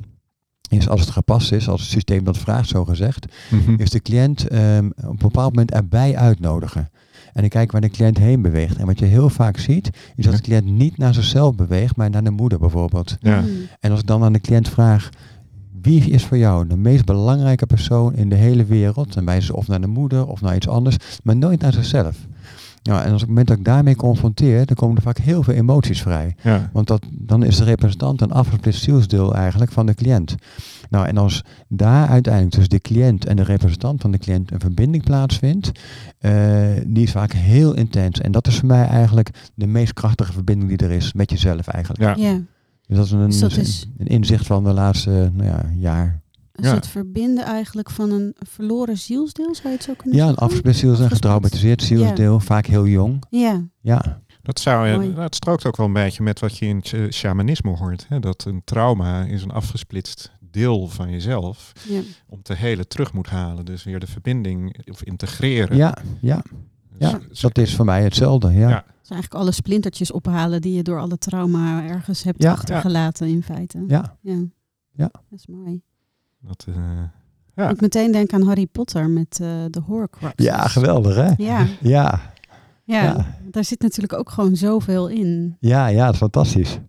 Speaker 2: is als het gepast is, als het systeem dat vraagt zo gezegd,
Speaker 1: Mhm.
Speaker 2: is de cliënt ehm, op een bepaald moment erbij uitnodigen. En ik kijk waar de cliënt heen beweegt. En wat je heel vaak ziet, is dat de cliënt niet naar zichzelf beweegt, maar naar de moeder bijvoorbeeld.
Speaker 1: Ja.
Speaker 3: Mhm.
Speaker 2: En als ik dan aan de cliënt vraag, wie is voor jou de meest belangrijke persoon in de hele wereld? Dan wijzen ze of naar de moeder of naar iets anders, maar nooit naar zichzelf. Ja, en als op het moment dat ik daarmee confronteer, dan komen er vaak heel veel emoties vrij.
Speaker 1: Ja.
Speaker 2: Want dat, dan is de representant een afgesplitst zielsdeel eigenlijk van de cliënt. Nou, en als daar uiteindelijk tussen de cliënt en de representant van de cliënt een verbinding plaatsvindt, eh, die is vaak heel intens. En dat is voor mij eigenlijk de meest krachtige verbinding die er is met jezelf eigenlijk.
Speaker 1: Ja.
Speaker 3: Ja,
Speaker 2: Dus dat is een,
Speaker 3: Dus dat is-
Speaker 2: een inzicht van de laatste nou ja, jaar.
Speaker 3: Dus
Speaker 1: Ja.
Speaker 3: het verbinden eigenlijk van een verloren zielsdeel, zou je het zo kunnen
Speaker 2: Ja, een
Speaker 3: zeggen?
Speaker 2: afgesplitst zielsdeel, een getraumatiseerd zielsdeel, vaak heel jong.
Speaker 3: Ja,
Speaker 2: Ja,
Speaker 1: Dat, zou,
Speaker 3: Mooi.
Speaker 1: dat strookt ook wel een beetje met wat je in het sh- shamanisme hoort. Hè? Dat een trauma is een afgesplitst deel van jezelf
Speaker 3: ja.
Speaker 1: om te helen terug moet halen. Dus weer de verbinding of integreren.
Speaker 2: ja, ja,
Speaker 1: Dus-
Speaker 2: ja, dat is voor mij hetzelfde. Ja.
Speaker 1: Ja.
Speaker 3: Dus eigenlijk alle splintertjes ophalen die je door alle trauma ergens hebt
Speaker 2: Ja.
Speaker 3: achtergelaten in feite.
Speaker 2: Ja.
Speaker 3: ja.
Speaker 2: Ja.
Speaker 3: Dat is mooi.
Speaker 1: Dat, eh, Ja.
Speaker 3: Ik meteen denk aan Harry Potter met eh, de Horcruxes.
Speaker 2: ja, geweldig hè?
Speaker 3: Ja,
Speaker 2: Ja,
Speaker 3: ja,
Speaker 2: Ja.
Speaker 3: daar zit natuurlijk ook gewoon zoveel in.
Speaker 2: ja, ja, dat is fantastisch.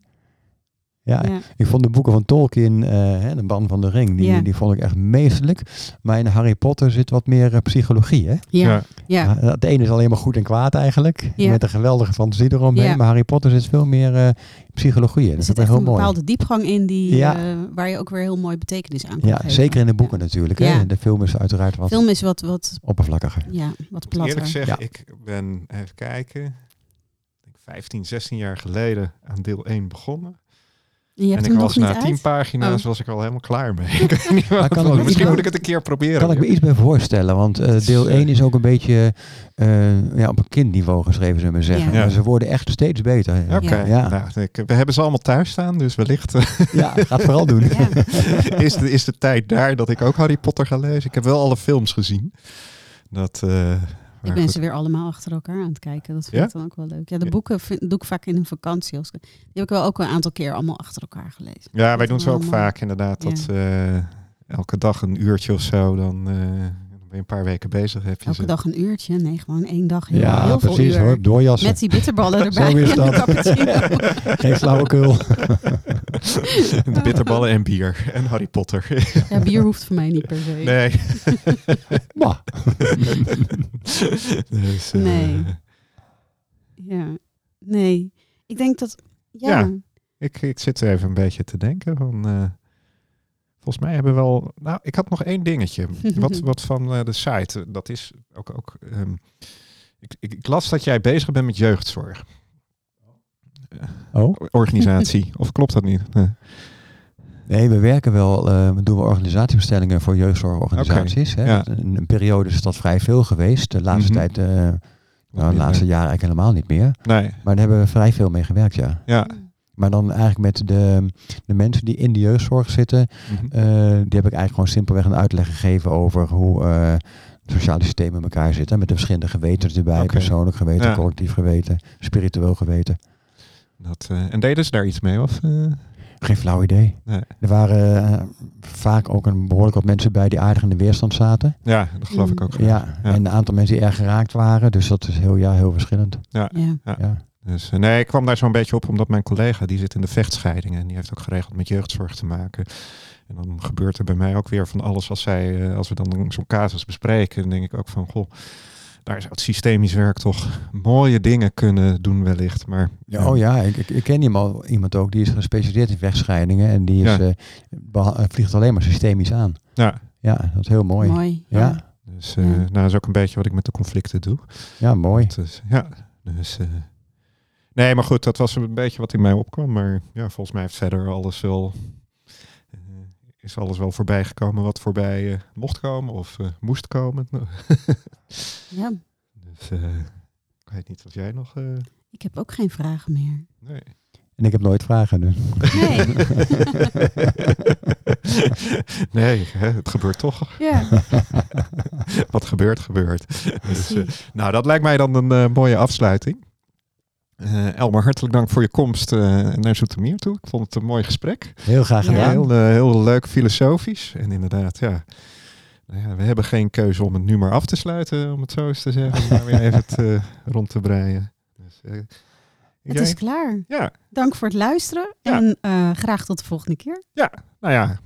Speaker 2: Ja,
Speaker 3: Ja.
Speaker 2: ik vond de boeken van Tolkien, eh, hè, de Ban van de Ring, die,
Speaker 3: Ja.
Speaker 2: die vond ik echt meestelijk. Maar in Harry Potter zit wat meer eh, psychologie, hè?
Speaker 3: Ja. Ja.
Speaker 2: Ja, het ene is alleen maar goed en kwaad eigenlijk.
Speaker 3: Ja.
Speaker 2: Met een geweldige fantasie eromheen.
Speaker 3: Ja.
Speaker 2: Maar Harry Potter zit veel meer eh, psychologie in.
Speaker 3: Er
Speaker 2: Dat
Speaker 3: zit
Speaker 2: is
Speaker 3: echt
Speaker 2: wel
Speaker 3: een
Speaker 2: heel mooi.
Speaker 3: bepaalde diepgang in die,
Speaker 2: Ja.
Speaker 3: eh, waar je ook weer heel mooi betekenis aan kan
Speaker 2: Ja,
Speaker 3: geven.
Speaker 2: zeker in de boeken natuurlijk. Hè?
Speaker 3: Ja.
Speaker 2: De film is uiteraard wat
Speaker 3: Film is wat, wat,
Speaker 2: oppervlakkiger.
Speaker 3: ja, wat platter.
Speaker 1: eerlijk zeggen,
Speaker 2: Ja.
Speaker 1: ik ben, even kijken, ik denk 15, 16 jaar geleden aan deel 1 begonnen.
Speaker 3: En je hebt
Speaker 1: en ik
Speaker 3: hem
Speaker 1: was
Speaker 3: nog
Speaker 1: na
Speaker 3: niet
Speaker 1: 10
Speaker 3: uit?
Speaker 1: pagina's
Speaker 3: Oh.
Speaker 1: was ik al helemaal klaar mee. ik weet niet wat
Speaker 2: kan ik
Speaker 1: Misschien moet ik het een keer proberen.
Speaker 2: Kan ik me iets bij voorstellen, want eh, deel
Speaker 1: eh,
Speaker 2: 1 is ook een beetje eh, ja, op een kindniveau geschreven, zullen we maar zeggen.
Speaker 3: Ja.
Speaker 2: Maar ze worden echt steeds beter.
Speaker 1: Oké,
Speaker 3: Ja.
Speaker 2: Ja.
Speaker 1: nou, ik, we hebben ze allemaal thuis staan, dus wellicht eh,
Speaker 2: Ja, ga het vooral doen.
Speaker 3: Ja.
Speaker 1: is, de, is de tijd daar dat ik ook Harry Potter ga lezen. Ik heb wel alle films gezien. Dat, eh,
Speaker 3: Ik ben ze weer allemaal achter elkaar aan het kijken. Dat vind
Speaker 1: Ja?
Speaker 3: ik dan ook wel leuk. Ja, de boeken vind- doe ik vaak in een vakantie. Als ik, die heb ik wel ook een aantal keer allemaal achter elkaar gelezen.
Speaker 1: Ja, wij doen ze ook vaak inderdaad. Dat eh, elke dag een uurtje of zo, dan, eh, dan ben je een paar weken bezig. Heb je
Speaker 3: Elke
Speaker 1: ze.
Speaker 3: dag een uurtje. Nee, gewoon één dag. Heel,
Speaker 2: Ja,
Speaker 3: heel veel
Speaker 2: precies
Speaker 3: uur.
Speaker 2: hoor. Doorjassen.
Speaker 3: Met die bitterballen erbij.
Speaker 2: Zo is dat.
Speaker 3: cappuccino.
Speaker 2: Geen flauwekul.
Speaker 1: De bitterballen en bier. En Harry Potter.
Speaker 3: Ja, bier hoeft voor mij niet per se.
Speaker 1: nee.
Speaker 2: Maar,
Speaker 1: dus, eh,
Speaker 3: Nee. Ja. Nee. Ik denk dat... Ja.
Speaker 1: Ja. Ik, ik zit even een beetje te denken van... eh, volgens mij hebben we wel... Nou, ik had nog één dingetje. wat, wat van eh, de site. eh, Dat is ook... ook ehm, ik, ik, ik las dat jij bezig bent met jeugdzorg.
Speaker 2: oh.
Speaker 1: Organisatie. of klopt dat niet? Nee.
Speaker 2: We werken wel, eh, we doen we organisatiebestellingen voor jeugdzorgorganisaties. hè.
Speaker 1: ja.
Speaker 2: In een periode is dat vrij veel geweest. De laatste
Speaker 1: Mhm.
Speaker 2: tijd, eh, nou, de laatste jaren eigenlijk helemaal niet meer.
Speaker 1: Nee.
Speaker 2: Maar daar hebben we vrij veel mee gewerkt, ja.
Speaker 1: Ja.
Speaker 2: Maar dan eigenlijk met de, de mensen die in de jeugdzorg zitten,
Speaker 1: Mhm.
Speaker 2: eh, die heb ik eigenlijk gewoon simpelweg een uitleg gegeven over hoe eh het sociale systeem in elkaar zit. Hè, met de verschillende gewetens erbij, persoonlijk geweten,
Speaker 1: Ja.
Speaker 2: collectief geweten, spiritueel geweten.
Speaker 1: Dat, eh, en deden ze daar iets mee? Of, eh?
Speaker 2: Geen flauw idee.
Speaker 1: Nee.
Speaker 2: Er waren vaak ook een behoorlijk wat mensen bij die aardig in de weerstand zaten.
Speaker 1: Ja, dat geloof ik ook.
Speaker 2: Ja,
Speaker 1: Ja.
Speaker 2: en een aantal mensen die erg geraakt waren. Dus dat is heel, ja, heel verschillend.
Speaker 3: Ja.
Speaker 2: Ja.
Speaker 1: Dus, eh, nee, ik kwam daar zo'n beetje op omdat mijn collega die zit in de vechtscheidingen en die heeft ook geregeld met jeugdzorg te maken. En dan gebeurt er bij mij ook weer van alles als zij, eh, als we dan zo'n casus bespreken, dan denk ik ook van, goh, daar zou het systemisch werk toch mooie dingen kunnen doen wellicht. Maar
Speaker 2: Ja, oh ja, ik, ik, ik ken iemand, iemand ook die is gespecialiseerd in vechtscheidingen. En die is,
Speaker 1: Ja.
Speaker 2: eh, vliegt alleen maar systemisch aan.
Speaker 1: Ja,
Speaker 2: Ja, dat is heel mooi.
Speaker 3: Mooi.
Speaker 2: Ja,
Speaker 3: Ja.
Speaker 2: ja.
Speaker 1: dus eh,
Speaker 3: Ja.
Speaker 1: nou, dat is ook een beetje wat ik met de conflicten doe.
Speaker 2: mooi.
Speaker 1: Dus, ja, dus... eh, nee, maar goed, dat was een beetje wat in mij opkwam. Maar ja, volgens mij heeft verder alles wel... eh, is alles wel voorbij gekomen wat voorbij eh, mocht komen of eh, moest komen.
Speaker 3: Ja.
Speaker 1: Dus eh, ik weet niet of jij nog... eh,
Speaker 3: Ik heb ook geen vragen meer.
Speaker 1: nee.
Speaker 2: En ik heb nooit vragen. Dus.
Speaker 3: Nee.
Speaker 1: nee, hè, het gebeurt toch.
Speaker 3: ja,
Speaker 1: Wat gebeurt, gebeurt. Dus, nou, dat lijkt mij dan een mooie afsluiting. Eh, Elmar, hartelijk dank voor je komst eh, naar Zoetermeer toe. Ik vond het een mooi gesprek.
Speaker 2: Heel graag
Speaker 3: Ja.
Speaker 2: gedaan.
Speaker 1: Heel, eh, heel leuk filosofisch. En inderdaad, ja. Nou ja. We hebben geen keuze om het nu maar af te sluiten, om het zo eens te zeggen. Om maar weer even het eh, rond te breien. Dus, eh,
Speaker 3: Het
Speaker 1: jij?
Speaker 3: is klaar.
Speaker 1: Ja,
Speaker 3: Dank voor het luisteren.
Speaker 1: Ja.
Speaker 3: En eh, graag tot de volgende keer.
Speaker 1: nou ja,